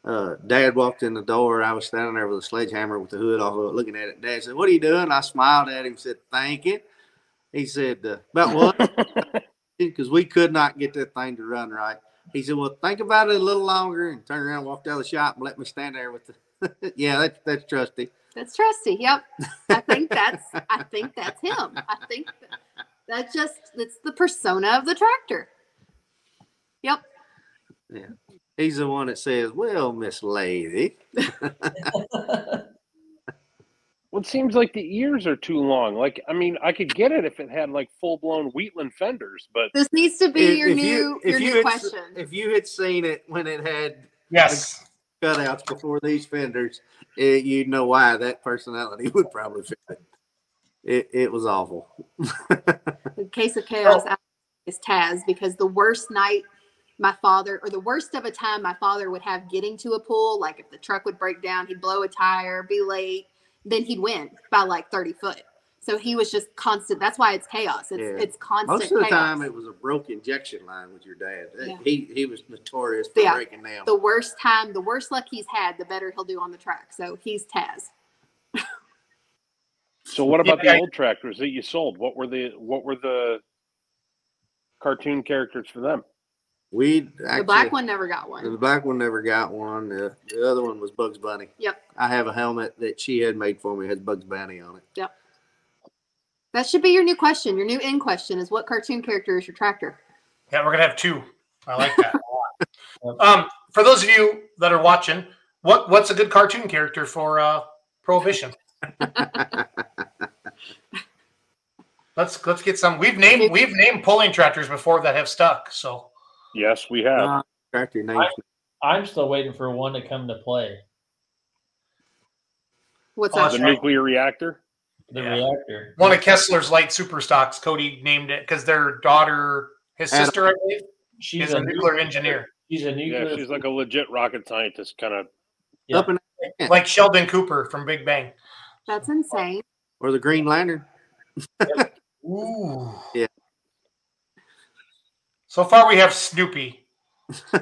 Uh, Dad walked in the door. I was standing there with a sledgehammer with the hood off of it, looking at it. Dad said, "What are you doing?" I smiled at him, said, "Thank you." He said, uh, "About what?" Because we could not get that thing to run right. He said, "Well, think about it a little longer," and turned around, walked out of the shop, and let me stand there with the. yeah, that's that's trusty. That's Trusty. Yep. I think that's I think that's him. I think that, that just it's the persona of the tractor. Yep. He's the one that says, "Well, Miss Lady." Well, it seems like the ears are too long. Like, I mean, I could get it if it had like full blown Wheatland fenders, but This needs to be If- your if new you- if your you new had- question. If you had seen it when it had yes, cutouts before these fenders, it, you'd know why that personality would probably fit it. It, it was awful. the case of chaos is Taz because the worst night my father or the worst of a time my father would have getting to a pool, like if the truck would break down, he'd blow a tire, be late, then he'd win by like 30 foot. So he was just constant. That's why it's chaos. It's Yeah. it's constant Most of the chaos. time, it was a broke injection line with your dad. Yeah. He he was notorious for Yeah. breaking down. the worst time, the worst luck he's had, the better he'll do on the track. So he's Taz. so what about Yeah, the old tractors that you sold? What were the what were the cartoon characters for them? We the black one never got one. The black one never got one. The, the other one was Bugs Bunny. Yep. I have a helmet that she had made for me. It has Bugs Bunny on it. Yep. That should be your new question. Your new end question is what cartoon character is your tractor? yeah, we're gonna have two. I like that a lot. Um, for those of you that are watching, what what's a good cartoon character for uh, Prohibition? let's let's get some. We've named we've named pulling tractors before that have stuck. So Yes, we have. Uh, tractor names. I'm still waiting for one to come to play. What's Oh, that? the right. nuclear reactor. The Yeah. reactor. one of Kessler's light super stocks, Cody named it because their daughter, his sister, I believe, She's is a nuclear engineer, She's a nuclear. Yeah, she's like a legit rocket scientist, kind of. Yeah. Like Sheldon Cooper from Big Bang. That's insane. or the Green Lantern. Ooh. Yeah. So far, we have Snoopy.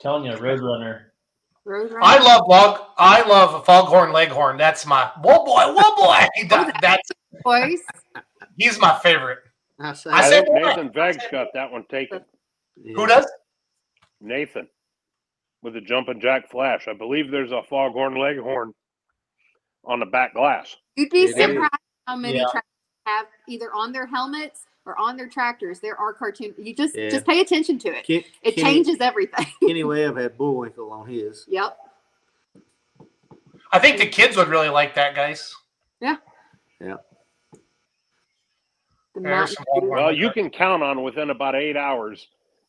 Telling you, Roadrunner. Road I love log. I love a Foghorn Leghorn. That's my whoa boy, whoa boy. That, that's voice. he's my favorite. I say, I I said think? Nathan Vegg's got that one taken. Who does? Nathan with the jumping jack flash. I believe there's a foghorn leghorn on the back glass. You'd be It is. surprised how many Yeah. tractors have either on their helmets or on their tractors. There are cartoon. You just Yeah. just pay attention to it. Ken, It Kenny, changes everything. Kenny Webb had Bullwinkle on his. yep. I think the kids would really like that, guys. Yeah. There's mountain some Dew. Foghorn Well, you can count on within about eight hours.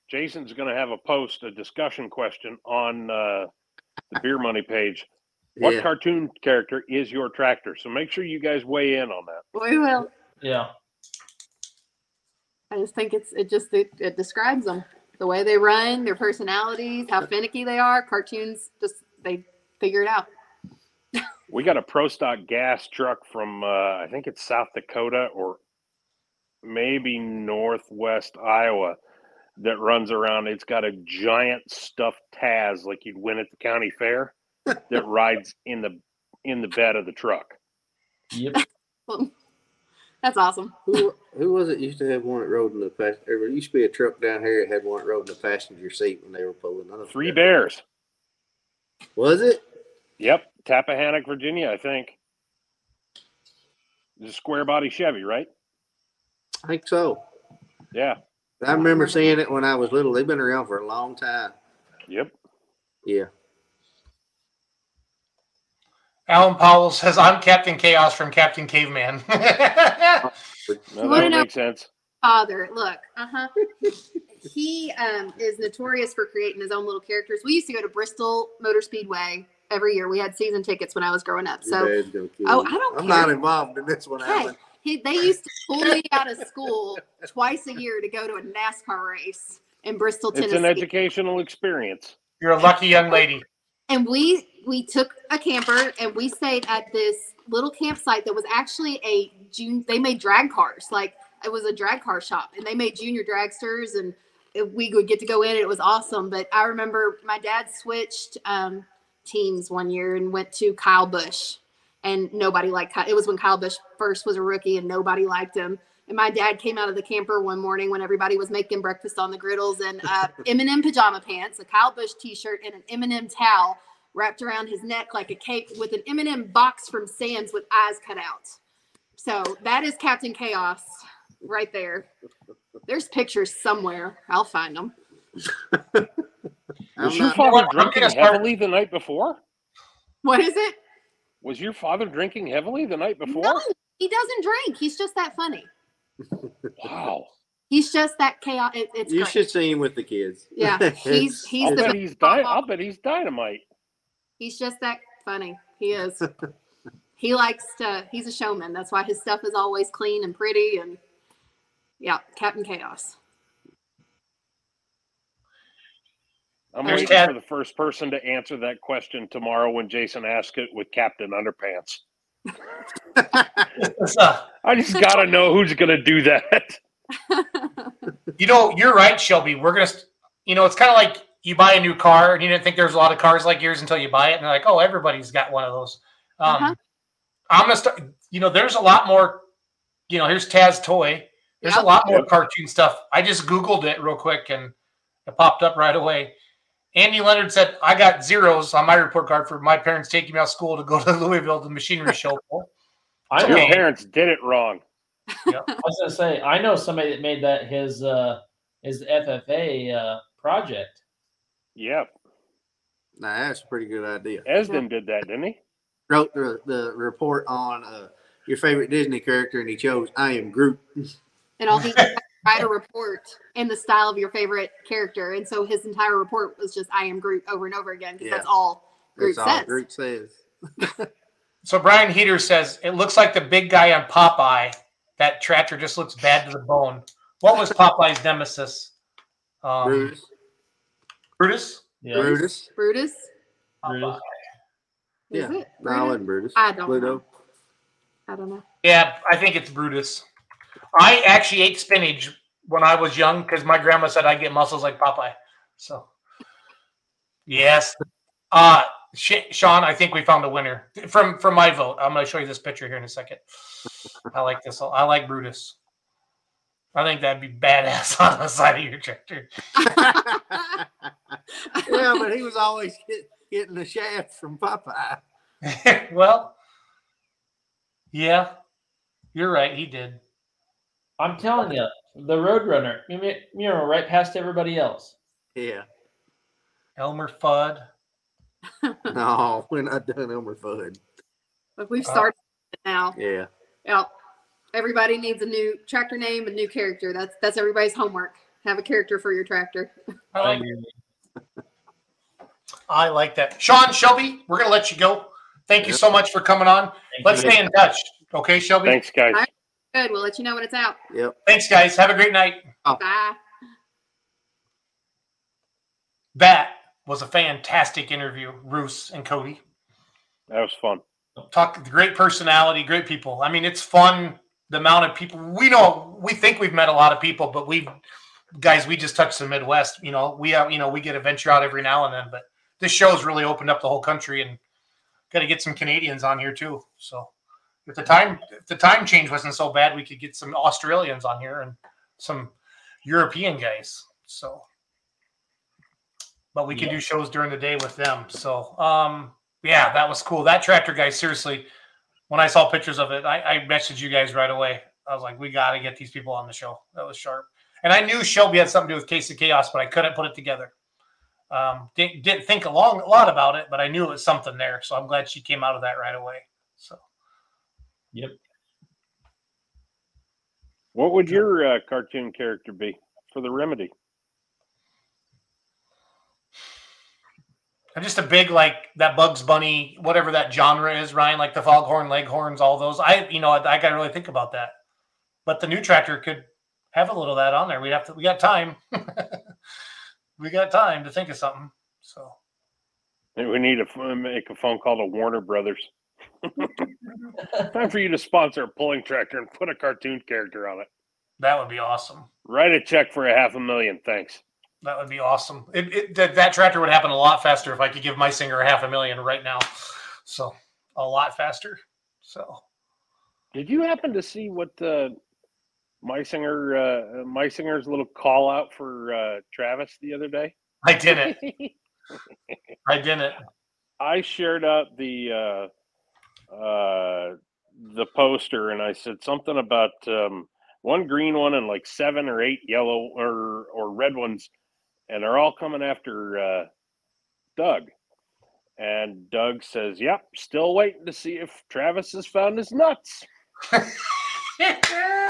Jason's going to have a post, a discussion question on uh, the beer money page. What Yeah. cartoon character is your tractor? So make sure you guys weigh in on that. We will. Yeah. I just think it's it just it, it describes them the way they run, their personalities, how finicky they are. Cartoons just they figure it out. We got a pro stock gas truck from uh, I think it's South Dakota or maybe Northwest Iowa that runs around. It's got a giant stuffed Taz like you'd win at the county fair that rides in the in the bed of the truck. Yep. That's awesome. Who, who was it used to have one that rode in the passenger? There used to be a truck down here that had one that rode in the passenger seat when they were pulling. I don't Three forget. bears. Was it? Yep, Tappahannock, Virginia, I think. It's a square body Chevy, right? I think so. Yeah. I remember seeing it when I was little. They've been around for a long time. Yep. Yeah. Alan Powell says, "I'm Captain Chaos from Captain Caveman." No, wanna that know- makes sense. Father, look, uh huh. he um, is notorious for creating his own little characters. We used to go to Bristol Motor Speedway every year. We had season tickets when I was growing up. Your So dad's gonna kill Oh, you. I don't I'm care. not involved in this one, Hey, he, they used to pull me out of school twice a year to go to a NASCAR race in Bristol, It's an educational experience. You're a lucky young lady. and we we took a camper and we stayed at this little campsite that was actually a June. They made drag cars, like it was a drag car shop, and they made junior dragsters, and we would get to go in. and It was awesome. But I remember my dad switched um, teams one year and went to Kyle Busch, and nobody liked. Kyle. It was when Kyle Busch first was a rookie, and nobody liked him. And my dad came out of the camper one morning when everybody was making breakfast on the griddles and uh, M&M pajama pants, a Kyle Busch t-shirt, and an M&M towel wrapped around his neck like a cape with an M&M box from Sam's with eyes cut out. So that is Captain Chaos right there. There's pictures somewhere. I'll find them. I'm Was your father drinking heavily the night before? What is it? Was your father drinking heavily the night before? No, he doesn't drink. He's just that funny. Wow. He's just that chaos. It, it's you great. should see him with the kids. Yeah, he's- he's I'll the bet he's di- I'll bet he's dynamite. He's just that funny. He is. he likes to. He's a showman. That's why his stuff is always clean and pretty. And yeah, Captain Chaos. I'm There's waiting Ted. for the first person to answer that question tomorrow when Jason asks it with Captain Underpants. I just got to know who's going to do that. you know, you're right, Shelby. We're gonna, you know, it's kind of like you buy a new car and you didn't think there's a lot of cars like yours until you buy it, and they're like, oh, everybody's got one of those. Um, Uh-huh. I'm gonna start. You know, there's a lot more. You know, here's Taz toy. There's Yep. a lot more Yep. cartoon stuff. I just googled it real quick and it popped up right away. Andy Leonard said, "I got zeros on my report card for my parents taking me out of school to go to Louisville to the machinery show." I Your know. Okay. parents did it wrong. I was gonna say I know somebody that made that his uh his FFA uh project. Yep. Nah, that's a pretty good idea. Esden did that, didn't he? Wrote the, the report on uh, your favorite Disney character, and he chose I am Groot. And all he did was write a report in the style of your favorite character. And so his entire report was just "I am Groot" over and over again because Yeah. that's all Groot That's all says. Groot says. So Brian Heater says it looks like the big guy on Popeye. That tractor just looks bad to the bone. What was Popeye's nemesis? Um, Brutus. Brutus. Yeah. Brutus. Brutus. Popeye. Is Yeah. it? No, it Brutus? wasn't Brutus. I don't Pluto. know. I don't know. Yeah, I think it's Brutus. I actually ate spinach when I was young because my grandma said I get muscles like Popeye. So, yes. Uh, Sh- Shawn, I think we found a winner from from my vote. I'm going to show you this picture here in a second. I like this. I like Brutus. I think that'd be badass on the side of your tractor. yeah, but he was always get, getting the shaft from Popeye. well, yeah, you're right. He did. I'm telling you, the Roadrunner, you know, right past everybody else. Yeah. Elmer Fudd. No, we're not done Elmer Fudd. But we've Uh, started now. Yeah. Yeah. Everybody needs a new tractor name, a new character. That's that's everybody's homework. Have a character for your tractor. I like, I like that. Shawn Shelby, we're going to let you go. Thank you so much for coming on. Thank Let's you. stay in touch. Okay, Shelby? Thanks, guys. All right. Good. We'll let you know when it's out. Yep. Thanks, guys. Have a great night. Oh. Bye. That was a fantastic interview, Bruce and Cody. That was fun. Talk great personality, great people. I mean, it's fun. The amount of people we know, we think we've met a lot of people, but we guys, we just touched the Midwest. You know, we have, you know, we get a venture out every now and then, but this show's really opened up the whole country and got to get some Canadians on here too. So if the time if the time change wasn't so bad, we could get some Australians on here and some European guys. So but we can Yeah. do shows during the day with them. So um yeah, that was cool. That tractor guy, seriously, when I saw pictures of it, I, I messaged you guys right away. I was like, we got to get these people on the show. That was sharp. And I knew Shelby had something to do with Case of Chaos, but I couldn't put it together. Um, didn't, didn't think a long a lot about it, but I knew it was something there. So I'm glad she came out of that right away. So Yep. What would your uh, cartoon character be for the remedy? I'm just a big like that Bugs Bunny, whatever that genre is, Ryan, like the Foghorn Leghorns, all those. I, you know, I, I got to really think about that. But the new tractor could have a little of that on there. We'd have to. We got time. we got time to think of something. So We need to make a phone call to Warner Brothers. Time for you to sponsor a pulling tractor and put a cartoon character on it. that would be awesome. Write a check for a half a million. Thanks. That would be awesome. It, it, that, that tractor would happen a lot faster if I could give Meisinger a half a million right now. So a lot faster. So Did you happen to see what uh, Meisinger, uh, Meisinger's little call out for uh, Travis the other day? I didn't. I didn't. I shared out the uh, uh, the poster and I said something about um, one green one and like seven or eight yellow or or red ones, and they're all coming after uh, Doug. And Doug says, "Yep, still waiting to see if Travis has found his nuts."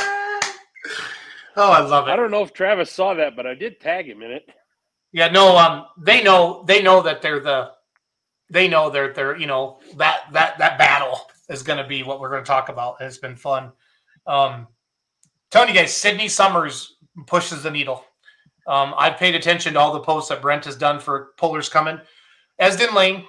Oh, I love it. I don't know if Travis saw that, but I did tag him in it. Yeah, no, um, they know they know that they're the they know they're they're you know that that that battle is going to be what we're going to talk about. It's been fun. Um, telling you guys, Sydney Summers pushes the needle. Um, I've paid attention to all the posts that Brent has done for Pullers coming. Esden Lane,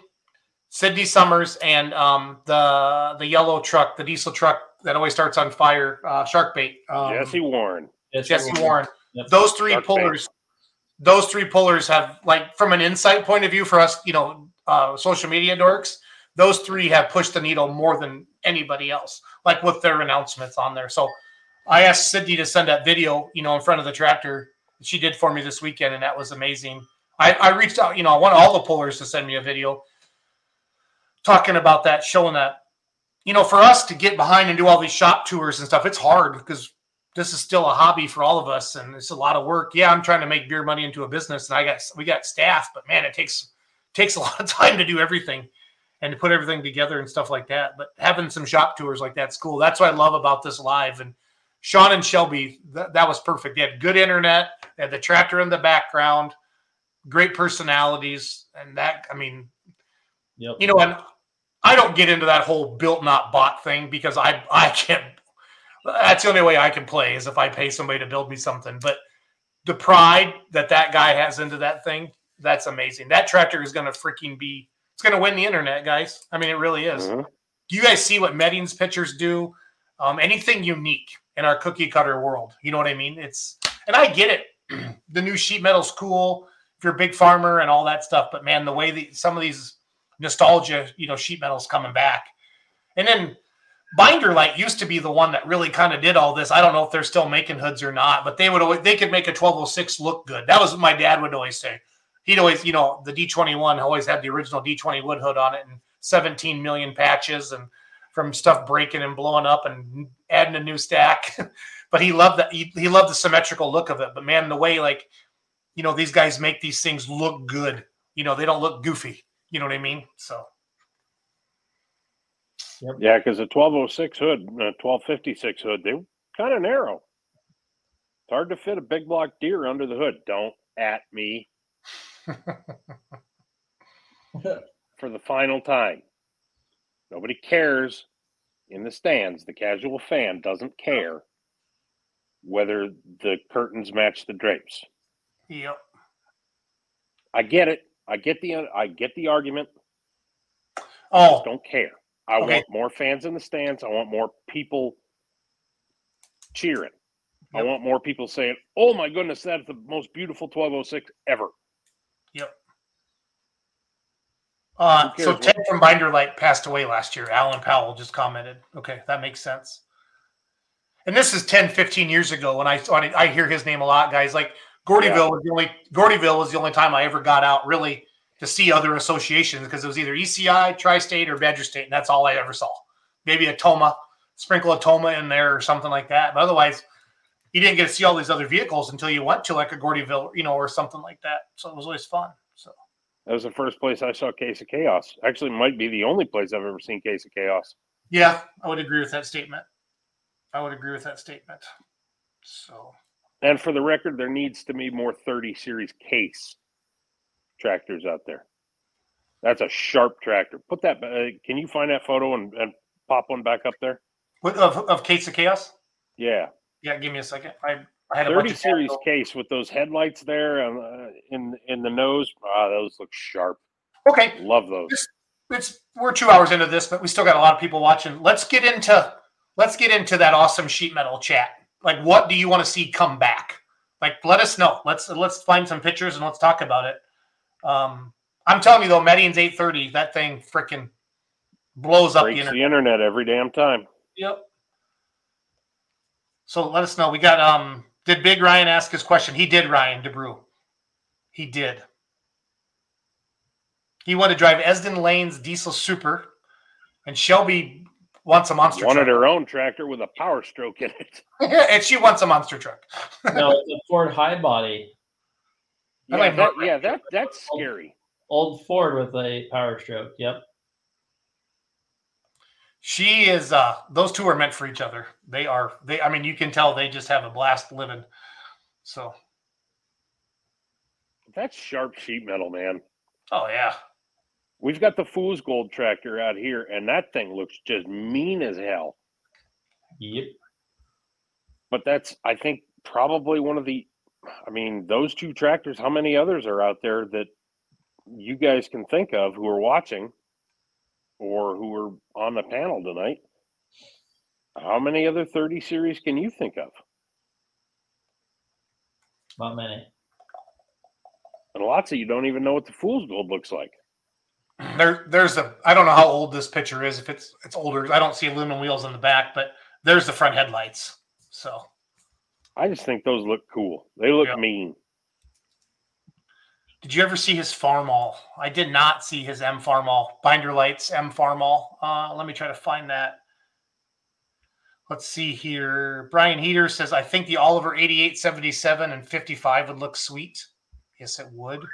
Sydney Summers, and um, the the yellow truck, the diesel truck that always starts on fire, uh, Shark Bait. Um, Jesse Warren. Jesse Warren. Yep. Those three pullers, those three pullers have like from an insight point of view for us, you know, uh, social media dorks. Those three have pushed the needle more than anybody else, like with their announcements on there. So I asked Sydney to send that video, you know, in front of the tractor. She did for me this weekend, and that was amazing. I, I reached out, you know, I want all the pullers to send me a video talking about that, showing that, you know, for us to get behind and do all these shop tours and stuff, it's hard because this is still a hobby for all of us and it's a lot of work. Yeah, I'm trying to make beer money into a business and I got we got staff, but man, it takes takes a lot of time to do everything and to put everything together and stuff like that. But having some shop tours like that's cool. That's what I love about this live. And Shawn and Shelby, that, that was perfect. They had good internet, they had the tractor in the background, great personalities, and that I mean, Yep. you know, and I don't get into that whole built not bought thing because I I can't. That's the only way I can play is if I pay somebody to build me something. But the pride that that guy has into that thing, that's amazing. That tractor is going to freaking be. It's going to win the internet, guys. I mean, it really is. Mhm. Do you guys see what Medding's pictures do? Um, anything unique in our cookie cutter world? You know what I mean? It's and I get it. the new sheet metal's cool if you're a big farmer and all that stuff. But man, the way that some of these nostalgia, you know, sheet metal's coming back, and then Binder Light used to be the one that really kind of did all this. I don't know if they're still making hoods or not, but they would always they could make a 1206 look good. That was what my dad would always say. He'd always, you know, the D21 always had the original D20 wood hood on it and 17 million patches and from stuff breaking and blowing up and adding a new stack. but he loved that he, he loved the symmetrical look of it. But man, the way like you know these guys make these things look good. You know, they don't look goofy. You know what I mean? So Yeah, because the 1206 hood, uh, 1256 hood, they kind of narrow. It's hard to fit a big block Deere under the hood. Don't at me for the final time. Nobody cares in the stands. The casual fan doesn't care whether the curtains match the drapes. Yep. I get it. I get the I get the argument. I Oh, just don't care. I Okay. want more fans in the stands. I want more people cheering. I want more people saying, "Oh my goodness, that's the most beautiful 1206 ever." Yep. Uh, so Ted from Binder Light passed away last year. Alan Powell just commented. Okay, that makes sense. And this is 10, 15 years ago when I I hear his name a lot, guys. Like Gordyville was the only Gordyville was the only time I ever got out really to see other associations because it was either ECI, Tri-State, or Badger State, and that's all I ever saw. Maybe a Tomah, sprinkle a Tomah in there or something like that. But otherwise, you didn't get to see all these other vehicles until you went to like a Gordyville, you know, or something like that. So it was always fun. So That was the first place I saw Case of Chaos. Actually, might be the only place I've ever seen Case of Chaos. yeah, I would agree with that statement. I would agree with that statement. So And for the record, there needs to be more 30 series case tractors out there. That's a sharp tractor. Put that. Uh, can you find that photo and, and pop one back up there? What- of of Case of Chaos. Yeah, Yeah, give me a second. I, I had a bunch 30 of series case with those headlights there and, uh, in in the nose. Ah, those look sharp. Okay, Love those. Just- it's we're two hours into this, but we still got a lot of people watching. Let's get into let's get into that awesome sheet metal chat. Like, what do you want to see come back? Like, let us know. Let's let's find some pictures and let's talk about it. Um, I'm telling you though, Median's 830. That thing freaking blows up the internet. the internet every damn time. Yep. So let us know. We got um did Big Ryan ask his question? He did, Ryan DeBrew. He did. He wanted to drive Esden Lane's diesel super, and Shelby wants a monster Wanted truck. her own tractor with a power stroke in it. and she wants a monster truck. no, it's a Ford high body, I Yeah, like that, yeah, that that's scary. old Ford with a power stroke. Yep. She is uh those two are meant for each other. They are they I mean you can tell they just have a blast living. So That's sharp sheet metal, man. oh yeah. We've got the Fool's Gold tractor out here, and that thing looks just mean as hell. Yep. But that's, I think, probably one of the. I mean, those two tractors. How many others are out there that you guys can think of who are watching, or who are on the panel tonight? How many other 30 series can you think of? Not many. And lots of you don't even know what the Fool's Gold looks like. There, there's a. I don't know how old this picture is. If it's it's older, I don't see aluminum wheels in the back, but there's the front headlights. So I just think those look cool. They look Yeah. mean. Did you ever see his Farmall? I did not see his M Farmall. Binder lights M Farmall. Uh, let me try to find that. Let's see here. Brian Heater says, I think the Oliver 88, 77, and 55 would look sweet. Yes, it would.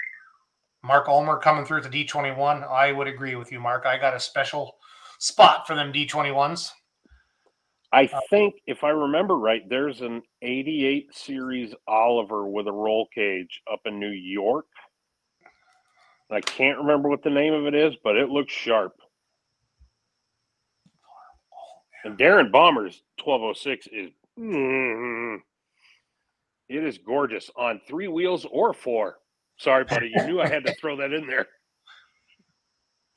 Mark Ulmer coming through the D21. I would agree with you, Mark. I got a special spot for them D21s. I think, if I remember right, there's an 88 series Oliver with a roll cage up in New York. I can't remember what the name of it is, but it looks sharp. And Darren Bomber's 1206 is mm, it is gorgeous on three wheels or four. Sorry, buddy. You knew I had to throw that in there.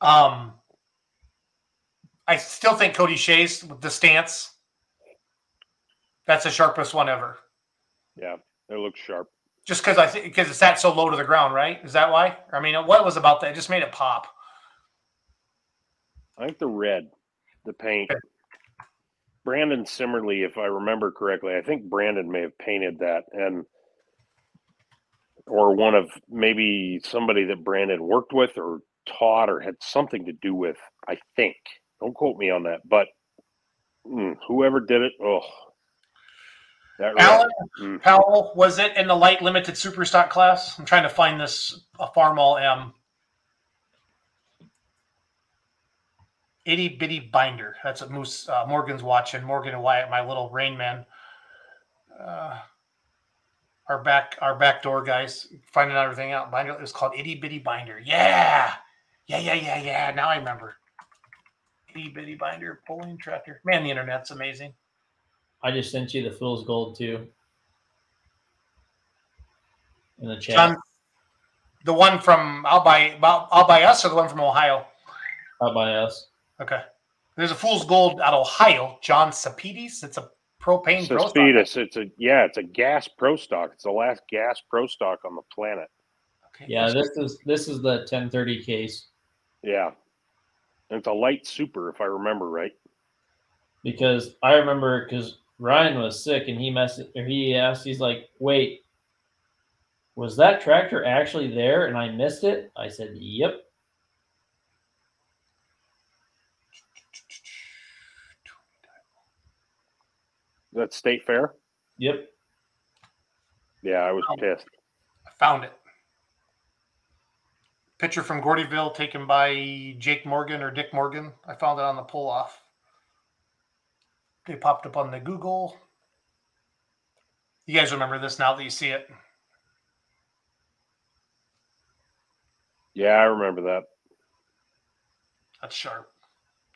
Um, I still think Cody Shays with the stance. That's the sharpest one ever. Yeah. It looks sharp. Just because I think because it's that so low to the ground, right? Is that why? I mean, what was about that? It just made it pop. I think the red, the paint. Brandon Simmerly, if I remember correctly, I think Brandon may have painted that, and or one of maybe somebody that Brandon worked with or taught or had something to do with. I think. Don't quote me on that, but mm, whoever did it, oh, that Alan mm, Powell was it in the light limited super stock class? I'm trying to find this a Farmall M. Itty bitty binder. That's what Moose uh, Morgan's watching. Morgan and Wyatt, my little rain man. Uh, our back, our back door guys, finding everything out. Binder. It was called Itty bitty binder. Yeah, yeah, yeah, yeah, yeah. Now I remember. Itty bitty binder pulling tractor. Man, the internet's amazing. I just sent you the fool's gold too. In the chat. John, the one from I'll buy I'll buy us or the one from Ohio. Out by us. Okay. There's a fool's gold out of Ohio, John Sapides. It's a propane pro stock. It's a yeah, it's a gas pro stock. It's the last gas pro stock on the planet. Okay. Yeah, this is this is the 1030 case Yeah, and it's a light super if I remember right. because I remember because Ryan was sick and he messed or he asked he's like, wait, was that tractor actually there and I missed it? I said, yep. Is that state fair? Yep. Yeah, I was Oh. pissed. I found it. Picture from Gordyville taken by Jake Morgan or Dick Morgan. I found it on the pull off. They popped up on the Google. You guys remember this now that you see it. Yeah, I remember that. That's sharp.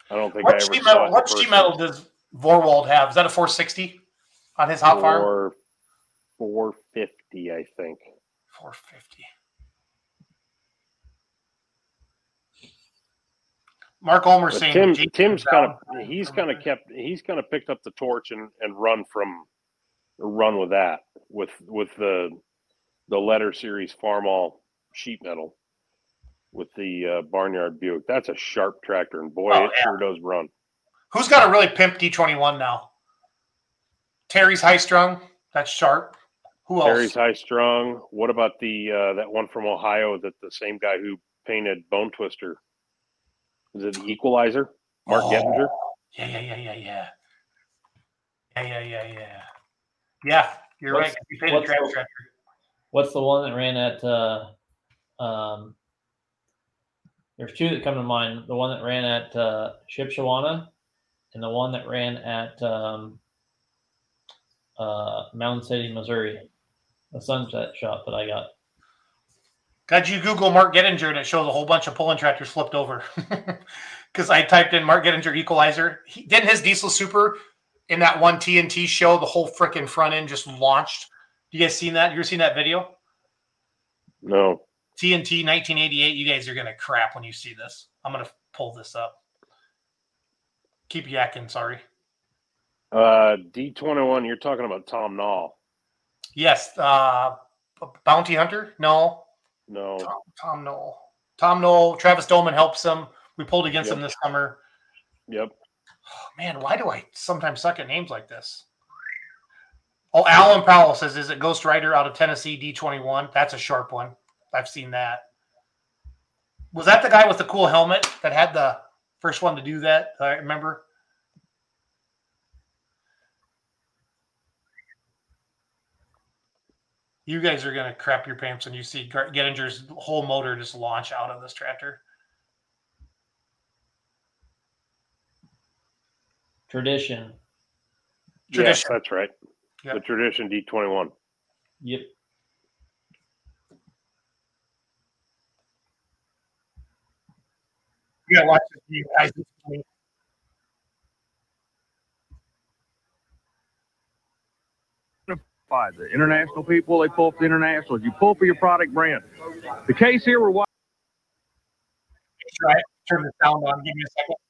I don't think What I ever saw metal? it What metal does Vorwald have? Is that a 460 on his hot farm? Four, four fifty, I think. 450. Mark Ulmer saying Tim, Tim's kind of he's kind of kept he's kind of picked up the torch and, and run from run with that with with the the letter series Farmall sheet metal with the uh, barnyard Buick. That's a sharp tractor, and boy, Oh, it yeah. sure does run. Who's got a really pimp D21 now? Terry's high strung. That's sharp. Who else? Terry's high strung. What about the uh, that one from Ohio that the same guy who painted Bone Twister? Is it the Equalizer? Mark Oh. Gettinger? Yeah, yeah, yeah, yeah, yeah. Yeah, yeah, yeah, yeah. Yeah, you're What's- right. You painted what's track the- tractor. What's the one that ran at uh um there's two that come to mind. The one that ran at uh Shipshewana and the one that ran at um uh Mound City, Missouri. The sunset shot that I got. Got you Google Mark Gettinger and it shows a whole bunch of pulling tractors flipped over. Because I typed in Mark Gettinger equalizer. He, didn't his diesel super in that one TNT show, the whole freaking front end just launched. You guys seen that? You ever seen that video? No. TNT 1988. You guys are gonna crap when you see this. I'm gonna pull this up. Keep yakking. Sorry. Uh, D21, you're talking about Tom Nall. Yes. Uh, Bounty Hunter. No. No. Tom, Tom Knoll. Tom Knoll. Travis Dolman helps him. We pulled against Yep. him this summer. Yep. Oh, man, why do I sometimes suck at names like this? Oh, Alan Powell says, "Is it Ghost Rider out of Tennessee D21?" That's a sharp one. I've seen that. Was that the guy with the cool helmet that had the first one to do that? I remember. You guys are gonna crap your pants when you see Gar- Gettinger's whole motor just launch out of this tractor. Tradition. Yes, that's right. Yep. The Tradition D21. Yep. You gotta watch this. You guys. certified. The international people, they pull for the internationals. You pull for your product brand. The case here, we're watching. It. Turn the sound on. Give me a second.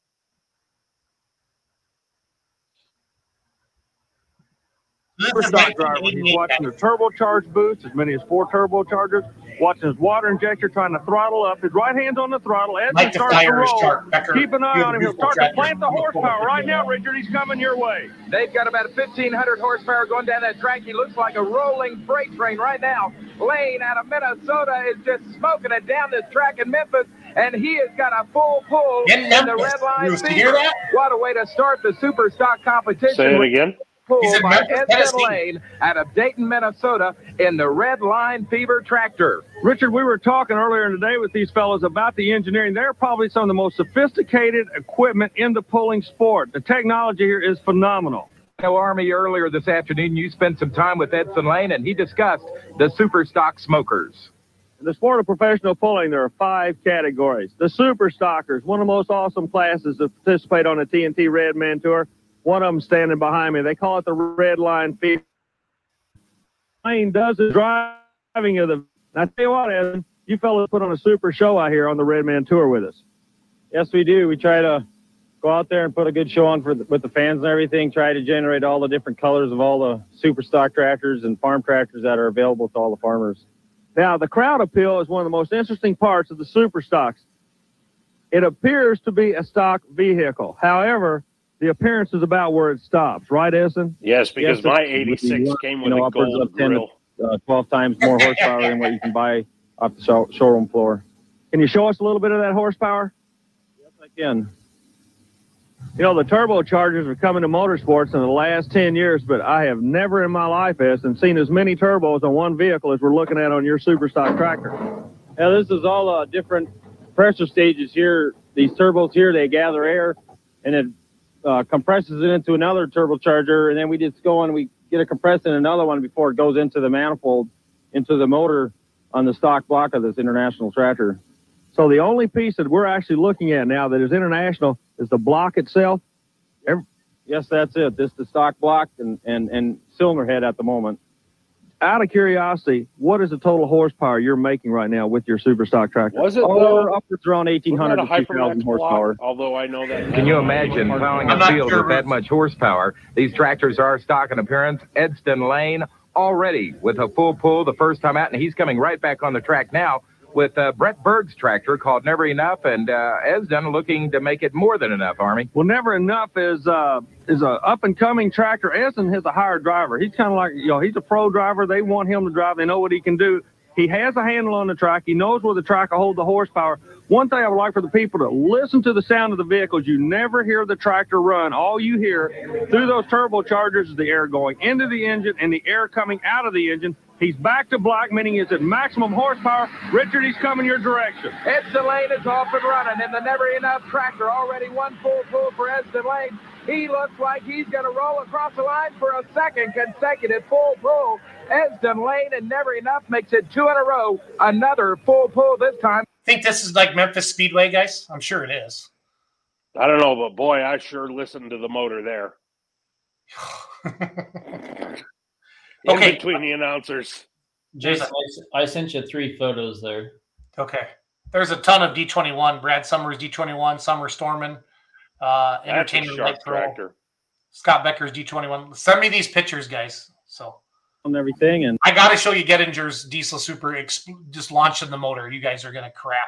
Super stock driver. He's watching the turbocharged boost, as many as four turbochargers. Watching his water injector, trying to throttle up. His right hand's on the throttle. As Like he starts to roll, sharp. Becker, keep an eye you on him. have a He'll start to plant the horsepower. Right now, Richard, he's coming your way. They've got about 1,500 horsepower going down that track. He looks like a rolling freight train right now. Lane out of Minnesota is just smoking it down this track in Memphis, and he has got a full pull In in the Memphis. red line. You hear that? What a way to start the super stock competition. Say it again. Pull He's in by Memphis, Edson Tennessee. Lane out of Dayton, Minnesota, in the red line fever tractor. Richard, we were talking earlier today with these fellows about the engineering. They're probably some of the most sophisticated equipment in the pulling sport. The technology here is phenomenal. No Army earlier this afternoon, you spent some time with Edson Lane, and he discussed the super stock smokers. In the sport of professional pulling, there are five categories. The super stockers, one of the most awesome classes to participate on the TNT Redman Tour. One of them standing behind me. They call it the Red Line Fever. Lane does the driving of the. I tell you what, Evan, you fellas put on a super show out here on the Red Man Tour with us. Yes, we do. We try to go out there and put a good show on for the, with the fans and everything. Try to generate all the different colors of all the super stock tractors and farm tractors that are available to all the farmers. Now, the crowd appeal is one of the most interesting parts of the super stocks. It appears to be a stock vehicle. However, the appearance is about where it stops, right, Essen? Yes, because Yes, my it's- 86 you came know, with a gold of 10 to grill. uh, 12 times more horsepower than what you can buy off the show, showroom floor. Can you show us a little bit of that horsepower? Yes, I can. You know, the turbochargers are coming to motorsports in the last 10 years, but I have never in my life, Essen, seen as many turbos on one vehicle as we're looking at on your super stock tractor. now this is all uh, different pressure stages here. These turbos here, they gather air and it uh, compresses it into another turbocharger, and then we just go and we get a compressor in another one before it goes into the manifold, into the motor on the stock block of this international tractor. So the only piece that we're actually looking at now that is international is the block itself. Yes, that's it. This is the stock block and, and, and cylinder head at the moment. Out of curiosity, what is the total horsepower you're making right now with your super stock tractor? Was it Oh, uh, though? we're upwards around 1,800 Wasn't that a to 2,000 horsepower. block? Although I know that. Can you imagine plowing I'm a field sure, with that much horsepower? These tractors are stock in appearance. Edston Lane already with a full pull the first time out, and he's coming right back on the track now with uh, Brett Berg's tractor called Never Enough, and uh, Esden looking to make it more than enough, Army. Well, never enough is uh, is a up and coming tractor. Esden has a hired driver. He's kind of like you know he's a pro driver. They want him to drive. They know what he can do. He has a handle on the track. He knows where the track will hold the horsepower. One thing I would like for the people to listen to the sound of the vehicles. You never hear the tractor run. All you hear through those turbochargers is the air going into the engine and the air coming out of the engine. He's back to black, meaning he's at maximum horsepower. Richard, he's coming your direction. Ed Lane is off and running, and the Never Enough tractor already one full pull for Ed Lane. He looks like he's going to roll across the line for a second consecutive full pull. Edson Lane and Never Enough makes it two in a row. Another full pull this time. Think this is like Memphis Speedway, guys? I'm sure it is. I don't know, but boy, I sure listened to the motor there. In Okay. between the announcers. Jason, I, I sent you three photos there. Okay. There's a ton of D21. Brad Summers D21, Summer Storman, uh, Entertainment sharp Light Pro, tractor. Scott Becker's D21. Send me these pictures, guys. So and everything. And I got to show you Gettinger's Diesel Super exp- just launching the motor. You guys are going to crap.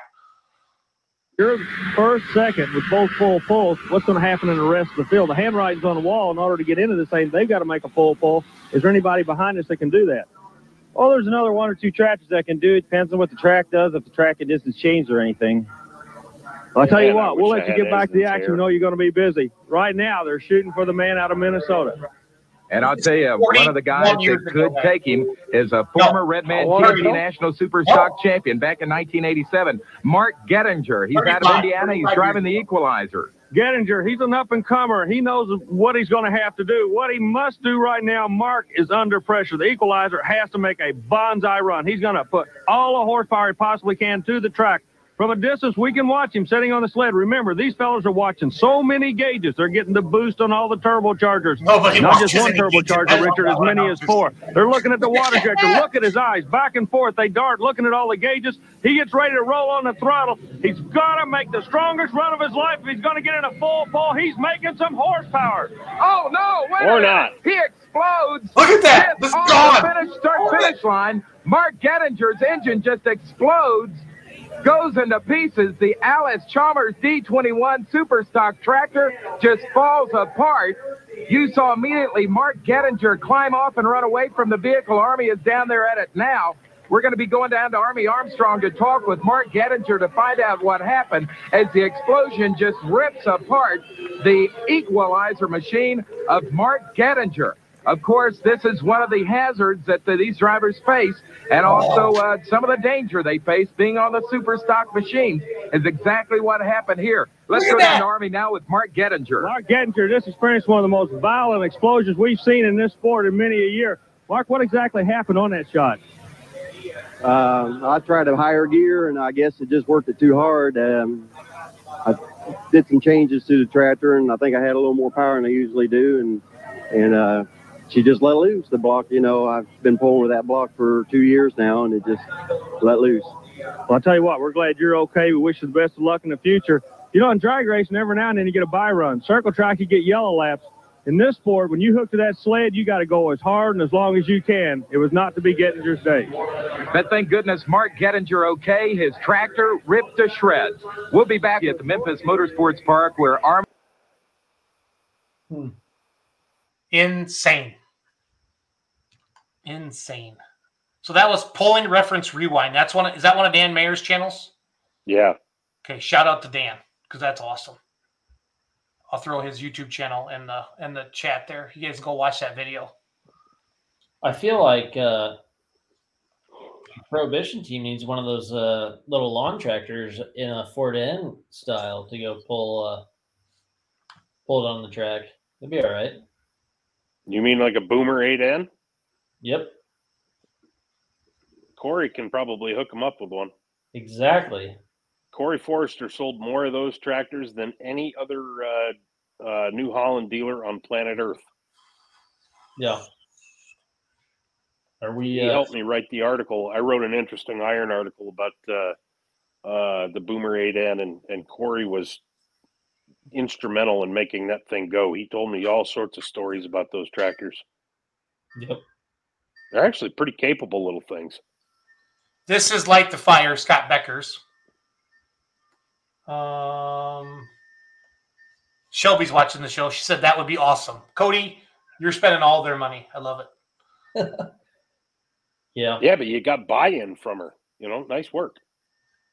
You're first, second with both full pulls. What's going to happen in the rest of the field? The handwriting's on the wall. In order to get into this thing, they've got to make a full pull. Is there anybody behind us that can do that? oh, there's another one or two tractors that can do it. Depends on what the track does. If the track and distance changed or anything. Well, I tell you Man, I what, we'll let you get back to the action. hair. We know you're going to be busy. Right now, they're shooting for the man out of Minnesota. And I'll tell you, one of the guys years that could ago, take him is a former Redman Oh, TNT. National Super Stock champion back in 1987, Mark Gettinger. He's out of Indiana. He's driving the Equalizer. Gettinger, he's an up and comer. He knows what he's going to have to do. What he must do right now, Mark is under pressure. The equalizer has to make a bonsai run. He's going to put all the horsepower he possibly can to the track. From a distance, we can watch him sitting on the sled. Remember, these fellas are watching so many gauges. They're getting the boost on all the turbochargers. Oh, Nobody Not just one any gauges. Turbocharger, Richard, as many as four. They're looking at the water injector. Look at his eyes, back and forth. They dart, looking at all the gauges. He gets ready to roll on the throttle. He's got to make the strongest run of his life. If he's going to get in a full pull, he's making some horsepower. Oh no! Wait a Or not. He explodes. Look at that. This is gone. The finish, start finish line. Mark Gettinger's engine just explodes, goes into pieces. The Allis-Chalmers D21 Super Stock tractor just falls apart. You saw immediately Mark Gettinger climb off and run away from the vehicle. Army is down there at it now. We're going to be going down to Army Armstrong to talk with Mark Gettinger to find out what happened as the explosion just rips apart the equalizer machine of Mark Gettinger. Of course, this is one of the hazards that the, these drivers face, and also uh, some of the danger they face being on the super stock machines is exactly what happened here. Let's go down that. to Army now with Mark Gettinger. Mark Gettinger just experienced one of the most violent explosions we've seen in this sport in many a year. Mark, what exactly happened on that shot? Um, I tried a higher gear, and I guess it just worked it too hard. Um, I did some changes to the tractor, and I think I had a little more power than I usually do, and and uh, she just let loose the block. You know, I've been pulling with that block for two years now, and it just let loose. Well, I'll tell you what, we're glad you're okay. We wish you the best of luck in the future. You know, in drag racing, every now and then you get a by run. Circle track, you get yellow laps. In this sport, when you hook to that sled, you got to go as hard and as long as you can. It was not to be Gettinger's day. But thank goodness Mark Gettinger okay. His tractor ripped to shreds. We'll be back at the Memphis Motorsports Park where Army. Hmm. Insane. Insane. So that was Pulling reference rewind. That's one. Is that one of Dan Mayer's channels? Yeah. Okay, shout out to Dan because that's awesome. I'll throw his YouTube channel in the in the chat there. You guys go watch that video. I feel like uh, Prohibition team needs one of those uh, little lawn tractors in a Ford N style to go pull uh, pull it on the track. It'd be all right. You mean like a Boomer 8N? Yep, Corey can probably hook him up with one. exactly. Corey Forrester sold more of those tractors than any other uh, uh, New Holland dealer on planet Earth. Yeah. Are we? He Uh, helped me write the article. I wrote an interesting iron article about uh, uh, the Boomer 8N, and, and Corey was instrumental in making that thing go. He told me all sorts of stories about those tractors. Yep. They're actually pretty capable little things. This is Light the Fire, Scott Becker's. Um, Shelby's watching the show. She said that would be awesome. Cody, you're spending all their money. I love it. Yeah. Yeah, but you got buy-in from her. You know, nice work.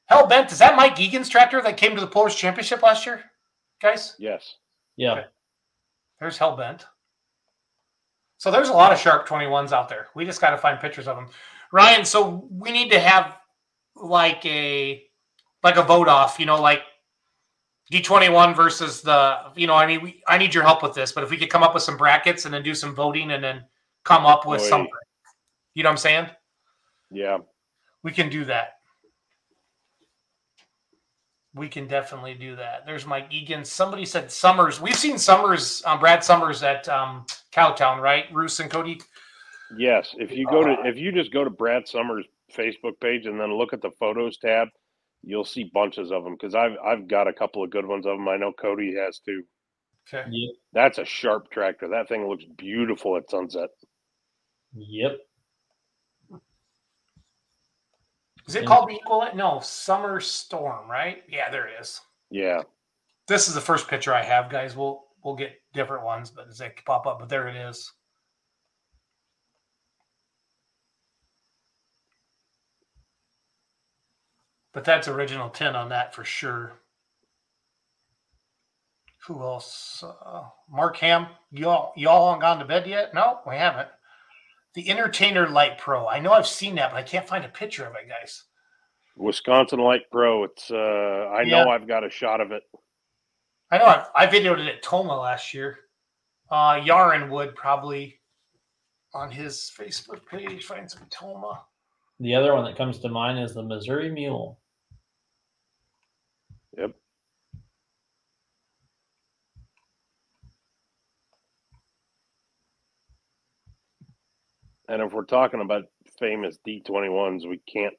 Hell bent. Is that Mike Egan's tractor that came to the Polish Championship last year, guys? Yes. Yeah. There's Hellbent. So there's a lot of sharp 21s out there. We just got to find pictures of them. Ryan, so we need to have like a like a vote off, you know, like D21 versus the, you know, I mean, we, I need your help with this, but if we could come up with some brackets and then do some voting and then come up with Oy. something. You know what I'm saying? Yeah. We can do that. We can definitely do that. There's Mike Egan. Somebody said Summers. We've seen Summers, um, Brad Summers at um, Cowtown, right? Roos and Cody. Yes. If you go to if you just go to Brad Summers' Facebook page and then look at the photos tab, you'll see bunches of them because I've I've got a couple of good ones of them. I know Cody has too. Okay. Yep. That's a sharp tractor. That thing looks beautiful at sunset. Yep. Is it called the Equal? No, Summer Storm, right? Yeah, there it is. Yeah. This is the first picture I have, guys. We'll we'll get different ones, but as they pop up, but there it is. But that's original 10 on that for sure. Who else? Uh, Mark Ham. Y'all y'all haven't gone to bed yet? No, we haven't. The Entertainer Light Pro. I know I've seen that, but I can't find a picture of it, guys. Wisconsin Light Pro. It's uh I Yeah. know I've got a shot of it. I know I've, I videoed it at Tomah last year. Uh, Yaron would probably on his Facebook page find some Tomah. The other one that comes to mind is the Missouri Mule. Yep. And if we're talking about famous D21s, we can't,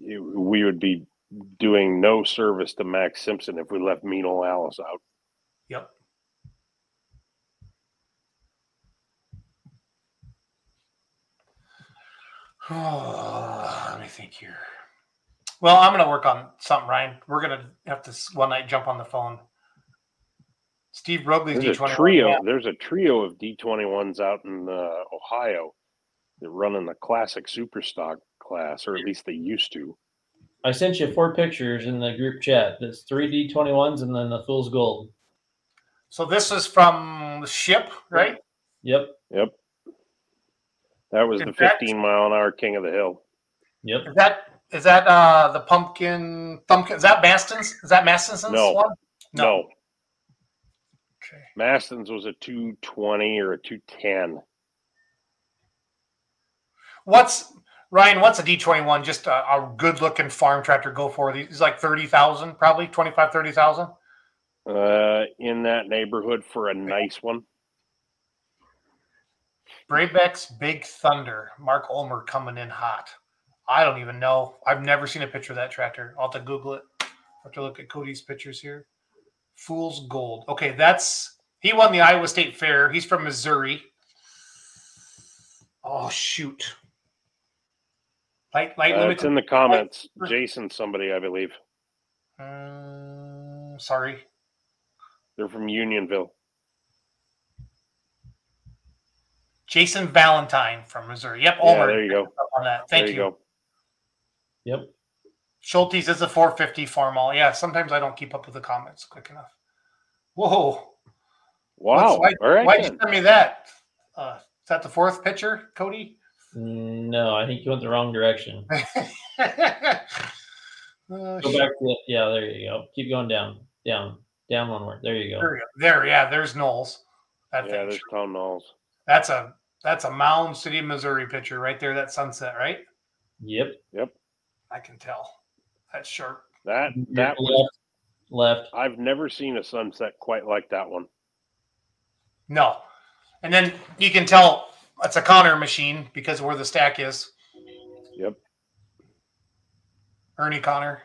we would be doing no service to Max Simpson if we left Mino Alice out. Yep. Oh, let me think here. Well, I'm going to work on something, Ryan. We're going to have to one night jump on the phone. Steve Rogley's There's a D21. trio. yeah. There's a trio of D21s out in uh, Ohio that run in the classic superstock class, or at least they used to. I sent you four pictures in the group chat. That's three D twenty ones and then the Fool's Gold. So this is from the ship, right? Yep. Yep. That was In the fact- 15 mile an hour king of the hill. Yep. Is that is that uh the pumpkin thumpkin? Is that Maston's? Is that Maston's No. one? No. Okay. Maston's was a 220 or a 210. What's Ryan? What's a D twenty one? Just a, a good looking farm tractor go for? He's like thirty thousand, probably 25, 30,000. Uh, in that neighborhood for a nice one. Brabeck's Big Thunder. Mark Ulmer coming in hot. I don't even know. I've never seen a picture of that tractor. I'll have to Google it. I'll have to look at Cody's pictures here. Fool's Gold. Okay, that's he won the Iowa State Fair. He's from Missouri. Oh shoot. Light light Uh, limit. it's in the comments. Jason, somebody, I believe. Um, sorry. They're from Unionville. Jason Valentine from Missouri. Yep, Yeah, there you go. On that. Thank there you. you go. Yep. Schulte's is a 450 Farmall. Yeah, sometimes I don't keep up with the comments quick enough. Whoa. Wow. Why, All right. why'd you send me that? Uh, is that the fourth picture, Cody? No, I think you went the wrong direction. Uh, Go back to yeah, there you go. Keep going down, down, down one more. There you go. There, we go. there, yeah, there's Knowles. That Yeah, thing. there's Tom Knowles. That's a that's a Mound City, Missouri picture right there. That sunset, right? Yep. Yep. I can tell. That's sharp. That that was left. Left. I've never seen a sunset quite like that one. No. And then you can tell it's a Connor machine because of where the stack is. Yep. Ernie Connor.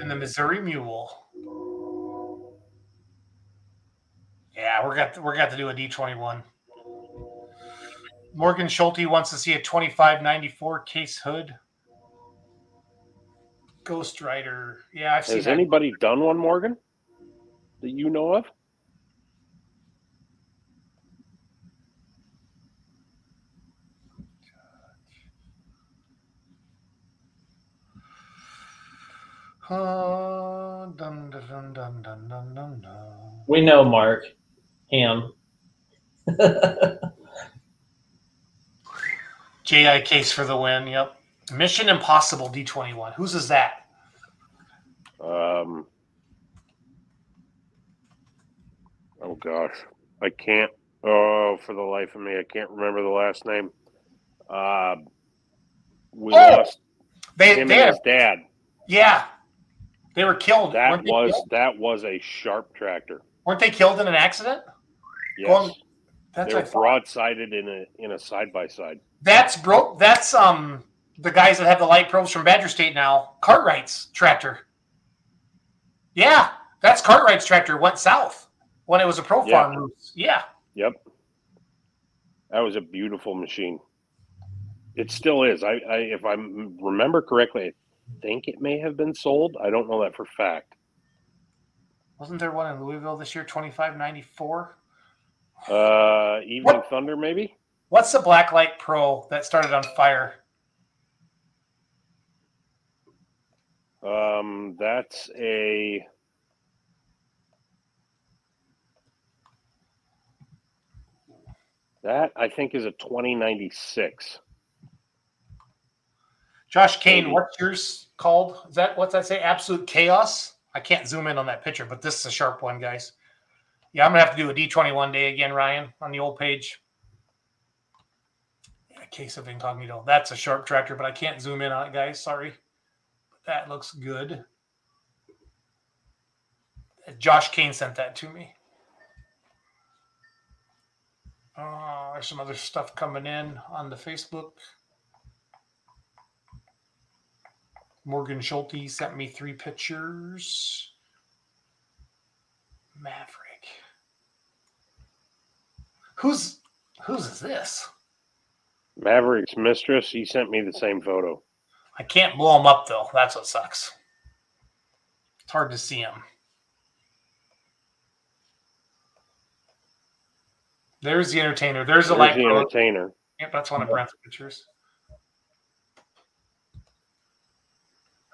And the Missouri Mule. Yeah, we're got we're got to do a D twenty one. Morgan Schulte wants to see a twenty five ninety four case hood. Ghost Rider. Yeah, I've Has anybody that. done one, Morgan, that you know of? Uh, we know Mark. Ham. JI case for the win, yep. Mission Impossible D21. Whose is that? Um. Oh gosh, I can't. Oh, for the life of me, I can't remember the last name. Uh, we Oh! lost They, him they and his dad. yeah. They were killed. That they was killed? that was a sharp tractor. Weren't they killed in an accident? Yes, That's they were broadsided in a in a side by side. That's bro. That's um the guys that have the light probes from Badger State now. Cartwright's tractor. Yeah, that's Cartwright's tractor. Went south when it was a pro Yeah. farm. Yeah. Yep, that was a beautiful machine. It still is. I, I if I remember correctly, I think it may have been sold. I don't know that for fact. Wasn't there one in Louisville this year? Twenty five ninety four. Uh, Evening Thunder, maybe. What's the Blacklight Pro that started on fire? Um, that's a. That I think is a 2096. Josh Kane, what's yours called? Is that what's that say? Absolute chaos. I can't zoom in on that picture, but this is a sharp one, guys. Yeah, I'm gonna have to do a D21 day again, Ryan, on the old page. Yeah, case of incognito. That's a sharp tractor, but I can't zoom in on it, guys. Sorry. That looks good. Josh Kane sent that to me. Uh, there's some other stuff coming in on the Facebook. Morgan Schulte sent me three pictures. Maverick. Who's whose is this? Maverick's mistress. He sent me the same photo. I can't blow him up though. That's what sucks. It's hard to see him. There's the entertainer. There's the There's light. the entertainer. Yep, that's one of Brent's pictures.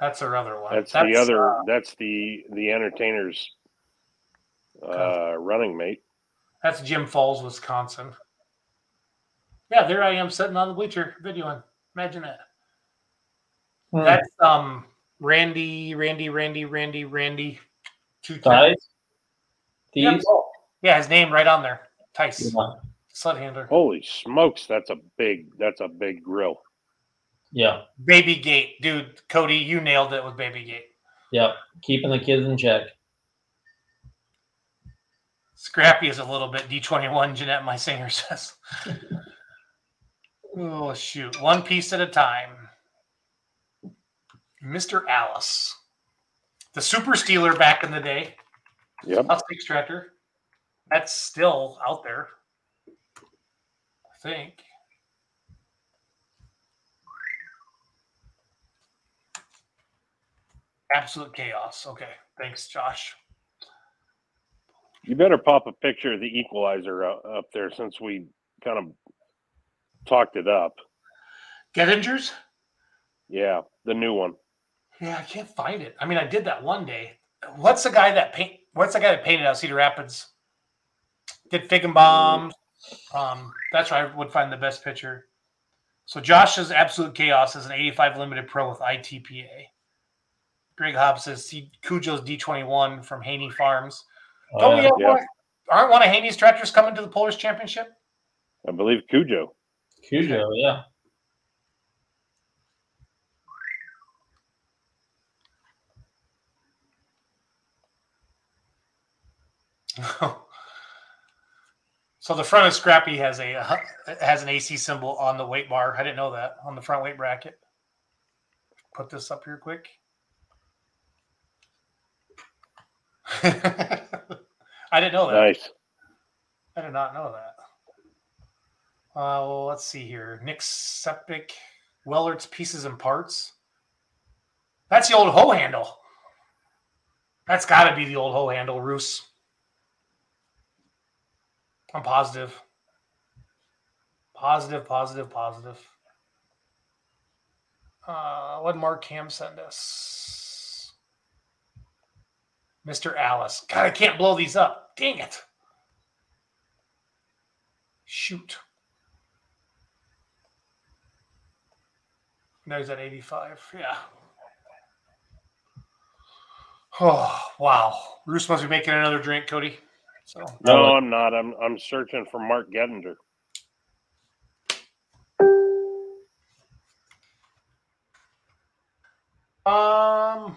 That's our other one. That's, the other. uh, that's the the entertainer's uh, running mate. That's Jim Falls, Wisconsin. Yeah, there I am sitting on the bleacher videoing. Imagine that. Hmm. That's um Randy, Randy, Randy, Randy, Randy. Two Tice? Yeah, Thieves? yeah, his name right on there. Tice. Yeah. Sled handler. Holy smokes! That's a big. That's a big grill. Yeah. Baby Gate. Dude, Cody, you nailed it with Baby Gate. Yep. Keeping the kids in check. Scrappy is a little bit D21, Jeanette, my singer says. oh, shoot. One piece at a time. Mr. Allis. The super stealer back in the day. Yep. House extractor. That's still out there. I think. Absolute chaos. Okay. Thanks, Josh. You better pop a picture of the equalizer up, up there since we kind of talked it up. Gettingers? Yeah, the new one. Yeah, I can't find it. I mean, I did that one day. What's the guy that paint? What's the guy that painted out Cedar Rapids? Did fig and bombs. Um, that's where I would find the best picture. So Josh's absolute chaos is an 85 limited pro with ITPA. Greg Hobbs says see Cujo's D21 from Haney Farms. Don't we have Yeah. one? Aren't one of Haney's tractors coming to the Polaris Championship? I believe Cujo. Cujo, yeah. So the front of Scrappy has a uh, has an AC symbol on the weight bar. I didn't know that on the front weight bracket. Put this up here quick. I didn't know that. Nice. I did not know that. Uh, well, let's see here. Nick Septic, Wellert's Pieces and Parts. That's the old hoe handle. That's got to be the old hoe handle, Roos. I'm positive. Positive, positive, positive. Uh, what Mark Cam send us? Mr. Allis. God, I can't blow these up. Dang it. Shoot. There's at 85. Yeah. Oh, wow. Bruce must be making another drink, Cody. So No, I'm not. I'm I'm searching for Mark Gettinger. Um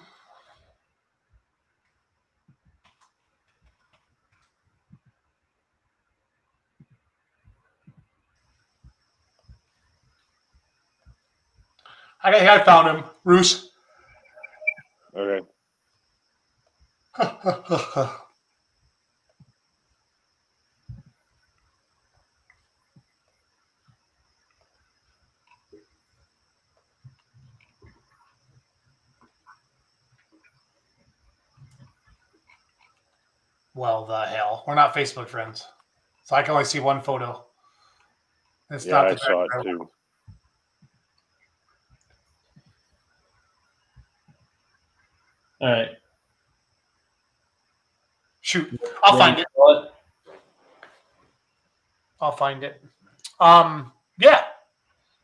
I, think I found him, Roos. Okay. well, the hell. We're not Facebook friends. So I can only see one photo. It's Yeah, not I saw it background. too. All right. Shoot. I'll find it. What? I'll find it. Um, yeah.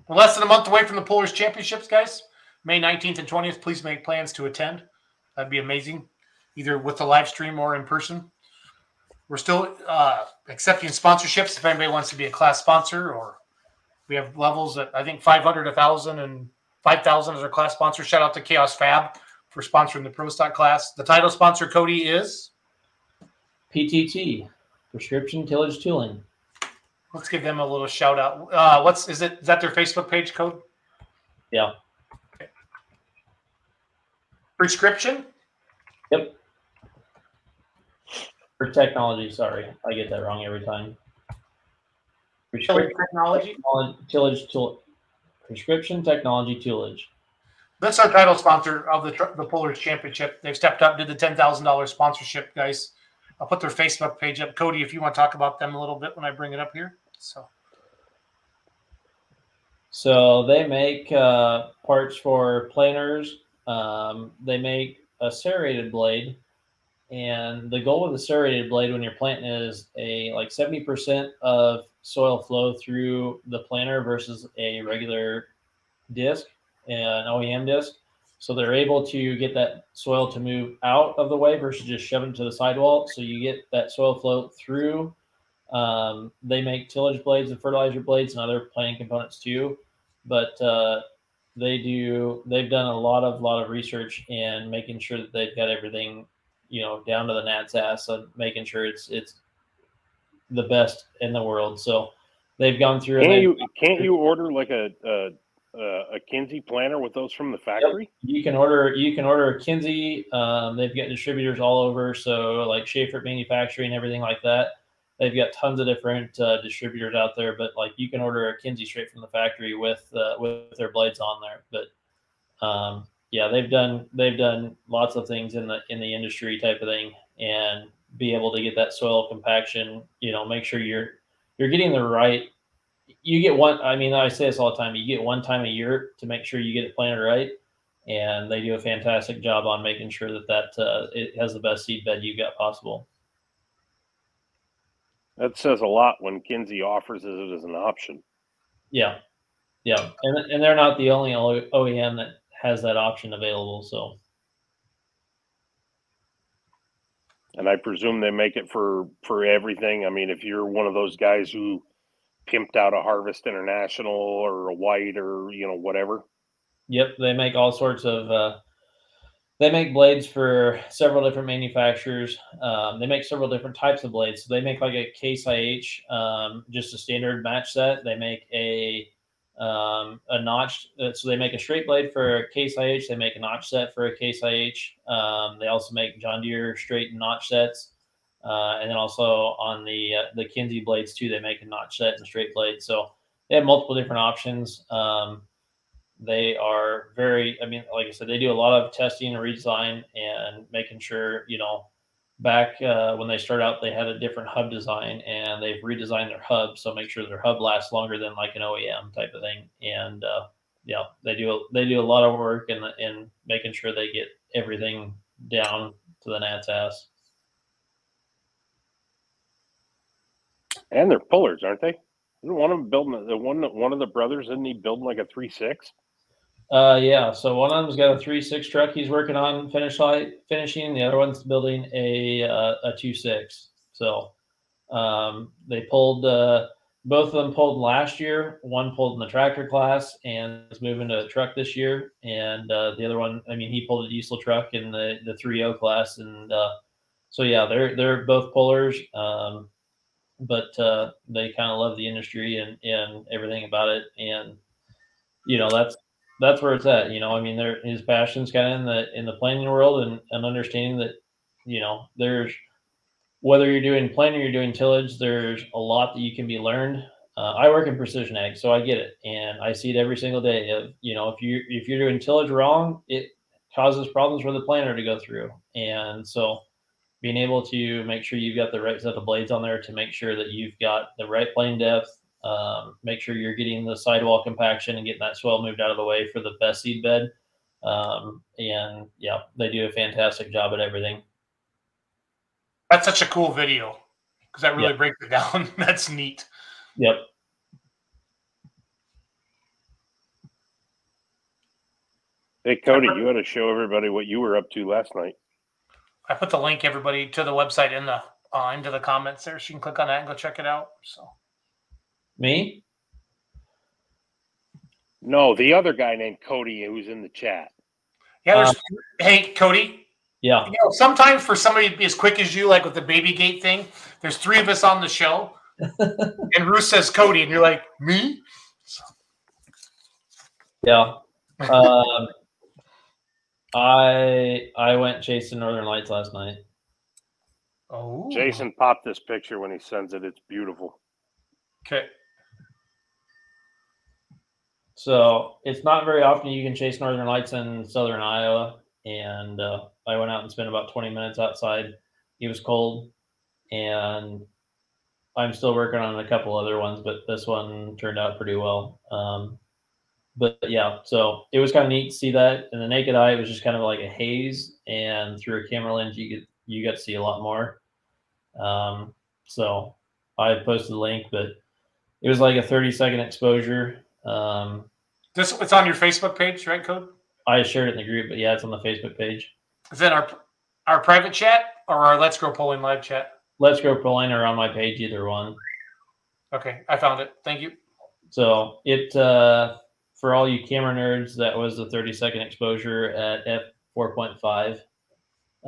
We're less than a month away from the Polaris Championships, guys. May 19th and 20th. Please make plans to attend. That'd be amazing, either with the live stream or in person. We're still uh, accepting sponsorships if anybody wants to be a class sponsor, or we have levels at I think 500, 1,000, and 5,000 as our class sponsor. Shout out to Chaos Fab for sponsoring the Pro Stock class. The title sponsor, Cody, is PTT, Prescription Tillage Tooling. Let's give them a little shout out. Uh, what's is it? Is that their Facebook page code? Yeah. Prescription. Yep. For technology, sorry, I get that wrong every time. Tillage technology. Tillage tool. Prescription technology tillage. That's our title sponsor of the tr- the Pullers Championship. They've stepped up, did the ten thousand dollars sponsorship, guys. I'll put their Facebook page up. Cody, if you want to talk about them a little bit when I bring it up here. So So they make uh, parts for planers. Um, they make a serrated blade, and the goal with the serrated blade when you're planting is a like seventy percent of soil flow through the planter versus a regular disc, an OEM disc. So they're able to get that soil to move out of the way versus just shoving it to the sidewall. So you get that soil flow through. Um, they make tillage blades and fertilizer blades and other planting components too but uh, they do they've done a lot of lot of research in making sure that they've got everything you know down to the gnat's ass and making sure it's it's the best in the world so they've gone through Can't you can't you order like a a, a, Kinze planter with those from the factory? you can order you can order a Kinze. Um, they've got distributors all over, so like Schaefer Manufacturing, everything like that. They've got tons of different uh, distributors out there, but like you can order a Kinze straight from the factory with uh, with their blades on there. But um, yeah, they've done they've done lots of things in the in the industry type of thing, and be able to get that soil compaction. You know, make sure you're you're getting the right you get one i mean i say this all the time you get one time a year to make sure you get it planted right and they do a fantastic job on making sure that that uh, it has the best seed bed you got possible That says a lot when Kinze offers it as an option. yeah yeah and, and they're not the only oem that has that option available so And I presume they make it for for everything. I mean, if you're one of those guys who pimped out a Harvest International or a White or you know whatever, Yep, they make all sorts of. Uh, they make blades for several different manufacturers. Um, they make several different types of blades. So they make like a Case IH, um, just a standard match set. They make a um, a notched. Uh, so they make a straight blade for a Case IH. They make a notch set for a Case IH. Um, they also make John Deere straight and notch sets. Uh, and then also on the uh, the Kinze blades too, they make a notch set and straight blade. So they have multiple different options. Um, they are very i mean like i said they do a lot of testing and redesign and making sure you know back uh, when they start out they had a different hub design and they've redesigned their hub so make sure their hub lasts longer than like an oem type of thing and uh, yeah they do they do a lot of work in in making sure they get everything down to the gnat's ass and they're pullers, aren't they? Isn't one of them building the one one of the brothers? Isn't he building like a three six? Uh, yeah. So one of them's got a three six truck he's working on finish light finishing. The other one's building a uh, a two six. So um, they pulled uh, both of them pulled last year. One pulled in the tractor class and is moving to a truck this year. And uh, the other one, I mean, he pulled a diesel truck in the the three O class. And uh, so yeah, they're they're both pullers. Um, but uh, they kind of love the industry and and everything about it. And you know that's that's where it's at. You know, I mean, there his passion's kind of in the in the planning world and, and understanding that, you know, there's whether you're doing planning or you're doing tillage, there's a lot that you can be learned. Uh, I work in precision ag, so I get it, and I see it every single day. You know, if you if you're doing tillage wrong, it causes problems for the planter to go through, and so being able to make sure you've got the right set of blades on there to make sure that you've got the right plane depth, um, make sure you're getting the sidewall compaction and getting that swell moved out of the way for the best seed bed. Um, and yeah, they do a fantastic job at everything. That's such a cool video because that really Yeah. breaks it down. That's neat. Yep. Hey Cody, you ought to show everybody what you were up to last night. I put the link everybody to the website in the uh, into the comments there, so you can click on that and go check it out. So Me? No, the other guy named Cody who's in the chat. yeah, there's Um, hey Cody, Yeah. You know, sometimes for somebody to be as quick as you, like with the baby gate thing, there's three of us on the show, and Ruth says Cody, and you're like me. Yeah. Um, I I went chasing Northern Lights last night. Oh. Jason popped this picture when he sends it. It's beautiful. Okay. So it's not very often you can chase Northern Lights in southern Iowa, and uh, I went out and spent about 20 minutes outside. It was cold, and I'm still working on a couple other ones, but this one turned out pretty well. Um, but yeah, so it was kind of neat to see that. In the naked eye, it was just kind of like a haze, and through a camera lens, you get you got to see a lot more. Um, so I posted the link, but it was like a 30 second exposure. Um, This it's on your Facebook page, right, Code? I shared it in the group, but yeah, it's on the Facebook page. Is that our our private chat or our Let's Grow Pulling live chat? Let's go Polling or on my page, either one. Okay, I found it. Thank you. So it uh, for all you camera nerds, that was the 30 second exposure at f 4.5.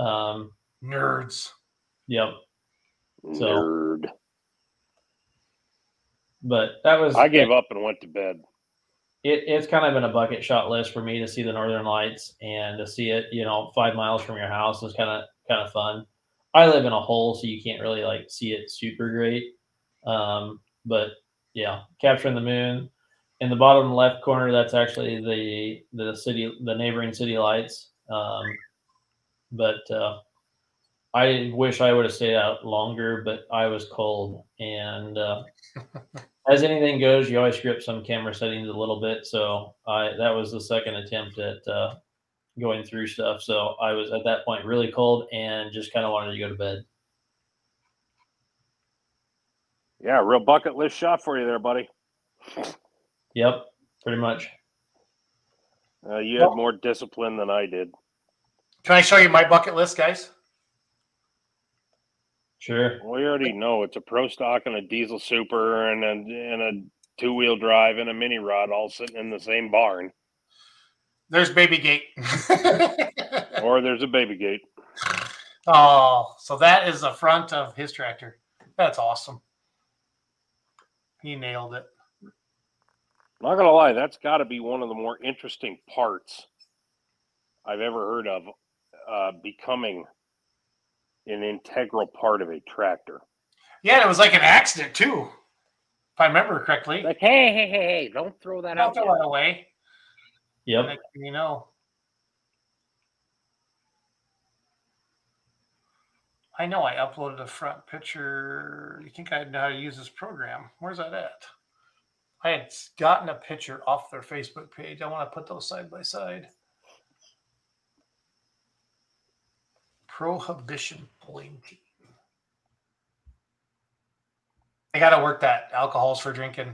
Um, Nerds. Yep. So, Nerd. But that was I gave up and went to bed. it, it's kind of been a bucket shot list for me to see the northern lights and to see it you know five miles from your house is kind of kind of fun. I live in a hole so you can't really like see it super great. Um, but yeah capturing the moon. In the bottom left corner that's actually the the city the neighboring city lights. Um, but uh, i wish i would have stayed out longer but i was cold and uh, as anything goes, you always screw up some camera settings a little bit. So I that was the second attempt at uh, going through stuff. So I was at that point really cold and just kind of wanted to go to bed. Yeah, real bucket list shot for you there, buddy. Yep, pretty much. Uh, you had more discipline than I did. Can I show you my bucket list, guys? Sure. We already know it's a pro stock and a diesel super and a, and a two wheel drive and a mini rod all sitting in the same barn. There's Baby Gate. or there's a baby gate. Oh, so that is the front of his tractor. That's awesome. He nailed it. Not gonna lie, that's got to be one of the more interesting parts I've ever heard of uh, becoming an integral part of a tractor. Yeah, and it was like an accident too, if I remember correctly. Like, hey, hey, hey, hey, don't throw that Don't out. throw yet. that away. Yep. Next you know. I know I uploaded a front picture. You think I know how to use this program? Where's that at? I had gotten a picture off their Facebook page. I want to put those side by side. Prohibition pulling team. They got to work that alcohols for drinking.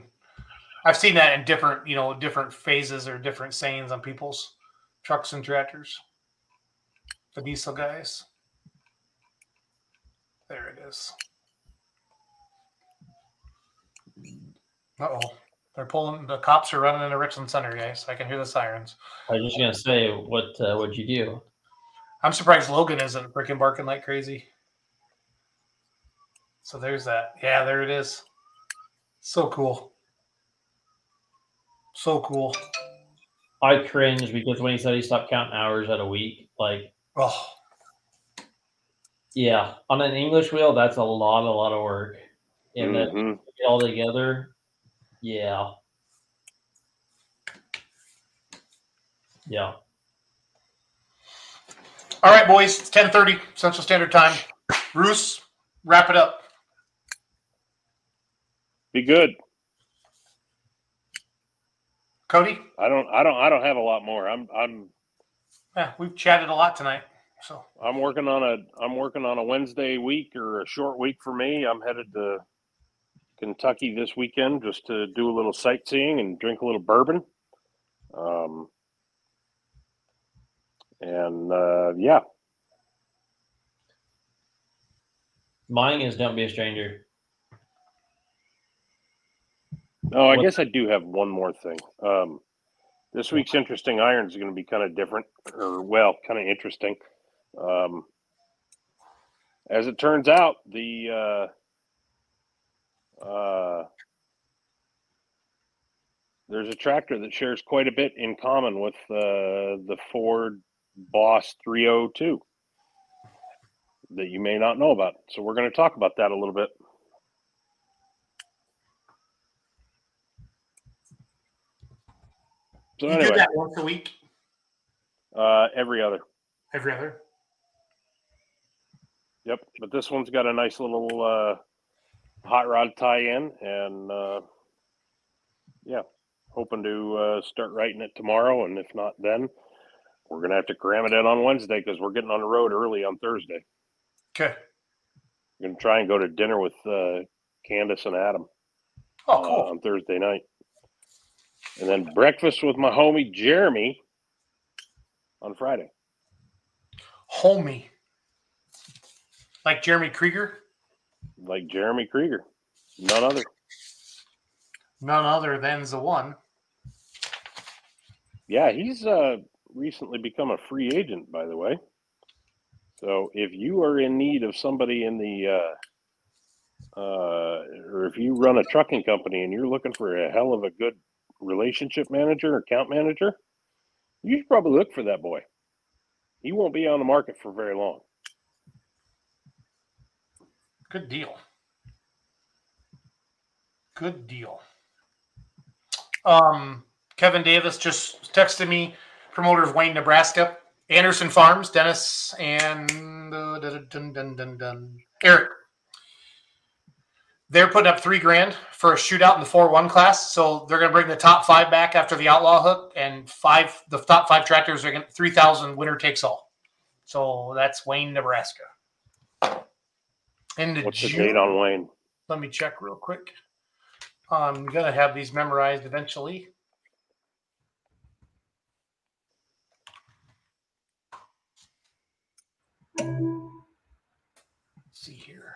I've seen that in different, you know, different phases or different sayings on people's trucks and tractors. The diesel guys. There it is. Uh oh. They're pulling, the cops are running into Richland Center, guys. I can hear the sirens. I was just gonna say, what uh, what'd you do? I'm surprised Logan isn't freaking barking like crazy. So there's that. Yeah, there it is. So cool. So cool. I cringe because when he said he stopped counting hours at a week, like, Oh, yeah, on an English wheel, that's a lot, a lot of work. And then Mhm. put it all together, yeah, yeah. All right, boys. It's 1030 Central Standard Time. Bruce, wrap it up. Be good. Cody? I don't I don't I don't have a lot more. I'm I'm Yeah, we've chatted a lot tonight. So I'm working on a I'm working on a Wednesday week or a short week for me. I'm headed to Kentucky this weekend just to do a little sightseeing and drink a little bourbon. Um, and uh, yeah, Mine is don't be a stranger. No, I What- guess I do have one more thing. Um, this week's interesting irons is going to be kind of different, or well, kind of interesting. Um, as it turns out, the uh, uh, there's a tractor that shares quite a bit in common with uh, the Ford Boss 302 that you may not know about. So we're going to talk about that a little bit. So you anyway, do that once a week, uh, every other. every other. Yep, but this one's got a nice little uh, hot rod tie-in, and uh, yeah, hoping to uh, start writing it tomorrow, and if not, then we're gonna have to cram it in on Wednesday because we're getting on the road early on Thursday. Okay. We're gonna try and go to dinner with uh, Candace and Adam Oh, uh, on Thursday night, and then breakfast with my homie Jeremy on Friday. Homie. Like Jeremy Krieger, Like Jeremy Krieger, none other. none other than the one. Yeah, he's uh, recently become a free agent, by the way. So if you are in need of somebody in the, uh, uh, or if you run a trucking company and you're looking for a hell of a good relationship manager, account manager, you should probably look for that boy. He won't be on the market for very long. Good deal. Good deal. Um, Kevin Davis just texted me, promoter of Wayne, Nebraska, Anderson Farms, Dennis, and uh, dun, dun, dun, Eric. They're putting up three grand for a shootout in the four one class. So they're going to bring the top five back after the outlaw hook, and five the top five tractors are going three thousand winner takes all. So that's Wayne, Nebraska. Into What's the June. date on Wayne? Let me check real quick. I'm gonna have these memorized eventually. Let's see here.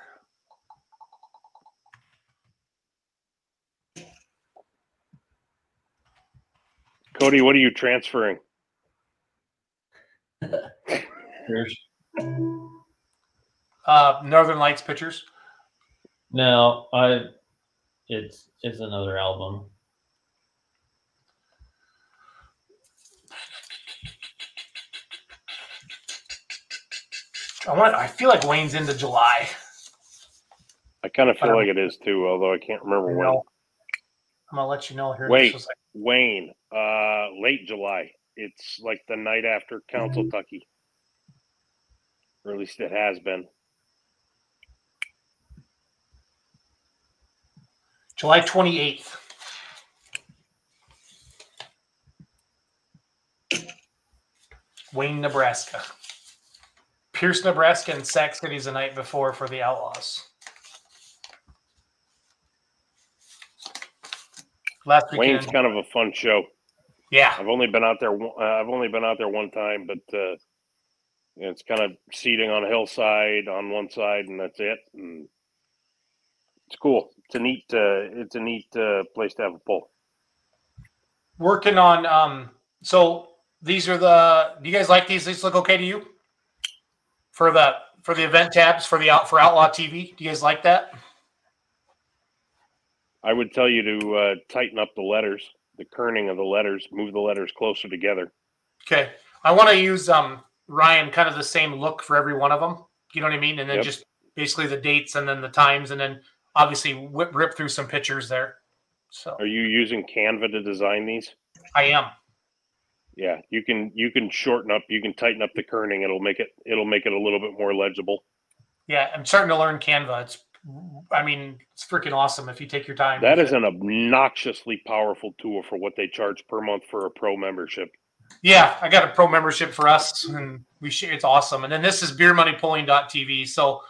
Cody, what are you transferring? Here's Uh, Northern Lights pictures. no, I. It's it's another album. I want. I feel like Wayne's into July. I kind of feel like it is too, although I can't remember I when. know. I'm gonna let you know here. Wait, sec. Wayne, uh, late July. It's like the night after Council Mm-hmm. Tucky. Or at least it has been. July 28th. Wayne, Nebraska. Pierce, Nebraska, and Sac City's the night before for the Outlaws. Last weekend. Wayne's kind of a fun show. Yeah. I've only been out there. one- Uh, I've only been out there one time, but uh, it's kind of seating on a hillside on one side, and that's it. And it's cool. It's a neat. Uh, it's a neat uh, place to have a pull. working on um so these are the do you guys like these these look okay to you for the for the event tabs for the out for outlaw tv do you guys like that? I would tell you to uh, tighten up the letters, the kerning of the letters, move the letters closer together. okay. I want to use um ryan kind of the same look for every one of them. You know what i mean? And then Yep. just basically the dates and then the times and then obviously whip, rip through some pictures there. So Are you using Canva to design these? i am Yeah, you can you can shorten up, you can tighten up the kerning. It'll make it it'll make it a little bit more legible. yeah i'm starting to learn canva it's i mean it's freaking awesome if you take your time That is it. an obnoxiously powerful tool for what they charge per month for a pro membership. Yeah, I got a pro membership for us, and we share. It's awesome. And then this is beermoneypulling.tv. So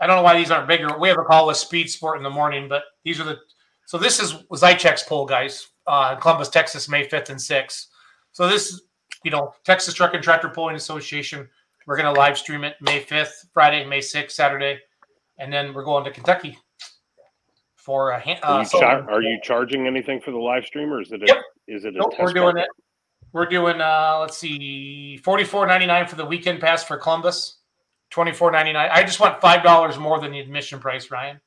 I don't know why these aren't bigger. We have a call with Speed Sport in the morning, but these are the. So this is Zychek's poll, guys. Uh, Columbus, Texas, May fifth and sixth. So this, you know, Texas Truck and Tractor Pulling Association. We're going to live stream it May fifth, Friday, May sixth, Saturday, and then we're going to Kentucky for a. han- Are Uh, you, char- are you charging anything for the live stream, or is it a, Yep. is it a Nope, we're doing market? it. We're doing uh let's see, forty four ninety nine for the weekend pass for Columbus. Twenty four ninety nine. I just want five dollars more than the admission price, Ryan.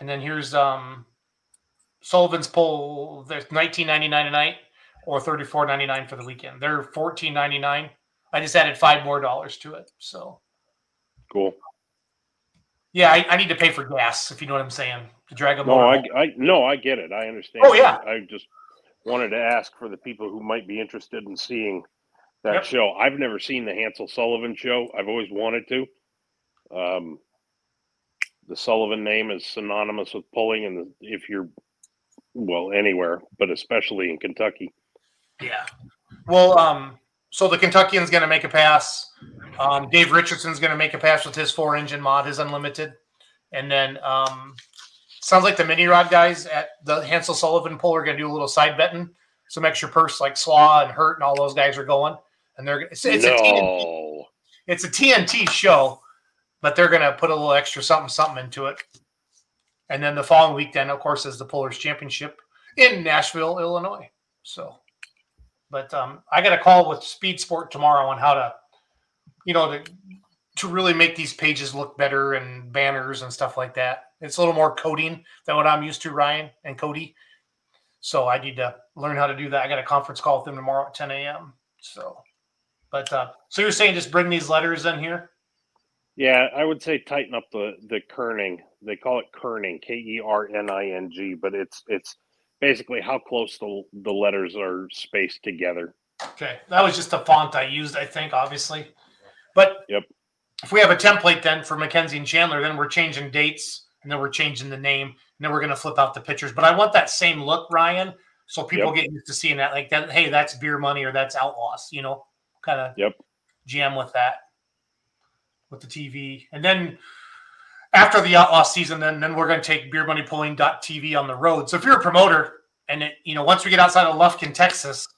And then here's um Sullivan's pull. There's nineteen ninety nine a night or thirty four ninety nine for the weekend. They're fourteen ninety nine. I just added five more dollars to it. So Cool. yeah, I, I need to pay for gas if you know what I'm saying to drag them. No. I, I no, I get it. I understand. Oh, yeah. I just wanted to ask for the people who might be interested in seeing that Yep. show. I've never seen the Hansel Sullivan show. I've always wanted to. Um, the Sullivan name is synonymous with pulling, and if you're well anywhere, but especially in Kentucky. Yeah. Well, um, so the Kentuckian's going to make a pass. Um, Dave Richardson's going to make a pass with his four engine mod, his unlimited. And then um, sounds like the mini rod guys at the Hansel Sullivan pull are going to do a little side betting, some extra purse like Slaw and Hurt and all those guys are going. And they're it's, it's a TNT, it's a TNT show, but they're going to put a little extra something something into it. And then the following week, then of course, is the Pullers Championship in Nashville, Illinois. So, but um, I got a call with Speed Sport tomorrow on how to, you know, to to really make these pages look better and banners and stuff like that. It's a little more coding than what I'm used to, Ryan and Cody. So I need to learn how to do that. I got a conference call with them tomorrow at 10 a.m. So, but uh, so you're saying just bring these letters in here? yeah, I would say tighten up the the kerning. They call it kerning, K E R N I N G, but it's it's basically how close the the letters are spaced together. Okay, that was just the font I used, I think, obviously. But Yep. if we have a template then for Mackenzie and Chandler, then we're changing dates and then we're changing the name and then we're going to flip out the pictures. But I want that same look, Ryan, so people Yep. get used to seeing that. Like that, hey, that's beer money or that's outlaws, you know, kind of Yep. jam with that with the TV. And then after the outlaw season, then then we're going to take beermoneypulling.tv on the road. So if you're a promoter and it, you know, once we get outside of Lufkin, Texas,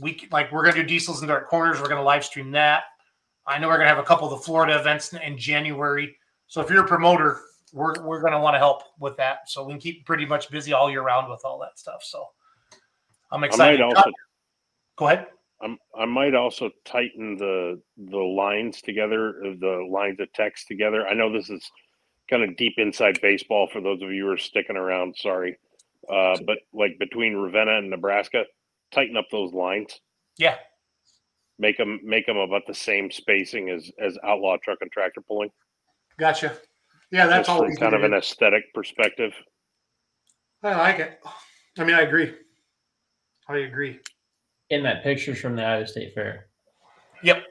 we like we're going to do diesels and dark corners. We're going to live stream that. I know we're going to have a couple of the Florida events in, January. So if you're a promoter, we're we're going to want to help with that. So we can keep pretty much busy all year round with all that stuff. So I'm excited. also Go ahead. I'm, I might also tighten the the lines together, the lines of text together. I know this is kind of deep inside baseball for those of you who are sticking around. Sorry, uh, but like between Ravenna and Nebraska, tighten up those lines. Yeah. Make them make them about the same spacing as as outlaw truck and tractor pulling. Gotcha. Yeah, that's all. kind of an aesthetic perspective. I like it. I mean, I agree. I agree. In that pictures from the Iowa State Fair. Yep.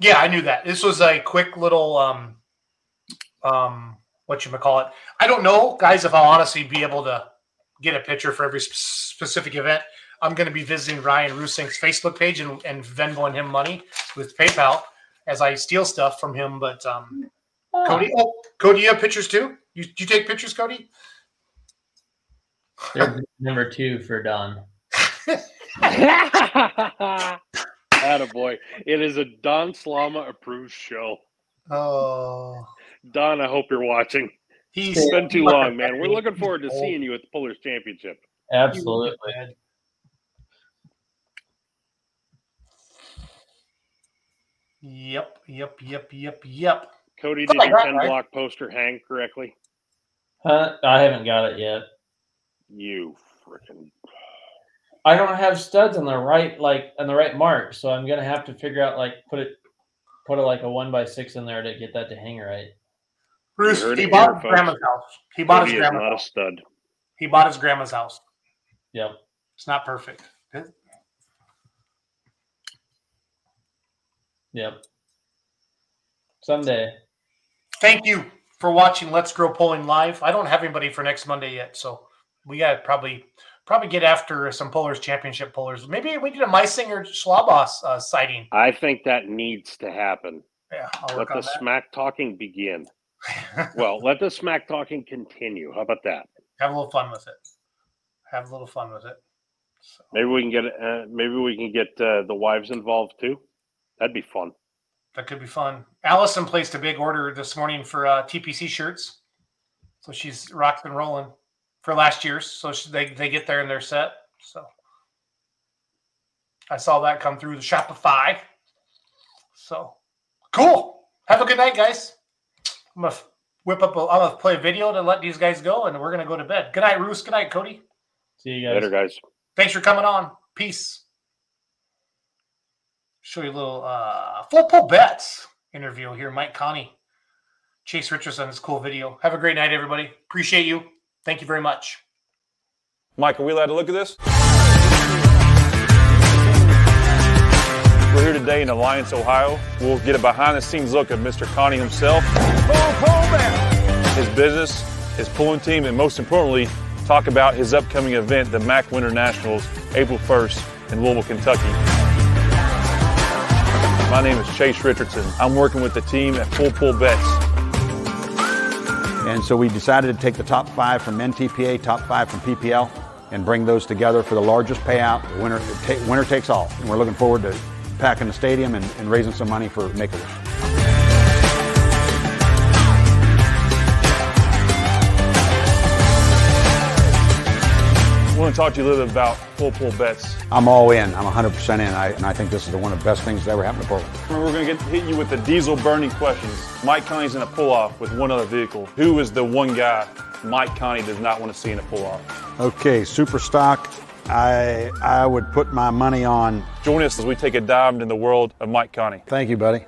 Yeah, I knew that. This was a quick little um um what you call it. I don't know, guys, if I'll honestly be able to get a picture for every sp- specific event. I'm going to be visiting Ryan Rusink's Facebook page and, and Venmoing him money with PayPal as I steal stuff from him. But um, Cody, oh, Cody, you have pictures too? You, you take pictures, Cody? They're number two for Don. Attaboy. It is a Don Slama approved show. Oh. Don, I hope you're watching. He's it's been too long, man. We're looking forward to seeing you at the Pullers Championship. Absolutely. Yep, yep, yep, yep, yep. Cody, did my your God, 10 right? block poster hang correctly? Huh? I haven't got it yet. You freaking. I don't have studs on the right, like on the right mark, so I'm gonna have to figure out like put it, put it like a one by six in there to get that to hang right. Bruce, You he bought here, his folks. grandma's house. He bought Cody his is grandma's not a house. stud. He bought his grandma's house. Yep. It's not perfect. Yep. Someday. Thank you for watching Let's Grow Pulling Live. I don't have anybody for next Monday yet, so we got to probably probably get after some Pullers Championship pullers. Maybe we get a Meisinger Schlabos uh, sighting. I think that needs to happen. Yeah, I'll Let work the that. smack talking begin. Well, let the smack talking continue. How about that? Have a little fun with it. Have a little fun with it. Maybe we can get uh, maybe we can get uh, the wives involved too. That'd be fun. That could be fun. Allison placed a big order this morning for uh, TPC shirts, so she's rocked and rolling for last year's. So she, they they get there and they're set. So I saw that come through the Shopify. So cool. Have a good night, guys. I'm gonna whip up. A, I'm gonna play a video to let these guys go, and we're gonna go to bed. Good night, Roos. Good night, Cody. See you guys. Later, guys. Thanks for coming on. Peace. Show you a little uh, full pull bets interview here. Mike Connie, Chase Richardson. This cool video. Have a great night, everybody. Appreciate you. Thank you very much. Mike, are we allowed to look at this? We're here today in Alliance, Ohio. We'll get a behind the scenes look at Mr. Connie himself, his business, his pulling team, and most importantly, talk about his upcoming event, the MAC Winter Nationals, April 1st in Louisville, Kentucky. My name is Chase Richardson. I'm working with the team at Full Pull Bets. And so we decided to take the top five from NTPA, top five from PPL, and bring those together for the largest payout. The winner, ta- winner takes all. And we're looking forward to packing the stadium and, and raising some money for Make-A-Wish. I want to talk to you a little bit about Full Pull Bets. I'm all in. I'm 100% in. I, and I think this is the one of the best things that ever happened to Portland. We're going to get hit you with the diesel burning questions. Mike Connie's in a pull off with one other vehicle. Who is the one guy Mike Connie does not want to see in a pull off? Okay, super stock. I I would put my money on. Join us as we take a dive into the world of Mike Connie. Thank you, buddy.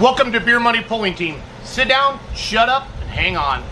Welcome to Beer Money Pulling Team. Sit down, shut up, and hang on.